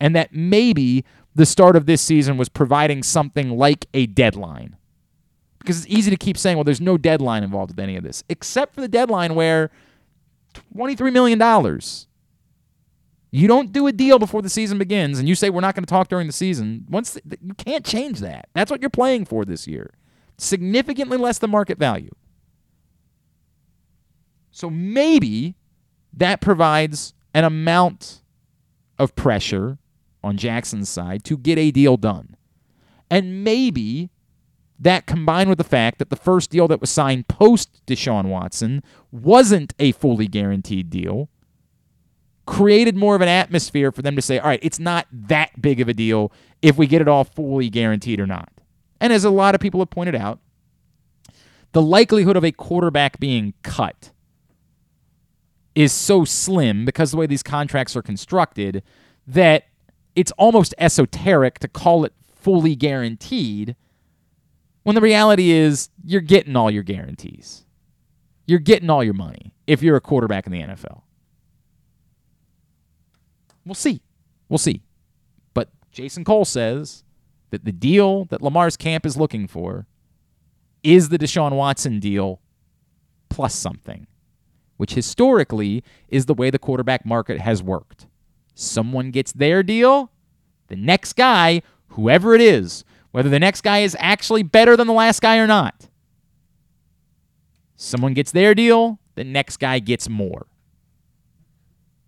And that maybe the start of this season was providing something like a deadline. Because it's easy to keep saying, well, there's no deadline involved with any of this, except for the deadline where $23 million you don't do a deal before the season begins and you say we're not going to talk during the season. Once the, you can't change that. That's what you're playing for this year. Significantly less than market value. So maybe that provides an amount of pressure on Jackson's side to get a deal done. And maybe that combined with the fact that the first deal that was signed post Deshaun Watson wasn't a fully guaranteed deal created more of an atmosphere for them to say, all right, it's not that big of a deal if we get it all fully guaranteed or not. And as a lot of people have pointed out, the likelihood of a quarterback being cut is so slim because the way these contracts are constructed that it's almost esoteric to call it fully guaranteed when the reality is you're getting all your guarantees. You're getting all your money if you're a quarterback in the NFL. We'll see. We'll see. But Jason Cole says that the deal that Lamar's camp is looking for is the Deshaun Watson deal plus something, which historically is the way the quarterback market has worked. Someone gets their deal, the next guy, whoever it is, whether the next guy is actually better than the last guy or not, someone gets their deal, the next guy gets more.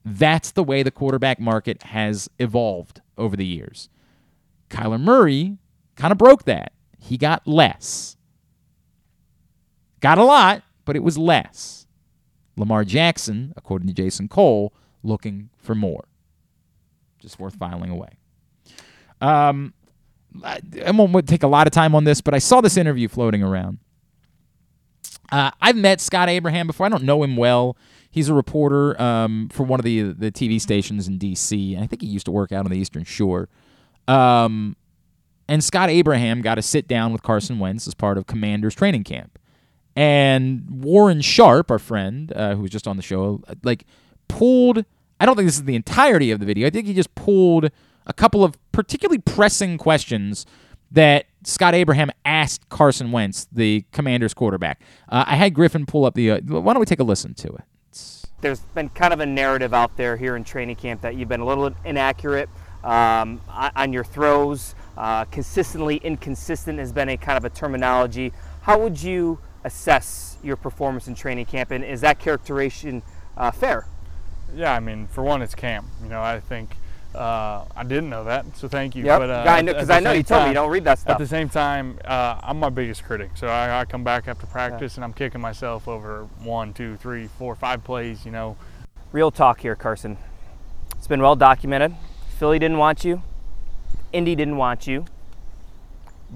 That's the way the quarterback market has evolved over the years. Kyler Murray kind of broke that. He got less. Got a lot, but it was less. Lamar Jackson, according to Jason Cole, looking for more. Just worth filing away. Um, I won't take a lot of time on this, but I saw this interview floating around. Uh, I've met Scott Abraham before. I don't know him well. He's a reporter um, for one of the the TV stations in D.C. I think he used to work out on the Eastern Shore. Um, and Scott Abraham got to sit down with Carson Wentz as part of Commanders training camp. And Warren Sharp, our friend, uh, who was just on the show, like pulled. I don't think this is the entirety of the video. I think he just pulled a couple of particularly pressing questions that Scott Abraham asked Carson Wentz, the Commanders quarterback. Uh, I had Griffin pull up the. Uh, why don't we take a listen to it? there's been kind of a narrative out there here in training camp that you've been a little inaccurate um, on your throws. Uh, consistently inconsistent has been a kind of a terminology. How would you assess your performance in training camp, and is that characterization uh, fair? Yeah, I mean, for one, it's camp. You know, I think uh, I didn't know that, so thank you. Yep. But, uh, Yeah, I know- at- 'cause I the know you told me you time- don't read that stuff. At the same time, uh, I'm my biggest critic, so I, I come back after practice and I'm kicking myself over one, two, three, four, five plays. You know, Real talk here, Carson. It's been well documented. Philly didn't want you. Indy didn't want you.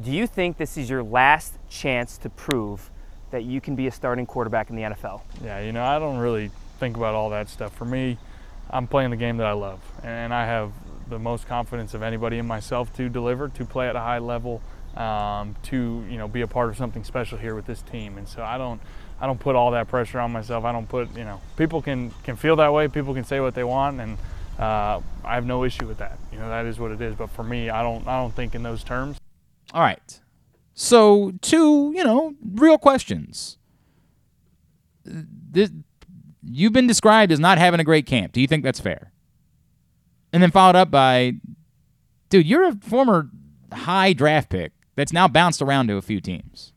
Do you think this is your last chance to prove that you can be a starting quarterback in the NFL? Yeah, you know, I don't really think about all that stuff. For me, I'm playing the game that I love, and I have the most confidence of anybody in myself to deliver, to play at a high level, um, to you know be a part of something special here with this team. And so I don't, I don't put all that pressure on myself. I don't put, you know, people can can feel that way. People can say what they want, and uh, I have no issue with that. You know, that is what it is. But for me, I don't, I don't think in those terms. All right. So, two, you know, real questions. This, you've been described as not having a great camp. Do you think that's fair? And then followed up by, dude, you're a former high draft pick that's now bounced around to a few teams.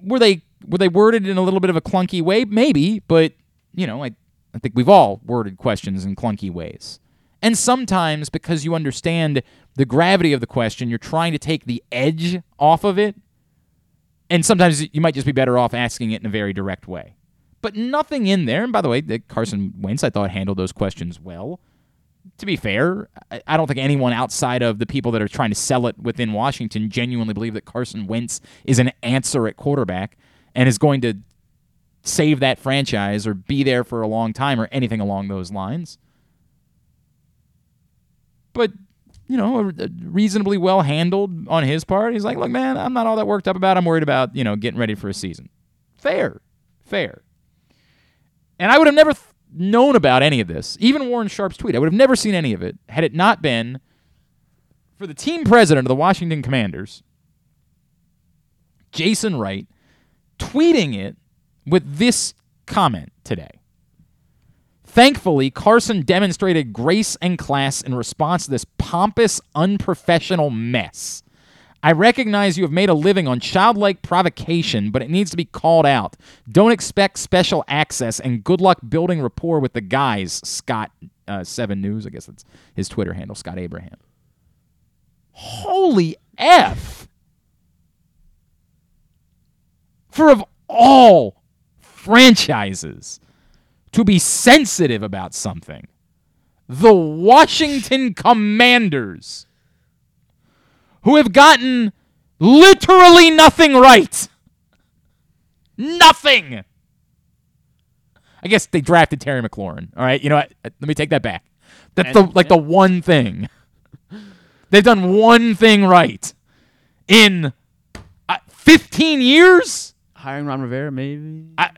Were they were they worded in a little bit of a clunky way? Maybe, but you know, I I think we've all worded questions in clunky ways. And sometimes because you understand the gravity of the question, you're trying to take the edge off of it. And sometimes you might just be better off asking it in a very direct way. But nothing in there. And by the way, Carson Wentz, I thought, handled those questions well. To be fair, I don't think anyone outside of the people that are trying to sell it within Washington genuinely believe that Carson Wentz is an answer at quarterback and is going to save that franchise or be there for a long time or anything along those lines. But you know, reasonably well handled on his part. He's like, look, man, I'm not all that worked up about. it. I'm worried about you know getting ready for a season. Fair, fair. And I would have never th- known about any of this, even Warren Sharp's tweet. I would have never seen any of it had it not been for the team president of the Washington Commanders, Jason Wright, tweeting it with this comment today. Thankfully, Carson demonstrated grace and class in response to this pompous, unprofessional mess. I recognize you have made a living on childlike provocation, but it needs to be called out. Don't expect special access, and good luck building rapport with the guys. Scott uh, Seven News, I guess that's his Twitter handle, Scott Abraham. Holy f! For of all franchises to be sensitive about something. The Washington Commanders, who have gotten literally nothing right. Nothing. I guess they drafted Terry McLaurin. All right, you know what? Let me take that back. That's the like the one thing. They've done one thing right in uh, 15 years. Hiring Ron Rivera, maybe. I,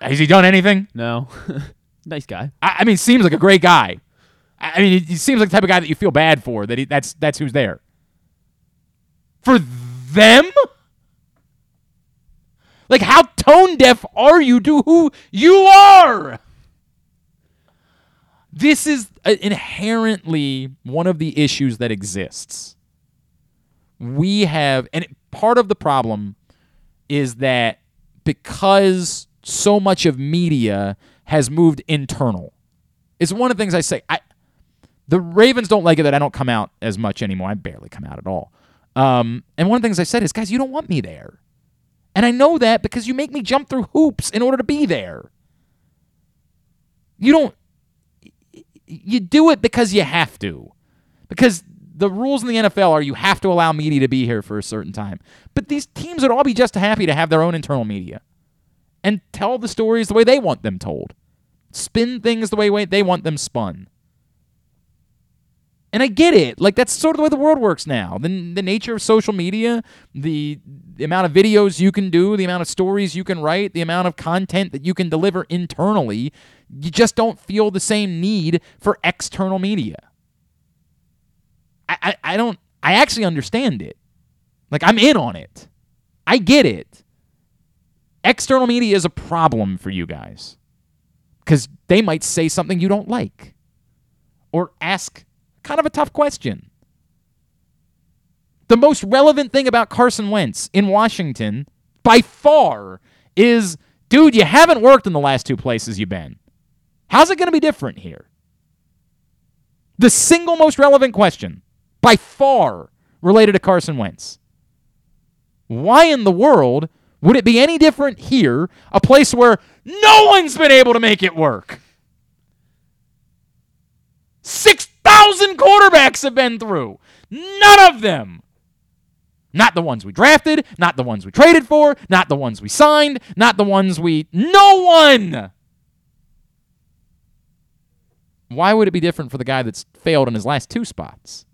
has he done anything? No. nice guy. I, I mean, seems like a great guy. I I mean, he, he seems like the type of guy that you feel bad for. That he, that's that's who's there. For them, like how tone deaf are you to who you are? This is uh, inherently one of the issues that exists. We have, and part of the problem is that because so much of media has moved internal. It's one of the things I say. I the Ravens don't like it that I don't come out as much anymore. I barely come out at all. Um, and one of the things I said is, guys, you don't want me there. And I know that because you make me jump through hoops in order to be there. You don't you do it because you have to. Because the rules in the NFL are you have to allow media to be here for a certain time. But these teams would all be just happy to have their own internal media and tell the stories the way they want them told. Spin things the way they want them spun. And I get it. Like that's sort of the way the world works now. The, the nature of social media, the, the amount of videos you can do, the amount of stories you can write, the amount of content that you can deliver internally, you just don't feel the same need for external media. I, I, I don't I actually understand it. Like I'm in on it. I get it. External media is a problem for you guys because they might say something you don't like or ask kind of a tough question. The most relevant thing about Carson Wentz in Washington by far is dude, you haven't worked in the last two places you've been. How's it going to be different here? The single most relevant question by far related to Carson Wentz. Why in the world would it be any different here, a place where no one's been able to make it work? 6,000 quarterbacks have been through. None of them. Not the ones we drafted, not the ones we traded for, not the ones we signed, not the ones we. No one! Why would it be different for the guy that's failed in his last two spots?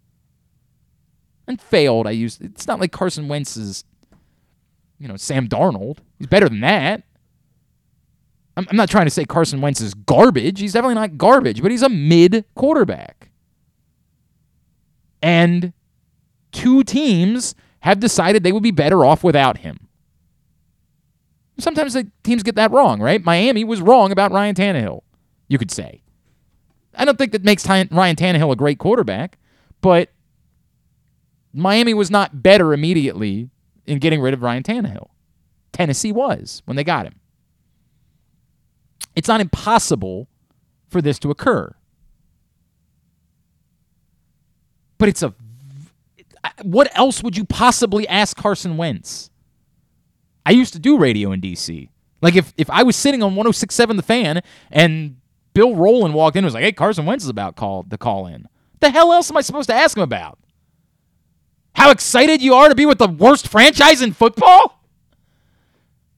And failed, I use. It's not like Carson Wentz is, you know, Sam Darnold. He's better than that. I'm, I'm not trying to say Carson Wentz is garbage. He's definitely not garbage, but he's a mid quarterback. And two teams have decided they would be better off without him. Sometimes the teams get that wrong, right? Miami was wrong about Ryan Tannehill, you could say. I don't think that makes Ryan Tannehill a great quarterback, but Miami was not better immediately in getting rid of Ryan Tannehill. Tennessee was when they got him. It's not impossible for this to occur. But it's a. What else would you possibly ask Carson Wentz? I used to do radio in D.C. Like if, if I was sitting on 1067 The Fan and Bill Rowland walked in and was like, hey, Carson Wentz is about call, to call in. The hell else am I supposed to ask him about? How excited you are to be with the worst franchise in football?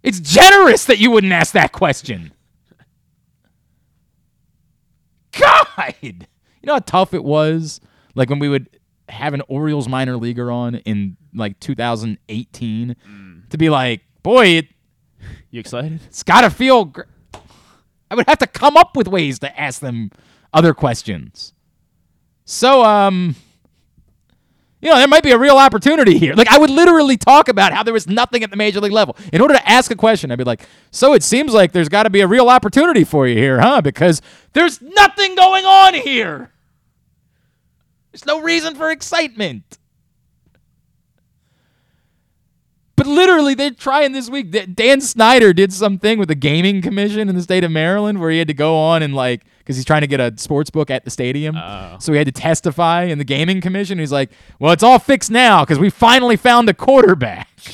It's generous that you wouldn't ask that question. God, you know how tough it was? Like when we would have an Orioles minor leaguer on in like 2018 mm. to be like, boy, it, you excited? It's got to feel. Gr- I would have to come up with ways to ask them other questions. So, um, you know, there might be a real opportunity here. Like, I would literally talk about how there was nothing at the major league level. In order to ask a question, I'd be like, so it seems like there's got to be a real opportunity for you here, huh? Because there's nothing going on here. There's no reason for excitement. But literally, they're trying this week. Dan Snyder did something with the gaming commission in the state of Maryland where he had to go on and like because he's trying to get a sports book at the stadium. Oh. So he had to testify in the gaming commission. He's like, "Well, it's all fixed now because we finally found a quarterback."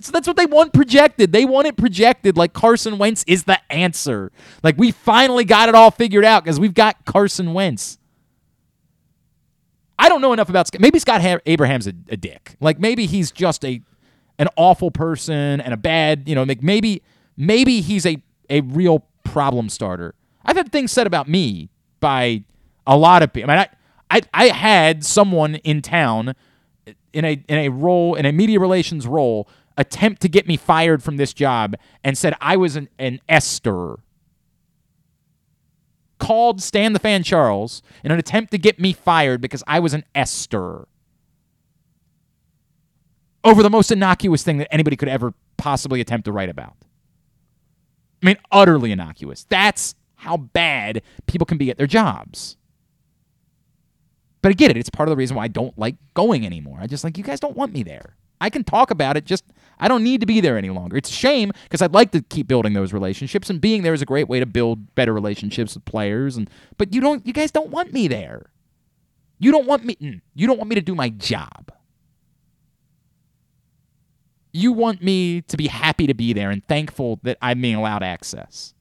So that's what they want projected. They want it projected like Carson Wentz is the answer. Like we finally got it all figured out because we've got Carson Wentz. I don't know enough about Scott. Maybe Scott ha- Abraham's a, a, dick. Like maybe he's just a an awful person and a bad, you know, like maybe maybe he's a a real problem starter. I've had things said about me by a lot of people. I mean, I, I I had someone in town uh, in a in a role in a media relations role attempt to get me fired from this job and said I was an, an Esther called Stan the Fan Charles in an attempt to get me fired because I was an Esther over the most innocuous thing that anybody could ever possibly attempt to write about. I mean, utterly innocuous. That's how bad people can be at their jobs. But I get it. It's part of the reason why I don't like going anymore. I just like, you guys don't want me there. I can talk about it, just I don't need to be there any longer. It's a shame because I'd like to keep building those relationships, and being there is a great way to build better relationships with players. And but you don't, you guys don't want me there. You don't want me. Mm, you don't want me to do my job. You want me to be happy to be there and thankful that I'm being allowed access.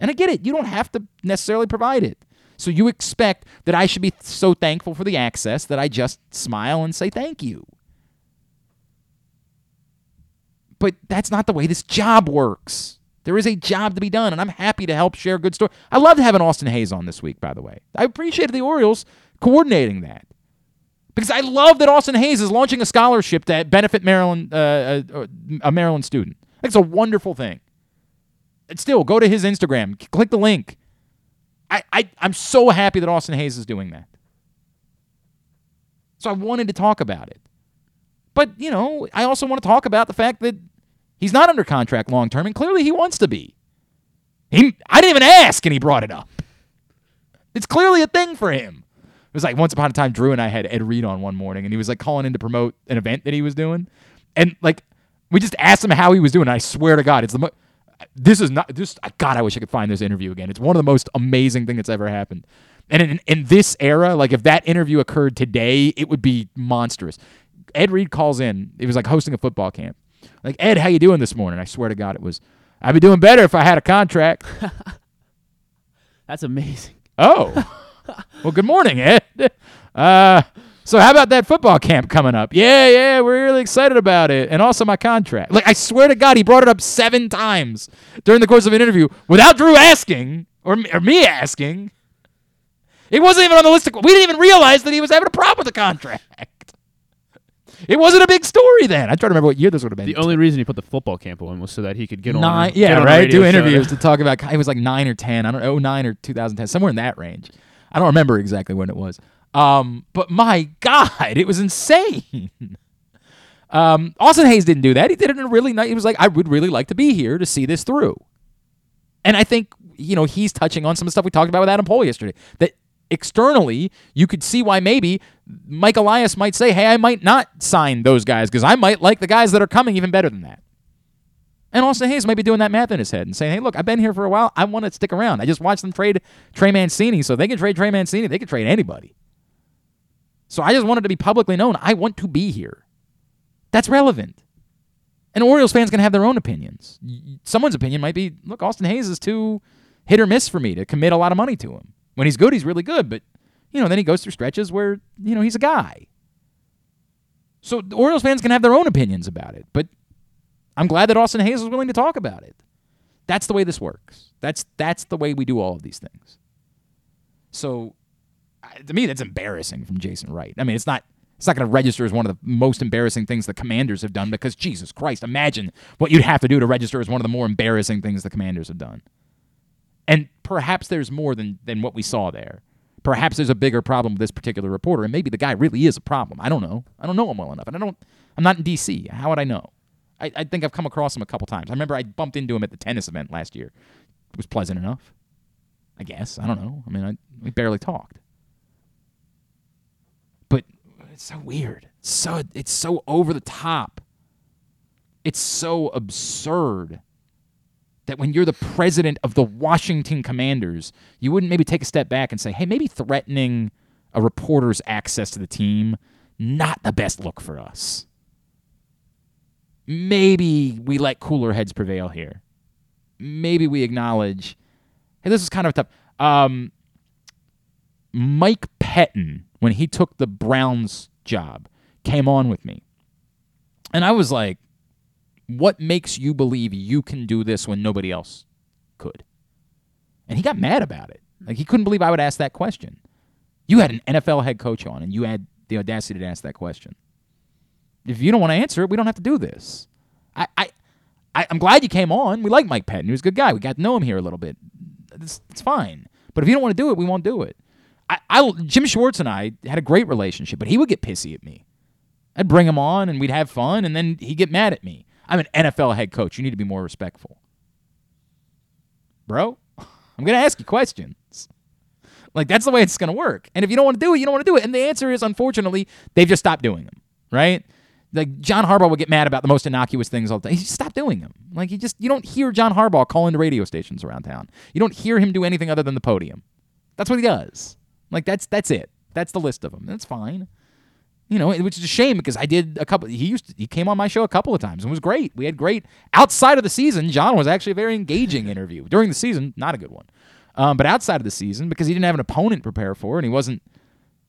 And I get it. You don't have to necessarily provide it. So you expect that I should be so thankful for the access that I just smile and say thank you. But that's not the way this job works. There is a job to be done, and I'm happy to help share a good story. I loved having Austin Hays on this week, by the way. I appreciated the Orioles coordinating that because I love that Austin Hays is launching a scholarship to benefit Maryland, uh, a, uh, a Maryland student. That's a wonderful thing. Still, go to his Instagram, click the link. I, I, I'm so happy that Austin Hays is doing that. So I wanted to talk about it. But, you know, I also want to talk about the fact that He's not under contract long term, and clearly he wants to be. He, I didn't even ask, and he brought it up. It's clearly a thing for him. It was like once upon a time, Drew and I had Ed Reed on one morning, and he was like calling in to promote an event that he was doing, and like we just asked him how he was doing. And I swear to God, it's the mo- this is not this. God, I wish I could find this interview again. It's one of the most amazing thing that's ever happened. And in, in this era, like if that interview occurred today, it would be monstrous. Ed Reed calls in. It was like hosting a football camp. Like Ed, how you doing this morning? I swear to God, it was. I'd be doing better if I had a contract. That's amazing. Oh, well, good morning, Ed. Uh, so how about that football camp coming up? Yeah, yeah, we're really excited about it, and also my contract. Like I swear to God, he brought it up seven times during the course of an interview without Drew asking or, or me asking. It wasn't even on the list. Of, we didn't even realize that he was having a problem with the contract. It wasn't a big story then. I try to remember what year this would have been. The only reason he put the football camp on was so that he could get on. nine, get yeah, on right. Do interviews to- talk about. It was like nine or ten. I don't know, 09 or 2010, somewhere in that range. I don't remember exactly when it was. Um, but my God, it was insane. Um, Austin Hays didn't do that. He did it in a really nice. He was like, I would really like to be here to see this through. And I think you know he's touching on some of the stuff we talked about with Adam Pohl yesterday. That externally, you could see why maybe Mike Elias might say, "Hey, I might not sign those guys because I might like the guys that are coming even better than that." And Austin Hays might be doing that math in his head and saying, "Hey, look, I've been here for a while. I want to stick around. I just watched them trade Trey Mancini, so they can trade Trey Mancini. They can trade anybody. So I just wanted to be publicly known. I want to be here. That's relevant. And Orioles fans can have their own opinions. Someone's opinion might be, look, Austin Hays is too hit or miss for me to commit a lot of money to him. When he's good, he's really good, but you know, then he goes through stretches where you know he's a guy. So Orioles fans can have their own opinions about it, but I'm glad that Austin Hays was willing to talk about it. That's the way this works. That's that's the way we do all of these things. So to me, that's embarrassing from Jason Wright. I mean, it's not it's not going to register as one of the most embarrassing things the Commanders have done because Jesus Christ, imagine what you'd have to do to register as one of the more embarrassing things the Commanders have done. And perhaps there's more than than what we saw there. Perhaps there's a bigger problem with this particular reporter, and maybe the guy really is a problem. I don't know. I don't know him well enough, and I don't. I'm not in D.C. How would I know? I, I think I've come across him a couple times. I remember I bumped into him at the tennis event last year. It was pleasant enough. I guess. I don't know. I mean, I, we barely talked. It's so weird. So it's so over the top. It's so absurd that when you're the president of the Washington Commanders, you wouldn't maybe take a step back and say, "Hey, maybe threatening a reporter's access to the team not the best look for us." maybe we let cooler heads prevail here. Maybe we acknowledge, hey, this is kind of tough. Um, Mike Pettine, when he took the Browns job, came on with me. And I was like, what makes you believe you can do this when nobody else could? And he got mad about it. Like, he couldn't believe I would ask that question. You had an NFL head coach on, and you had the audacity to ask that question if you don't want to answer it, we don't have to do this. I, I, I I'm glad you came on. We like Mike Pettine. He was a good guy. We got to know him here a little bit. It's, it's fine. But if you don't want to do it, we won't do it. I, I, Jim Schwartz and I had a great relationship, but he would get pissy at me. I'd bring him on and we'd have fun, and then he'd get mad at me. I'm an NFL head coach. You need to be more respectful. Bro, I'm going to ask you questions. Like, that's the way it's going to work. And if you don't want to do it, you don't want to do it. And the answer is, unfortunately, they've just stopped doing them, right? Like, John Harbaugh would get mad about the most innocuous things all the time. He stopped doing them. Like, you just, you don't hear John Harbaugh calling the radio stations around town. You don't hear him do anything other than the podium. That's what he does. Like, that's, that's it. That's the list of them. That's fine. You know, which is a shame because I did a couple. He used to, he came on my show a couple of times and was great. We had great outside of the season. John was actually a very engaging interview during the season. Not a good one, um, but outside of the season because he didn't have an opponent prepare for and he wasn't,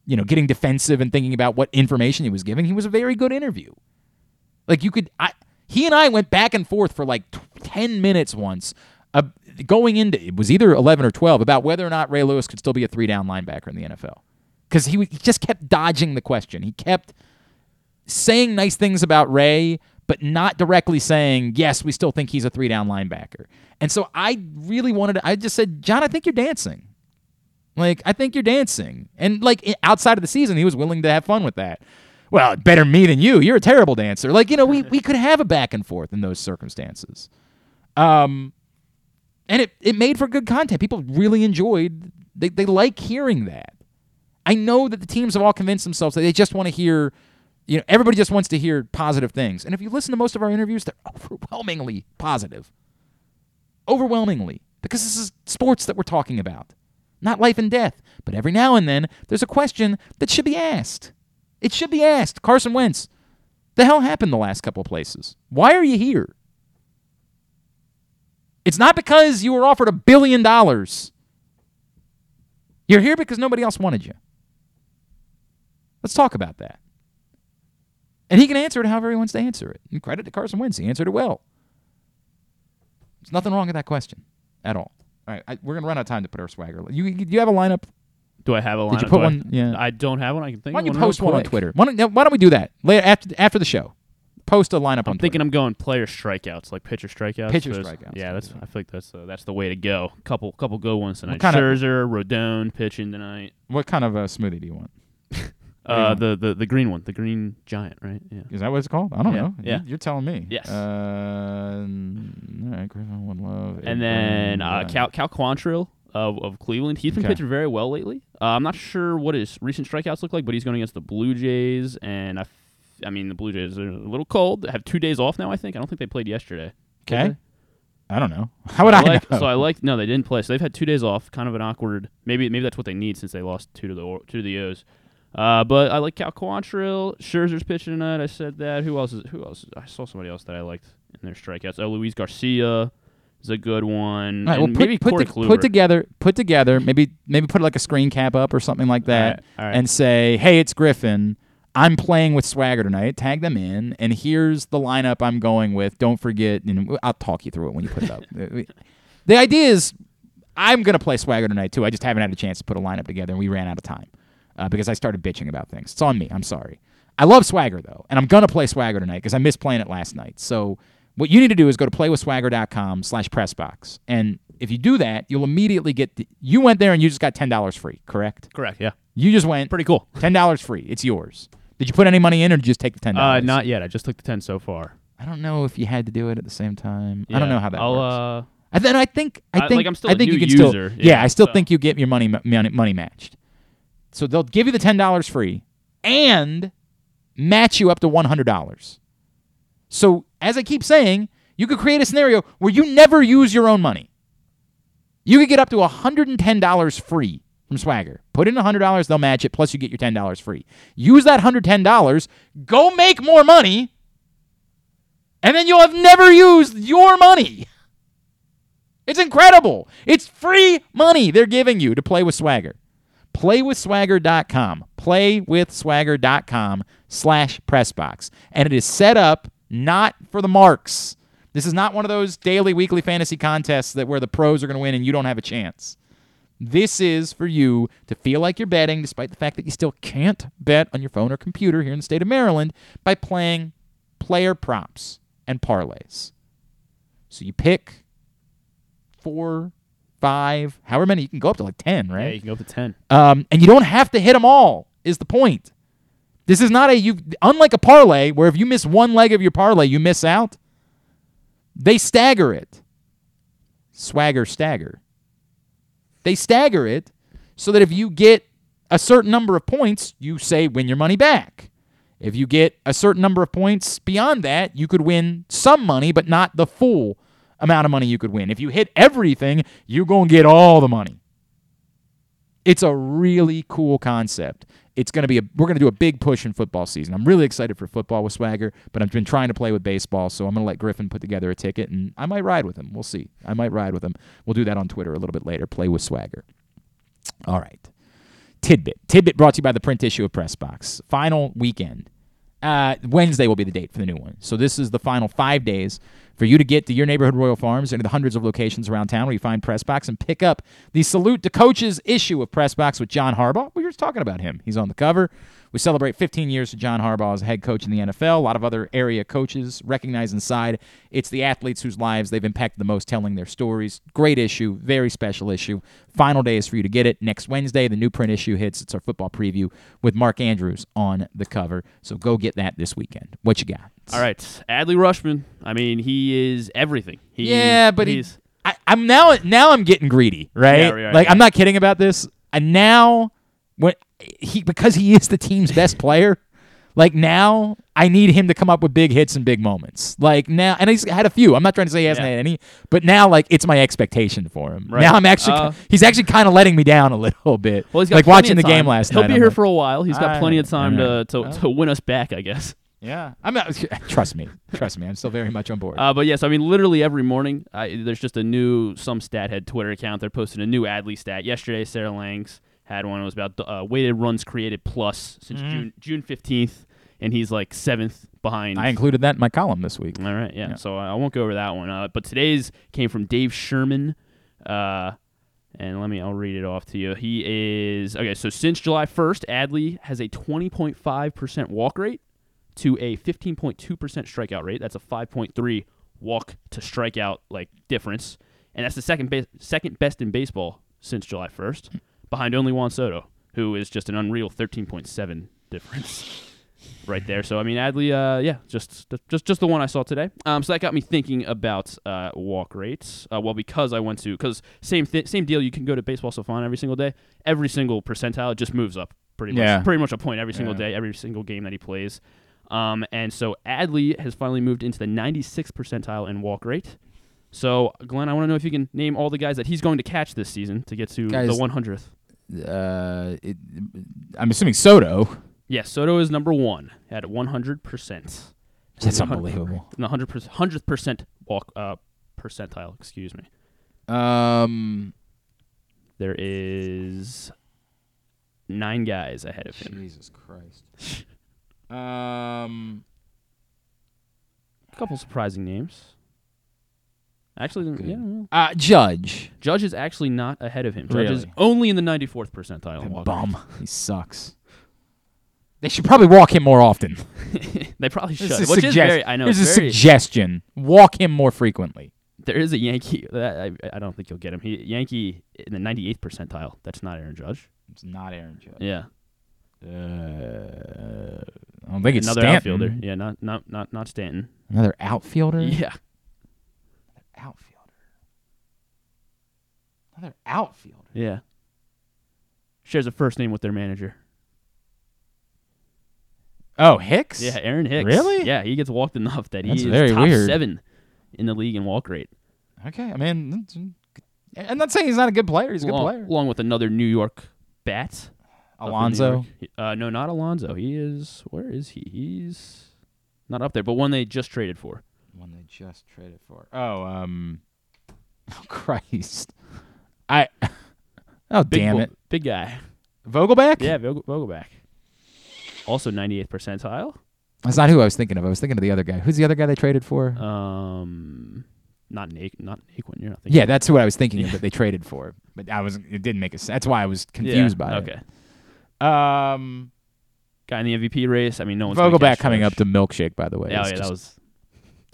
you know, getting defensive and thinking about what information he was giving. He was a very good interview. Like you could, I he and I went back and forth for like t- ten minutes once, going into it was either eleven or twelve about whether or not Ray Lewis could still be a three down linebacker in the NFL because he, he just kept dodging the question. He kept saying nice things about Ray, but not directly saying, yes, we still think he's a three down linebacker. And so I really wanted to, I just said, John, I think you're dancing. Like, I think you're dancing. And like outside of the season, he was willing to have fun with that. well, better me than you. You're a terrible dancer. Like, you know, we, we could have a back and forth in those circumstances. Um, and it, it made for good content. People really enjoyed, they, they like hearing that. I know that the teams have all convinced themselves that they just want to hear, you know, everybody just wants to hear positive things. And if you listen to most of our interviews, they're overwhelmingly positive. Overwhelmingly. Because this is sports that we're talking about, not life and death. But every now and then, there's a question that should be asked. It should be asked. Carson Wentz, the hell happened the last couple of places? Why are you here? It's not because you were offered a billion dollars. You're here because nobody else wanted you. Let's talk about that. And he can answer it however he wants to answer it. And credit to Carson Wentz. He answered it well. There's nothing wrong with that question at all. All right, I, we're going to run out of time to put our swagger. You, you have a lineup? Do I have a lineup? Did you put Do I- one? Yeah. I don't have one. I can think. Why don't you post one on. Twitter? Why don't, why don't we do that later after after the show? Post a lineup I'm thinking I'm going player strikeouts, like pitcher strikeouts. Pitcher Those- strikeouts, Yeah, that's. I feel like that's uh, that's the way to go. Couple couple good ones tonight. of- Scherzer, Rodon pitching tonight. What kind of a smoothie do you want? What Uh, the, the the green one, the green giant, right? Yeah. Is that what it's called? I don't Yeah, know. yeah. You, are telling me. Yes. Uh, all right, Griffin, one love. And then uh, Cal Cal Quantrill of, of Cleveland. He's been Okay. pitching very well lately. Uh, I'm not sure what his recent strikeouts look like, but he's going against the Blue Jays, and I, I mean the Blue Jays are a little cold. They have two days off now. I think. I don't think they played yesterday. Okay. I don't know. How would I, like, know? So I like no, they didn't play. So they've had two days off. Kind of an awkward. Maybe maybe that's what they need since they lost two to the two to the O's. Uh, but I like Cal Quantrill. Scherzer's pitching tonight. I said that. Who else is? Who else? I saw somebody else that I liked in their strikeouts. Oh, Luis Garcia is a good one. All right, well, put, maybe put, to- put together, put together, maybe maybe put like a screen cap up or something like that, right, all right. and say, "Hey, it's Griffin. I'm playing with Swagger tonight. Tag them in, and here's the lineup I'm going with. Don't forget. and I'll talk you through it when you put it up. the idea is, I'm gonna play Swagger tonight too. I just haven't had a chance to put a lineup together, and we ran out of time uh, because I started bitching about things. It's on me. I'm sorry. I love Swagger though, and I'm gonna play Swagger tonight because I missed playing it last night. So what you need to do is go to playwithswagger.com slash pressbox. And if you do that, you'll immediately get the, you went there and you just got ten dollars free, correct? Correct. Yeah. You just went Pretty cool. ten dollars free. It's yours. Did you put any money in or did you just take the ten Uh, dollars? not yet. I just took the ten so far. I don't know if you had to do it at the same time. I don't know how that I'll, works. Uh, I then I think I I- think like, I'm still I a think new you can user, still yeah, yeah, I still so. think you get your money money money matched. So they'll give you the ten dollars free and match you up to one hundred dollars. So as I keep saying, you could create a scenario where you never use your own money. You could get up to hundred and ten dollars free from Swagger. Put in hundred dollars, they'll match it. Plus, you get your ten dollars free. Use that hundred ten dollars. Go make more money, and then you'll have never used your money. It's incredible. It's free money they're giving you to play with Swagger. Playwithswagger.com. Playwithswagger.com slash pressbox. And it is set up not for the marks. This is not one of those daily, weekly fantasy contests that where the pros are going to win and you don't have a chance. This is for you to feel like you're betting, despite the fact that you still can't bet on your phone or computer here in the state of Maryland, by playing player props and parlays. So you pick four, five, however many you can go up to like ten, right? yeah, you can go up to ten. Um, and you don't have to hit them all. Is the point? This is not a you. Unlike a parlay, where if you miss one leg of your parlay, you miss out. They stagger it. Swagger stagger. They stagger it so that if you get a certain number of points, you say win your money back. If you get a certain number of points beyond that, you could win some money, but not the full amount of money you could win. If you hit everything, you're going to get all the money. It's a really cool concept. It's going to be a we're going to do a big push in football season. I'm really excited for football with Swagger, but I've been trying to play with baseball, so I'm going to let Griffin put together a ticket and I might ride with him. We'll see. I might ride with him. We'll do that on Twitter a little bit later. Play with Swagger. All right. Tidbit. Tidbit brought to you by the print issue of Pressbox. Final weekend. Uh, Wednesday will be the date for the new one. So this is the final five days for you to get to your neighborhood Royal Farms and the hundreds of locations around town where you find Press Pressbox and pick up the Salute to Coaches issue of Press Pressbox with John Harbaugh. We were just talking about him. He's on the cover. We celebrate 15 years of John Harbaugh as head coach in the NFL. A lot of other area coaches recognize inside. It's the athletes whose lives they've impacted the most telling their stories. Great issue, very special issue. Final day is for you to get it. Next Wednesday, the new print issue hits. It's our football preview with Mark Andrews on the cover. So go get that this weekend. What you got? All right, Adley Rutschman. I mean, he is everything. He, yeah, but he's he, I, I'm now now I'm getting greedy, right? Yeah, right, like yeah. I'm not kidding about this. And now when he because he is the team's best player, like now I need him to come up with big hits and big moments. Like now, and he's had a few. I'm not trying to say he hasn't Yeah. had any, but now like it's my expectation for him. Right. Now I'm actually Uh, he's actually kind of letting me down a little bit. well, he's got like watching the game time. last He'll night. be I'm here like, for a while. He's got I- plenty of time to to, well. to win us back, I guess. Yeah, I'm not, trust me, trust me. I'm still very much on board. Uh, but yes, I mean, literally every morning, I, there's just a new some stat head Twitter account. They're posting a new Adley stat. Yesterday, Sarah Langs had one. It was about uh, weighted runs created plus since Mhm. June June 15th, and he's like seventh behind. I included that in my column this week. All right, yeah. Yeah. So I won't go over that one. Uh, but today's came from Dave Sherman. Uh, and let me, I'll read it off to you. He is, okay, so since July 1st, Adley has a 20.5% walk rate to a 15.2% strikeout rate. That's a 5.3 walk to strikeout like difference. And that's the second, ba- second best in baseball since July 1st, behind only Juan Soto, who is just an unreal 13.7 difference right there. So I mean, Adley, uh, yeah, just just just the one I saw today. Um, so that got me thinking about uh, walk rates. Uh, well, because I went to because same th- same deal. You can go to Baseball Savant every single day. Every single percentile just moves up pretty much. Yeah. Pretty much a point every single Yeah. day, every single game that he plays. Um, and so Adley has finally moved into the 96th percentile in walk rate. So Glenn, I want to know if you can name all the guys that he's going to catch this season to get to Guys- the 100th. Uh, it, I'm assuming Soto. Yes, Soto is number one at 100 percent. That's unbelievable. The hundred percent, hundredth percent walk uh, percentile. Excuse me. Um, There is nine guys ahead of him. Jesus Christ. um, A couple surprising names. Actually, yeah. well, uh, Judge. Judge is actually not ahead of him. Judge is Really? only in the 94th percentile. in walk Bum. He sucks. They should probably walk him more often. they probably should. This is Which is suggest- very, I know. Here's it's a very- suggestion: walk him more frequently. There is a Yankee. That I, I don't think you'll get him. He Yankee in the 98th percentile. That's not Aaron Judge. It's not Aaron Judge. Yeah. Uh, I don't think it's another Stanton. outfielder. Yeah, not not not not Stanton. Another outfielder. Yeah. Outfielder. Another outfielder. Yeah. Shares a first name with their manager. Oh, Hicks. Yeah, Aaron Hicks. Really? Yeah, he gets walked enough that That's he is top weird. seven in the league in walk rate. Okay. I mean, I'm not saying he's not a good player. He's a good player. Along with another New York bat. up in New Alonso? York. Uh, no, not Alonso. He is. Where is he? He's not up there, but one they just traded for. One they just traded for. Oh, um, oh Christ, I. Oh Big damn bo- it, big guy. Vogelbach. Yeah, Vogel- Vogelbach. Also 98th percentile. That's not who I was thinking of. I was thinking of the other guy. Who's the other guy they traded for? Um, not Nate, not Naquin. You're not thinking. yeah, that's who I was thinking of that they traded for. But I was. It didn't make a sense. That's why I was confused by okay. it. Okay. Um, Guy in the MVP race. I mean, no one's Vogelbach coming up to milkshake. By the way. Yeah, It's yeah, that was.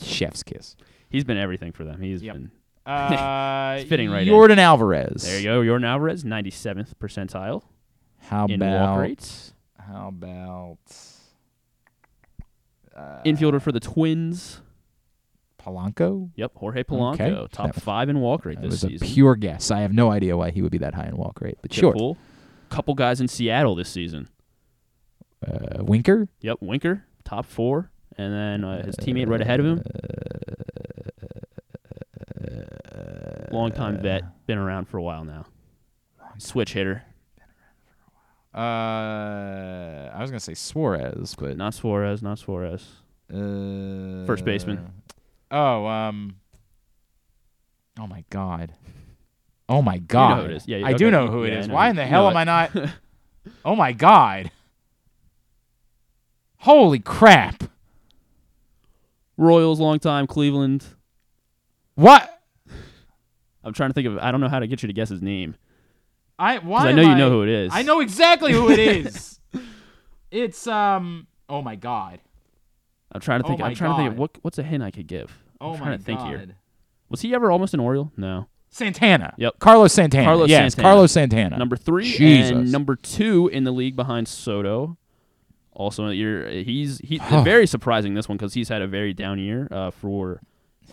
Chef's kiss. He's been everything for them. He's been. Uh, It's fitting right in. Yordan Alvarez. There you go. Yordan Alvarez, 97th percentile. How in about walk rates? How about uh, Infielder for the Twins. Polanco? Yep, Jorge Polanco, Okay. top That- five in walk rate That this was season. a pure guess. I have no idea why he would be that high in walk rate, but Good sure. pull. Couple guys in Seattle this season. Uh, Winker? Yep, Winker, top four, and then uh, his teammate right ahead of him. Longtime vet, been around for a while now. Switch hitter, Been around for a while. Uh, I was gonna say Suarez, but not Suarez, not Suarez. uh, First baseman. Oh, um. Oh my God. Oh my know God. who it is. Yeah, I okay. do know who it Yeah, I is. know Why in the you hell know am it. I not? oh my God. Holy crap. Royals, long time. Cleveland, What? I'm trying to think of. I don't know how to get you to guess his name. I why? I know am you know who it is. I know exactly who it is. it's um. Oh my god. I'm trying to Oh think. my I'm trying to think of what what's a hint I could give. Oh I'm my trying to think here. God. Was he ever almost an Oriole? No. Santana. Yep. Carlos Santana. Carlos yes, Santana. Carlos Santana. Number three Jesus. and number two in the league behind Soto. Also, you're he's he Huh. very surprising this one because he's had a very down year uh, for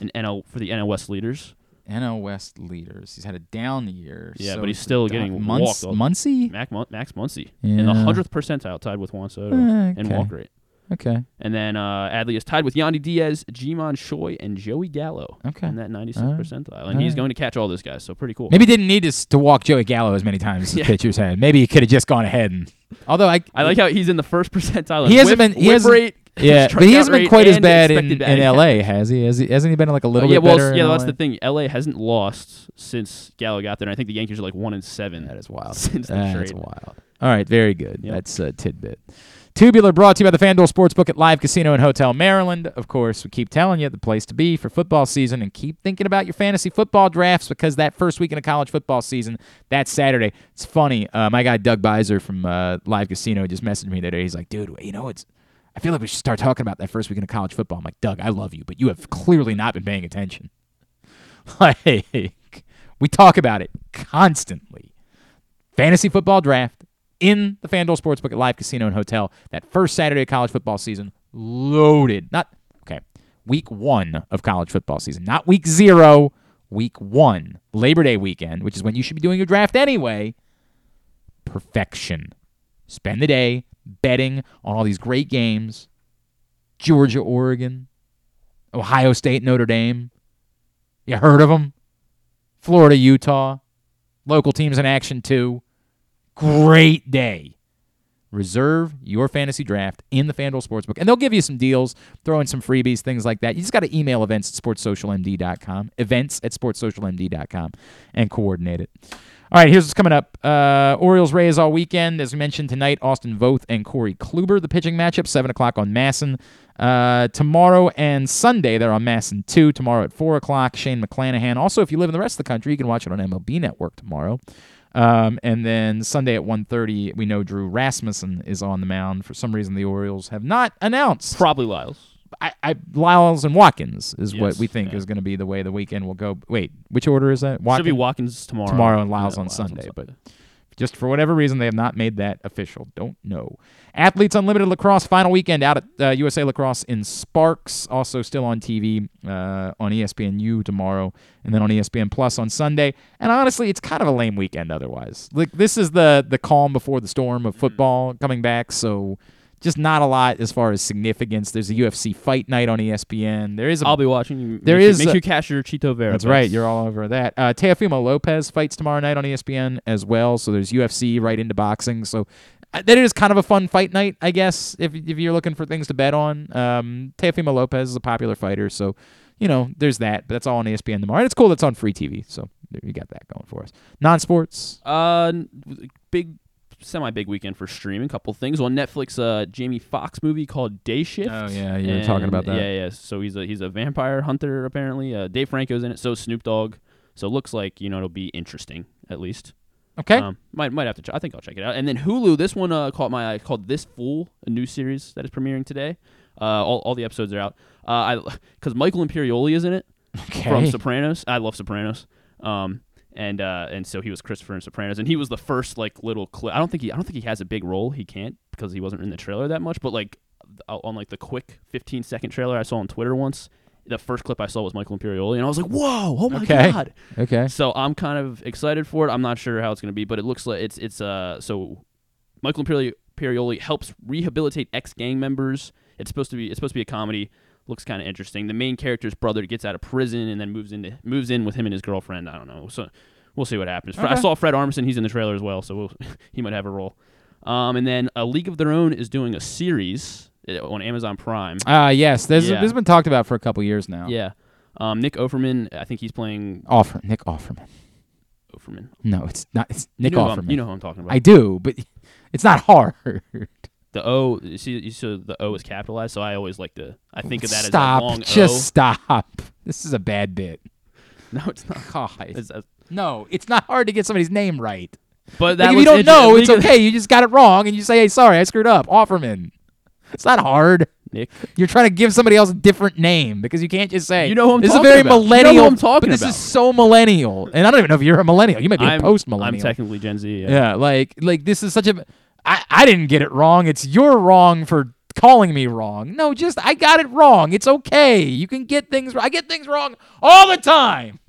an NL for the NL West leaders. NL West leaders. He's had a down year. Yeah, so but he's still getting Munc- walked. Muncy. Mac, Mun- Max Muncy in the hundredth percentile, tied with Juan Soto in okay. walk rate. Okay. And then uh, Adley is tied with Yandy Diaz, Ji-Man Choi, and Joey Gallo Okay. in that 96th All right. percentile. And he's All going to catch all those guys, so pretty cool. Maybe didn't need to, to walk Joey Gallo as many times as Yeah. the pitchers had. Maybe he could have just gone ahead and. Although I, I like how he's in the first percentile. he hasn't whip- been. He hasn't. rate, yeah, but he hasn't been quite as bad in, in L.A. Has he? Has he? Hasn't he been like a little Uh, yeah, bit well, better? in yeah, that's LA? the thing. LA hasn't lost since Gallo got there. And I think the Yankees are like one and seven. That is wild. Since the That's trade. wild. All right, very good. That's a tidbit. Tubular brought to you by the FanDuel Sportsbook at Live Casino and Hotel Maryland. Of course, we keep telling you the place to be for football season and keep thinking about your fantasy football drafts because that first weekend of college football season, that's Saturday. It's funny. Uh, my guy Doug Beiser from uh, Live Casino just messaged me today. He's like, dude, you know, it's I feel like we should start talking about that first weekend of college football. I'm like, Doug, I love you, but you have clearly not been paying attention. Like, we talk about it constantly fantasy football draft in the FanDuel Sportsbook at Live Casino and Hotel. That first Saturday of college football season, loaded. Not okay. Week one of college football season, not week zero. Week one, Labor Day weekend, which is when you should be doing your draft anyway. Perfection. Spend the day betting on all these great games. Georgia, Oregon, Ohio State, Notre Dame. You heard of them? Florida, Utah. Local teams in action too. Great day. Reserve your fantasy draft in the FanDuel Sportsbook, and they'll give you some deals, throw in some freebies, things like that. You just got to email events at sportssocialmd.com, events at sportssocialmd.com, and coordinate it. All right, here's what's coming up. Uh, Orioles Rays all weekend. As we mentioned tonight, Austin Voth and Corey Kluber, the pitching matchup, 7 o'clock on MASN. Uh, tomorrow and Sunday, they're on MASN 2. Tomorrow at 4 o'clock, Shane McClanahan. Also, if you live in the rest of the country, you can watch it on MLB Network tomorrow. Um, and then Sunday at 1.30, we know Drew Rasmussen is on the mound. For some reason, the Orioles have not announced. Probably Lyles. I, I Lyles and Watkins is what we think is going to be the way the weekend will go. Wait, which order is that? Should be Watkins tomorrow. Tomorrow and Lyles Yeah, on Lyles on Sunday, but just for whatever reason they have not made that official. Don't know. Athletes Unlimited Lacrosse final weekend out at uh, USA Lacrosse in Sparks. Also still on TV uh, on ESPNU tomorrow, and then on ESPN Plus on Sunday. And honestly, it's kind of a lame weekend otherwise. Like this is the the calm before the storm of football coming back. So just not a lot as far as significance. There's a UFC fight night on ESPN. There is a I'll be watching. There make is Sure, make a- sure you cash your Chito Vera. that's right. You're all over that. Uh, Teofimo Lopez fights tomorrow night on ESPN as well. So there's UFC right into boxing. So uh, that is kind of a fun fight night, I guess, if if you're looking for things to bet on. Um, Teofimo Lopez is a popular fighter, so you know there's that. But that's all on ESPN tomorrow. And it's cool. That's on free TV. So there you got that going for us. Non-sports. Uh, big, semi big weekend for streaming. Couple things on Netflix. Uh, Jamie Foxx movie called Day Shift. Oh, yeah, you were talking about that. Yeah, yeah. So he's a he's a vampire hunter apparently. Uh, Dave Franco's in it. So Snoop Dogg. So it looks like you know it'll be interesting at least. Okay. Um, might might have to. Ch- I think I'll check it out. And then Hulu. This one uh, caught my eye. Called This Fool, a new series that is premiering today. Uh, all, all the episodes are out. Uh, I because Michael Imperioli is in it from Sopranos. I love Sopranos. Um, and uh, and so he was Christopher in Sopranos, and he was the first like little clip. I don't think he I don't think he has a big role. He can't because he wasn't in the trailer that much. But like on like the quick 15 second trailer I saw on Twitter once, the first clip I saw was Michael Imperioli, and I was like, whoa, oh my Okay. god. Okay. So I'm kind of excited for it. I'm not sure how it's going to be, but it looks like it's it's uh so Michael Imperioli, Imperioli helps rehabilitate ex gang members. It's supposed to be it's supposed to be a comedy. Looks kind of interesting. The main character's brother gets out of prison and then moves into moves in with him and his girlfriend. I don't know. So we'll see what happens. Fre- I saw Fred Armisen. He's in the trailer as well, so we'll, he might have a role. Um, and then A League of Their Own is doing a series uh, on Amazon Prime. Ah, yes. This Yeah. this has been talked about for a couple years now. Yeah. Um, Nick Offerman, I think he's playing Offer Nick Offerman. Offerman. No, it's not. It's Nick know Offerman. you know who I'm talking about. I do, but it's not hard. The O, you see, you see the O is capitalized, so I always like to. I think of that stop. as a long just O. stop. This is a bad bit. No, it's not. God. It's, uh, No, it's not hard to get somebody's name right. but Like, if you don't know, it's okay. You just got it wrong, and you say, "Hey, sorry, I screwed up." Offerman. It's not hard. Nick. You're trying to give somebody else a different name because you can't just say. You know who I'm this talking is a very about. You know who millennial. I'm talking but this about. is so millennial, and I don't even know if you're a millennial. You might be I'm, a post millennial. I'm technically Gen Z. Yeah. Yeah, like like this is such a. I I didn't get it wrong. It's you're wrong for calling me wrong. No, just I got it wrong. It's okay. You can get things. I get things wrong all the time.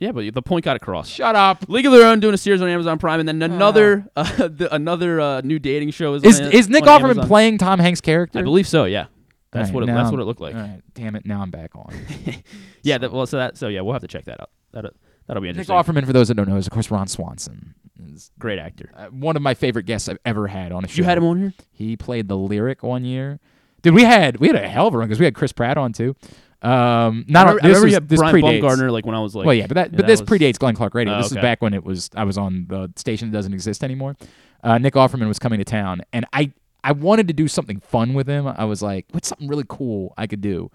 Yeah, but the point got across. Shut up. League of Their Own doing a series on Amazon Prime, and then another uh, the, another uh, new dating show is Is on, is Nick Offerman Amazon. playing Tom Hanks' character? I believe so. Yeah, that's All what it, that's I'm- what it looked like. Right, damn it. Now I'm back on. Yeah, that, well, so that so yeah, we'll have to check that out. That that'll be interesting. Nick. Offerman, for those that don't know, is of course Ron Swanson. Is Great actor. uh, one of my favorite guests I've ever had on a show. You had him on here. He played the lyric one year. Dude, we had we had a hell of a run because we had Chris Pratt on too. Um, not I on- remember, I remember was- you had this Brian predates. Baumgartner like when I was like. well, yeah, but that yeah, but this was- predates Glenn Clark Radio. Oh, this is back when it was I was on the station that doesn't exist anymore. Uh, Nick Offerman was coming to town, and I I wanted to do something fun with him. I was like, what's something really cool I could do?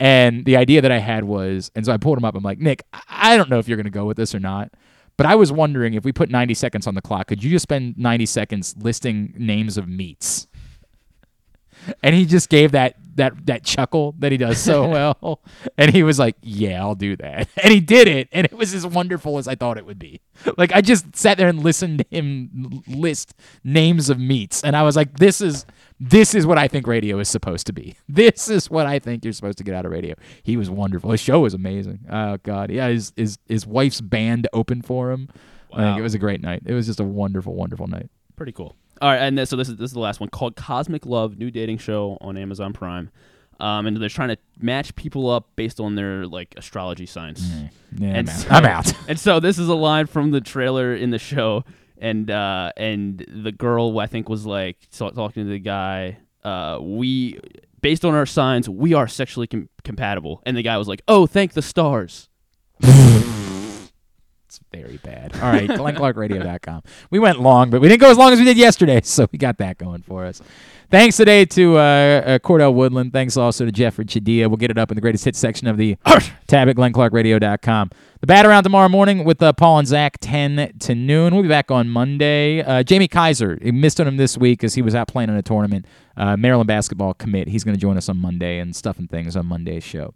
And the idea that I had was, and so I pulled him up. I'm like, Nick, I- I don't know if you're going to go with this or not, but I was wondering if we put 90 seconds on the clock, could you just spend 90 seconds listing names of meats? And he just gave that that that chuckle that he does so well, and he was like, "Yeah, I'll do that," and he did it, and it was as wonderful as I thought it would be. Like I just sat there and listened to him list names of meats, and I was like, "This is this is what I think radio is supposed to be. This is what I think you're supposed to get out of radio." He was wonderful. His show was amazing. Oh God, yeah, his his his wife's band opened for him. I think it was a great night. It was just a wonderful, wonderful night. Pretty cool. All right, and then, so this is this is the last one called Cosmic Love, new dating show on Amazon Prime. Um, and they're trying to match people up based on their like astrology signs. Yeah, and I'm out. I'm out. And so this is a line from the trailer in the show, and uh, and the girl I think was like talking to the guy. Uh, we based on our signs, we are sexually com- compatible, and the guy was like, "Oh, thank the stars." Very bad. All right, GlennClarkRadio.com. We went long, but we didn't go as long as we did yesterday, so we got that going for us. Thanks today to uh, uh, Cordell Woodland. Thanks also to Jeffrey Chadiha. We'll get it up in the greatest hits section of the tab at GlennClarkRadio.com. The bat around tomorrow morning with uh, Paul and Zach, 10 to noon. We'll be back on Monday. Uh, Jamie Kaiser, missed on him this week because he was out playing in a tournament. Uh, Maryland basketball commit. He's going to join us on Monday and stuff and things on Monday's show.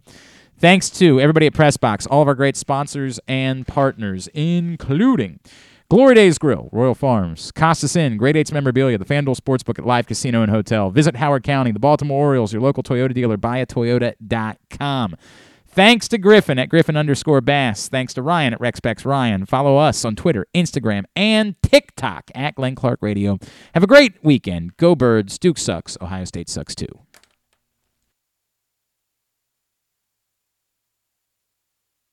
Thanks to everybody at Pressbox, all of our great sponsors and partners, including Glory Days Grill, Royal Farms, Costas Inn, Great Eights Memorabilia, the FanDuel Sportsbook at Live Casino and Hotel. Visit Howard County, the Baltimore Orioles, your local Toyota dealer, buyatoyota.com. Thanks to Griffin at Griffin underscore Bass. Thanks to Ryan at RexBex Ryan. Follow us on Twitter, Instagram, and TikTok at Glenn Clark Radio. Have a great weekend. Go Birds. Duke sucks. Ohio State sucks too.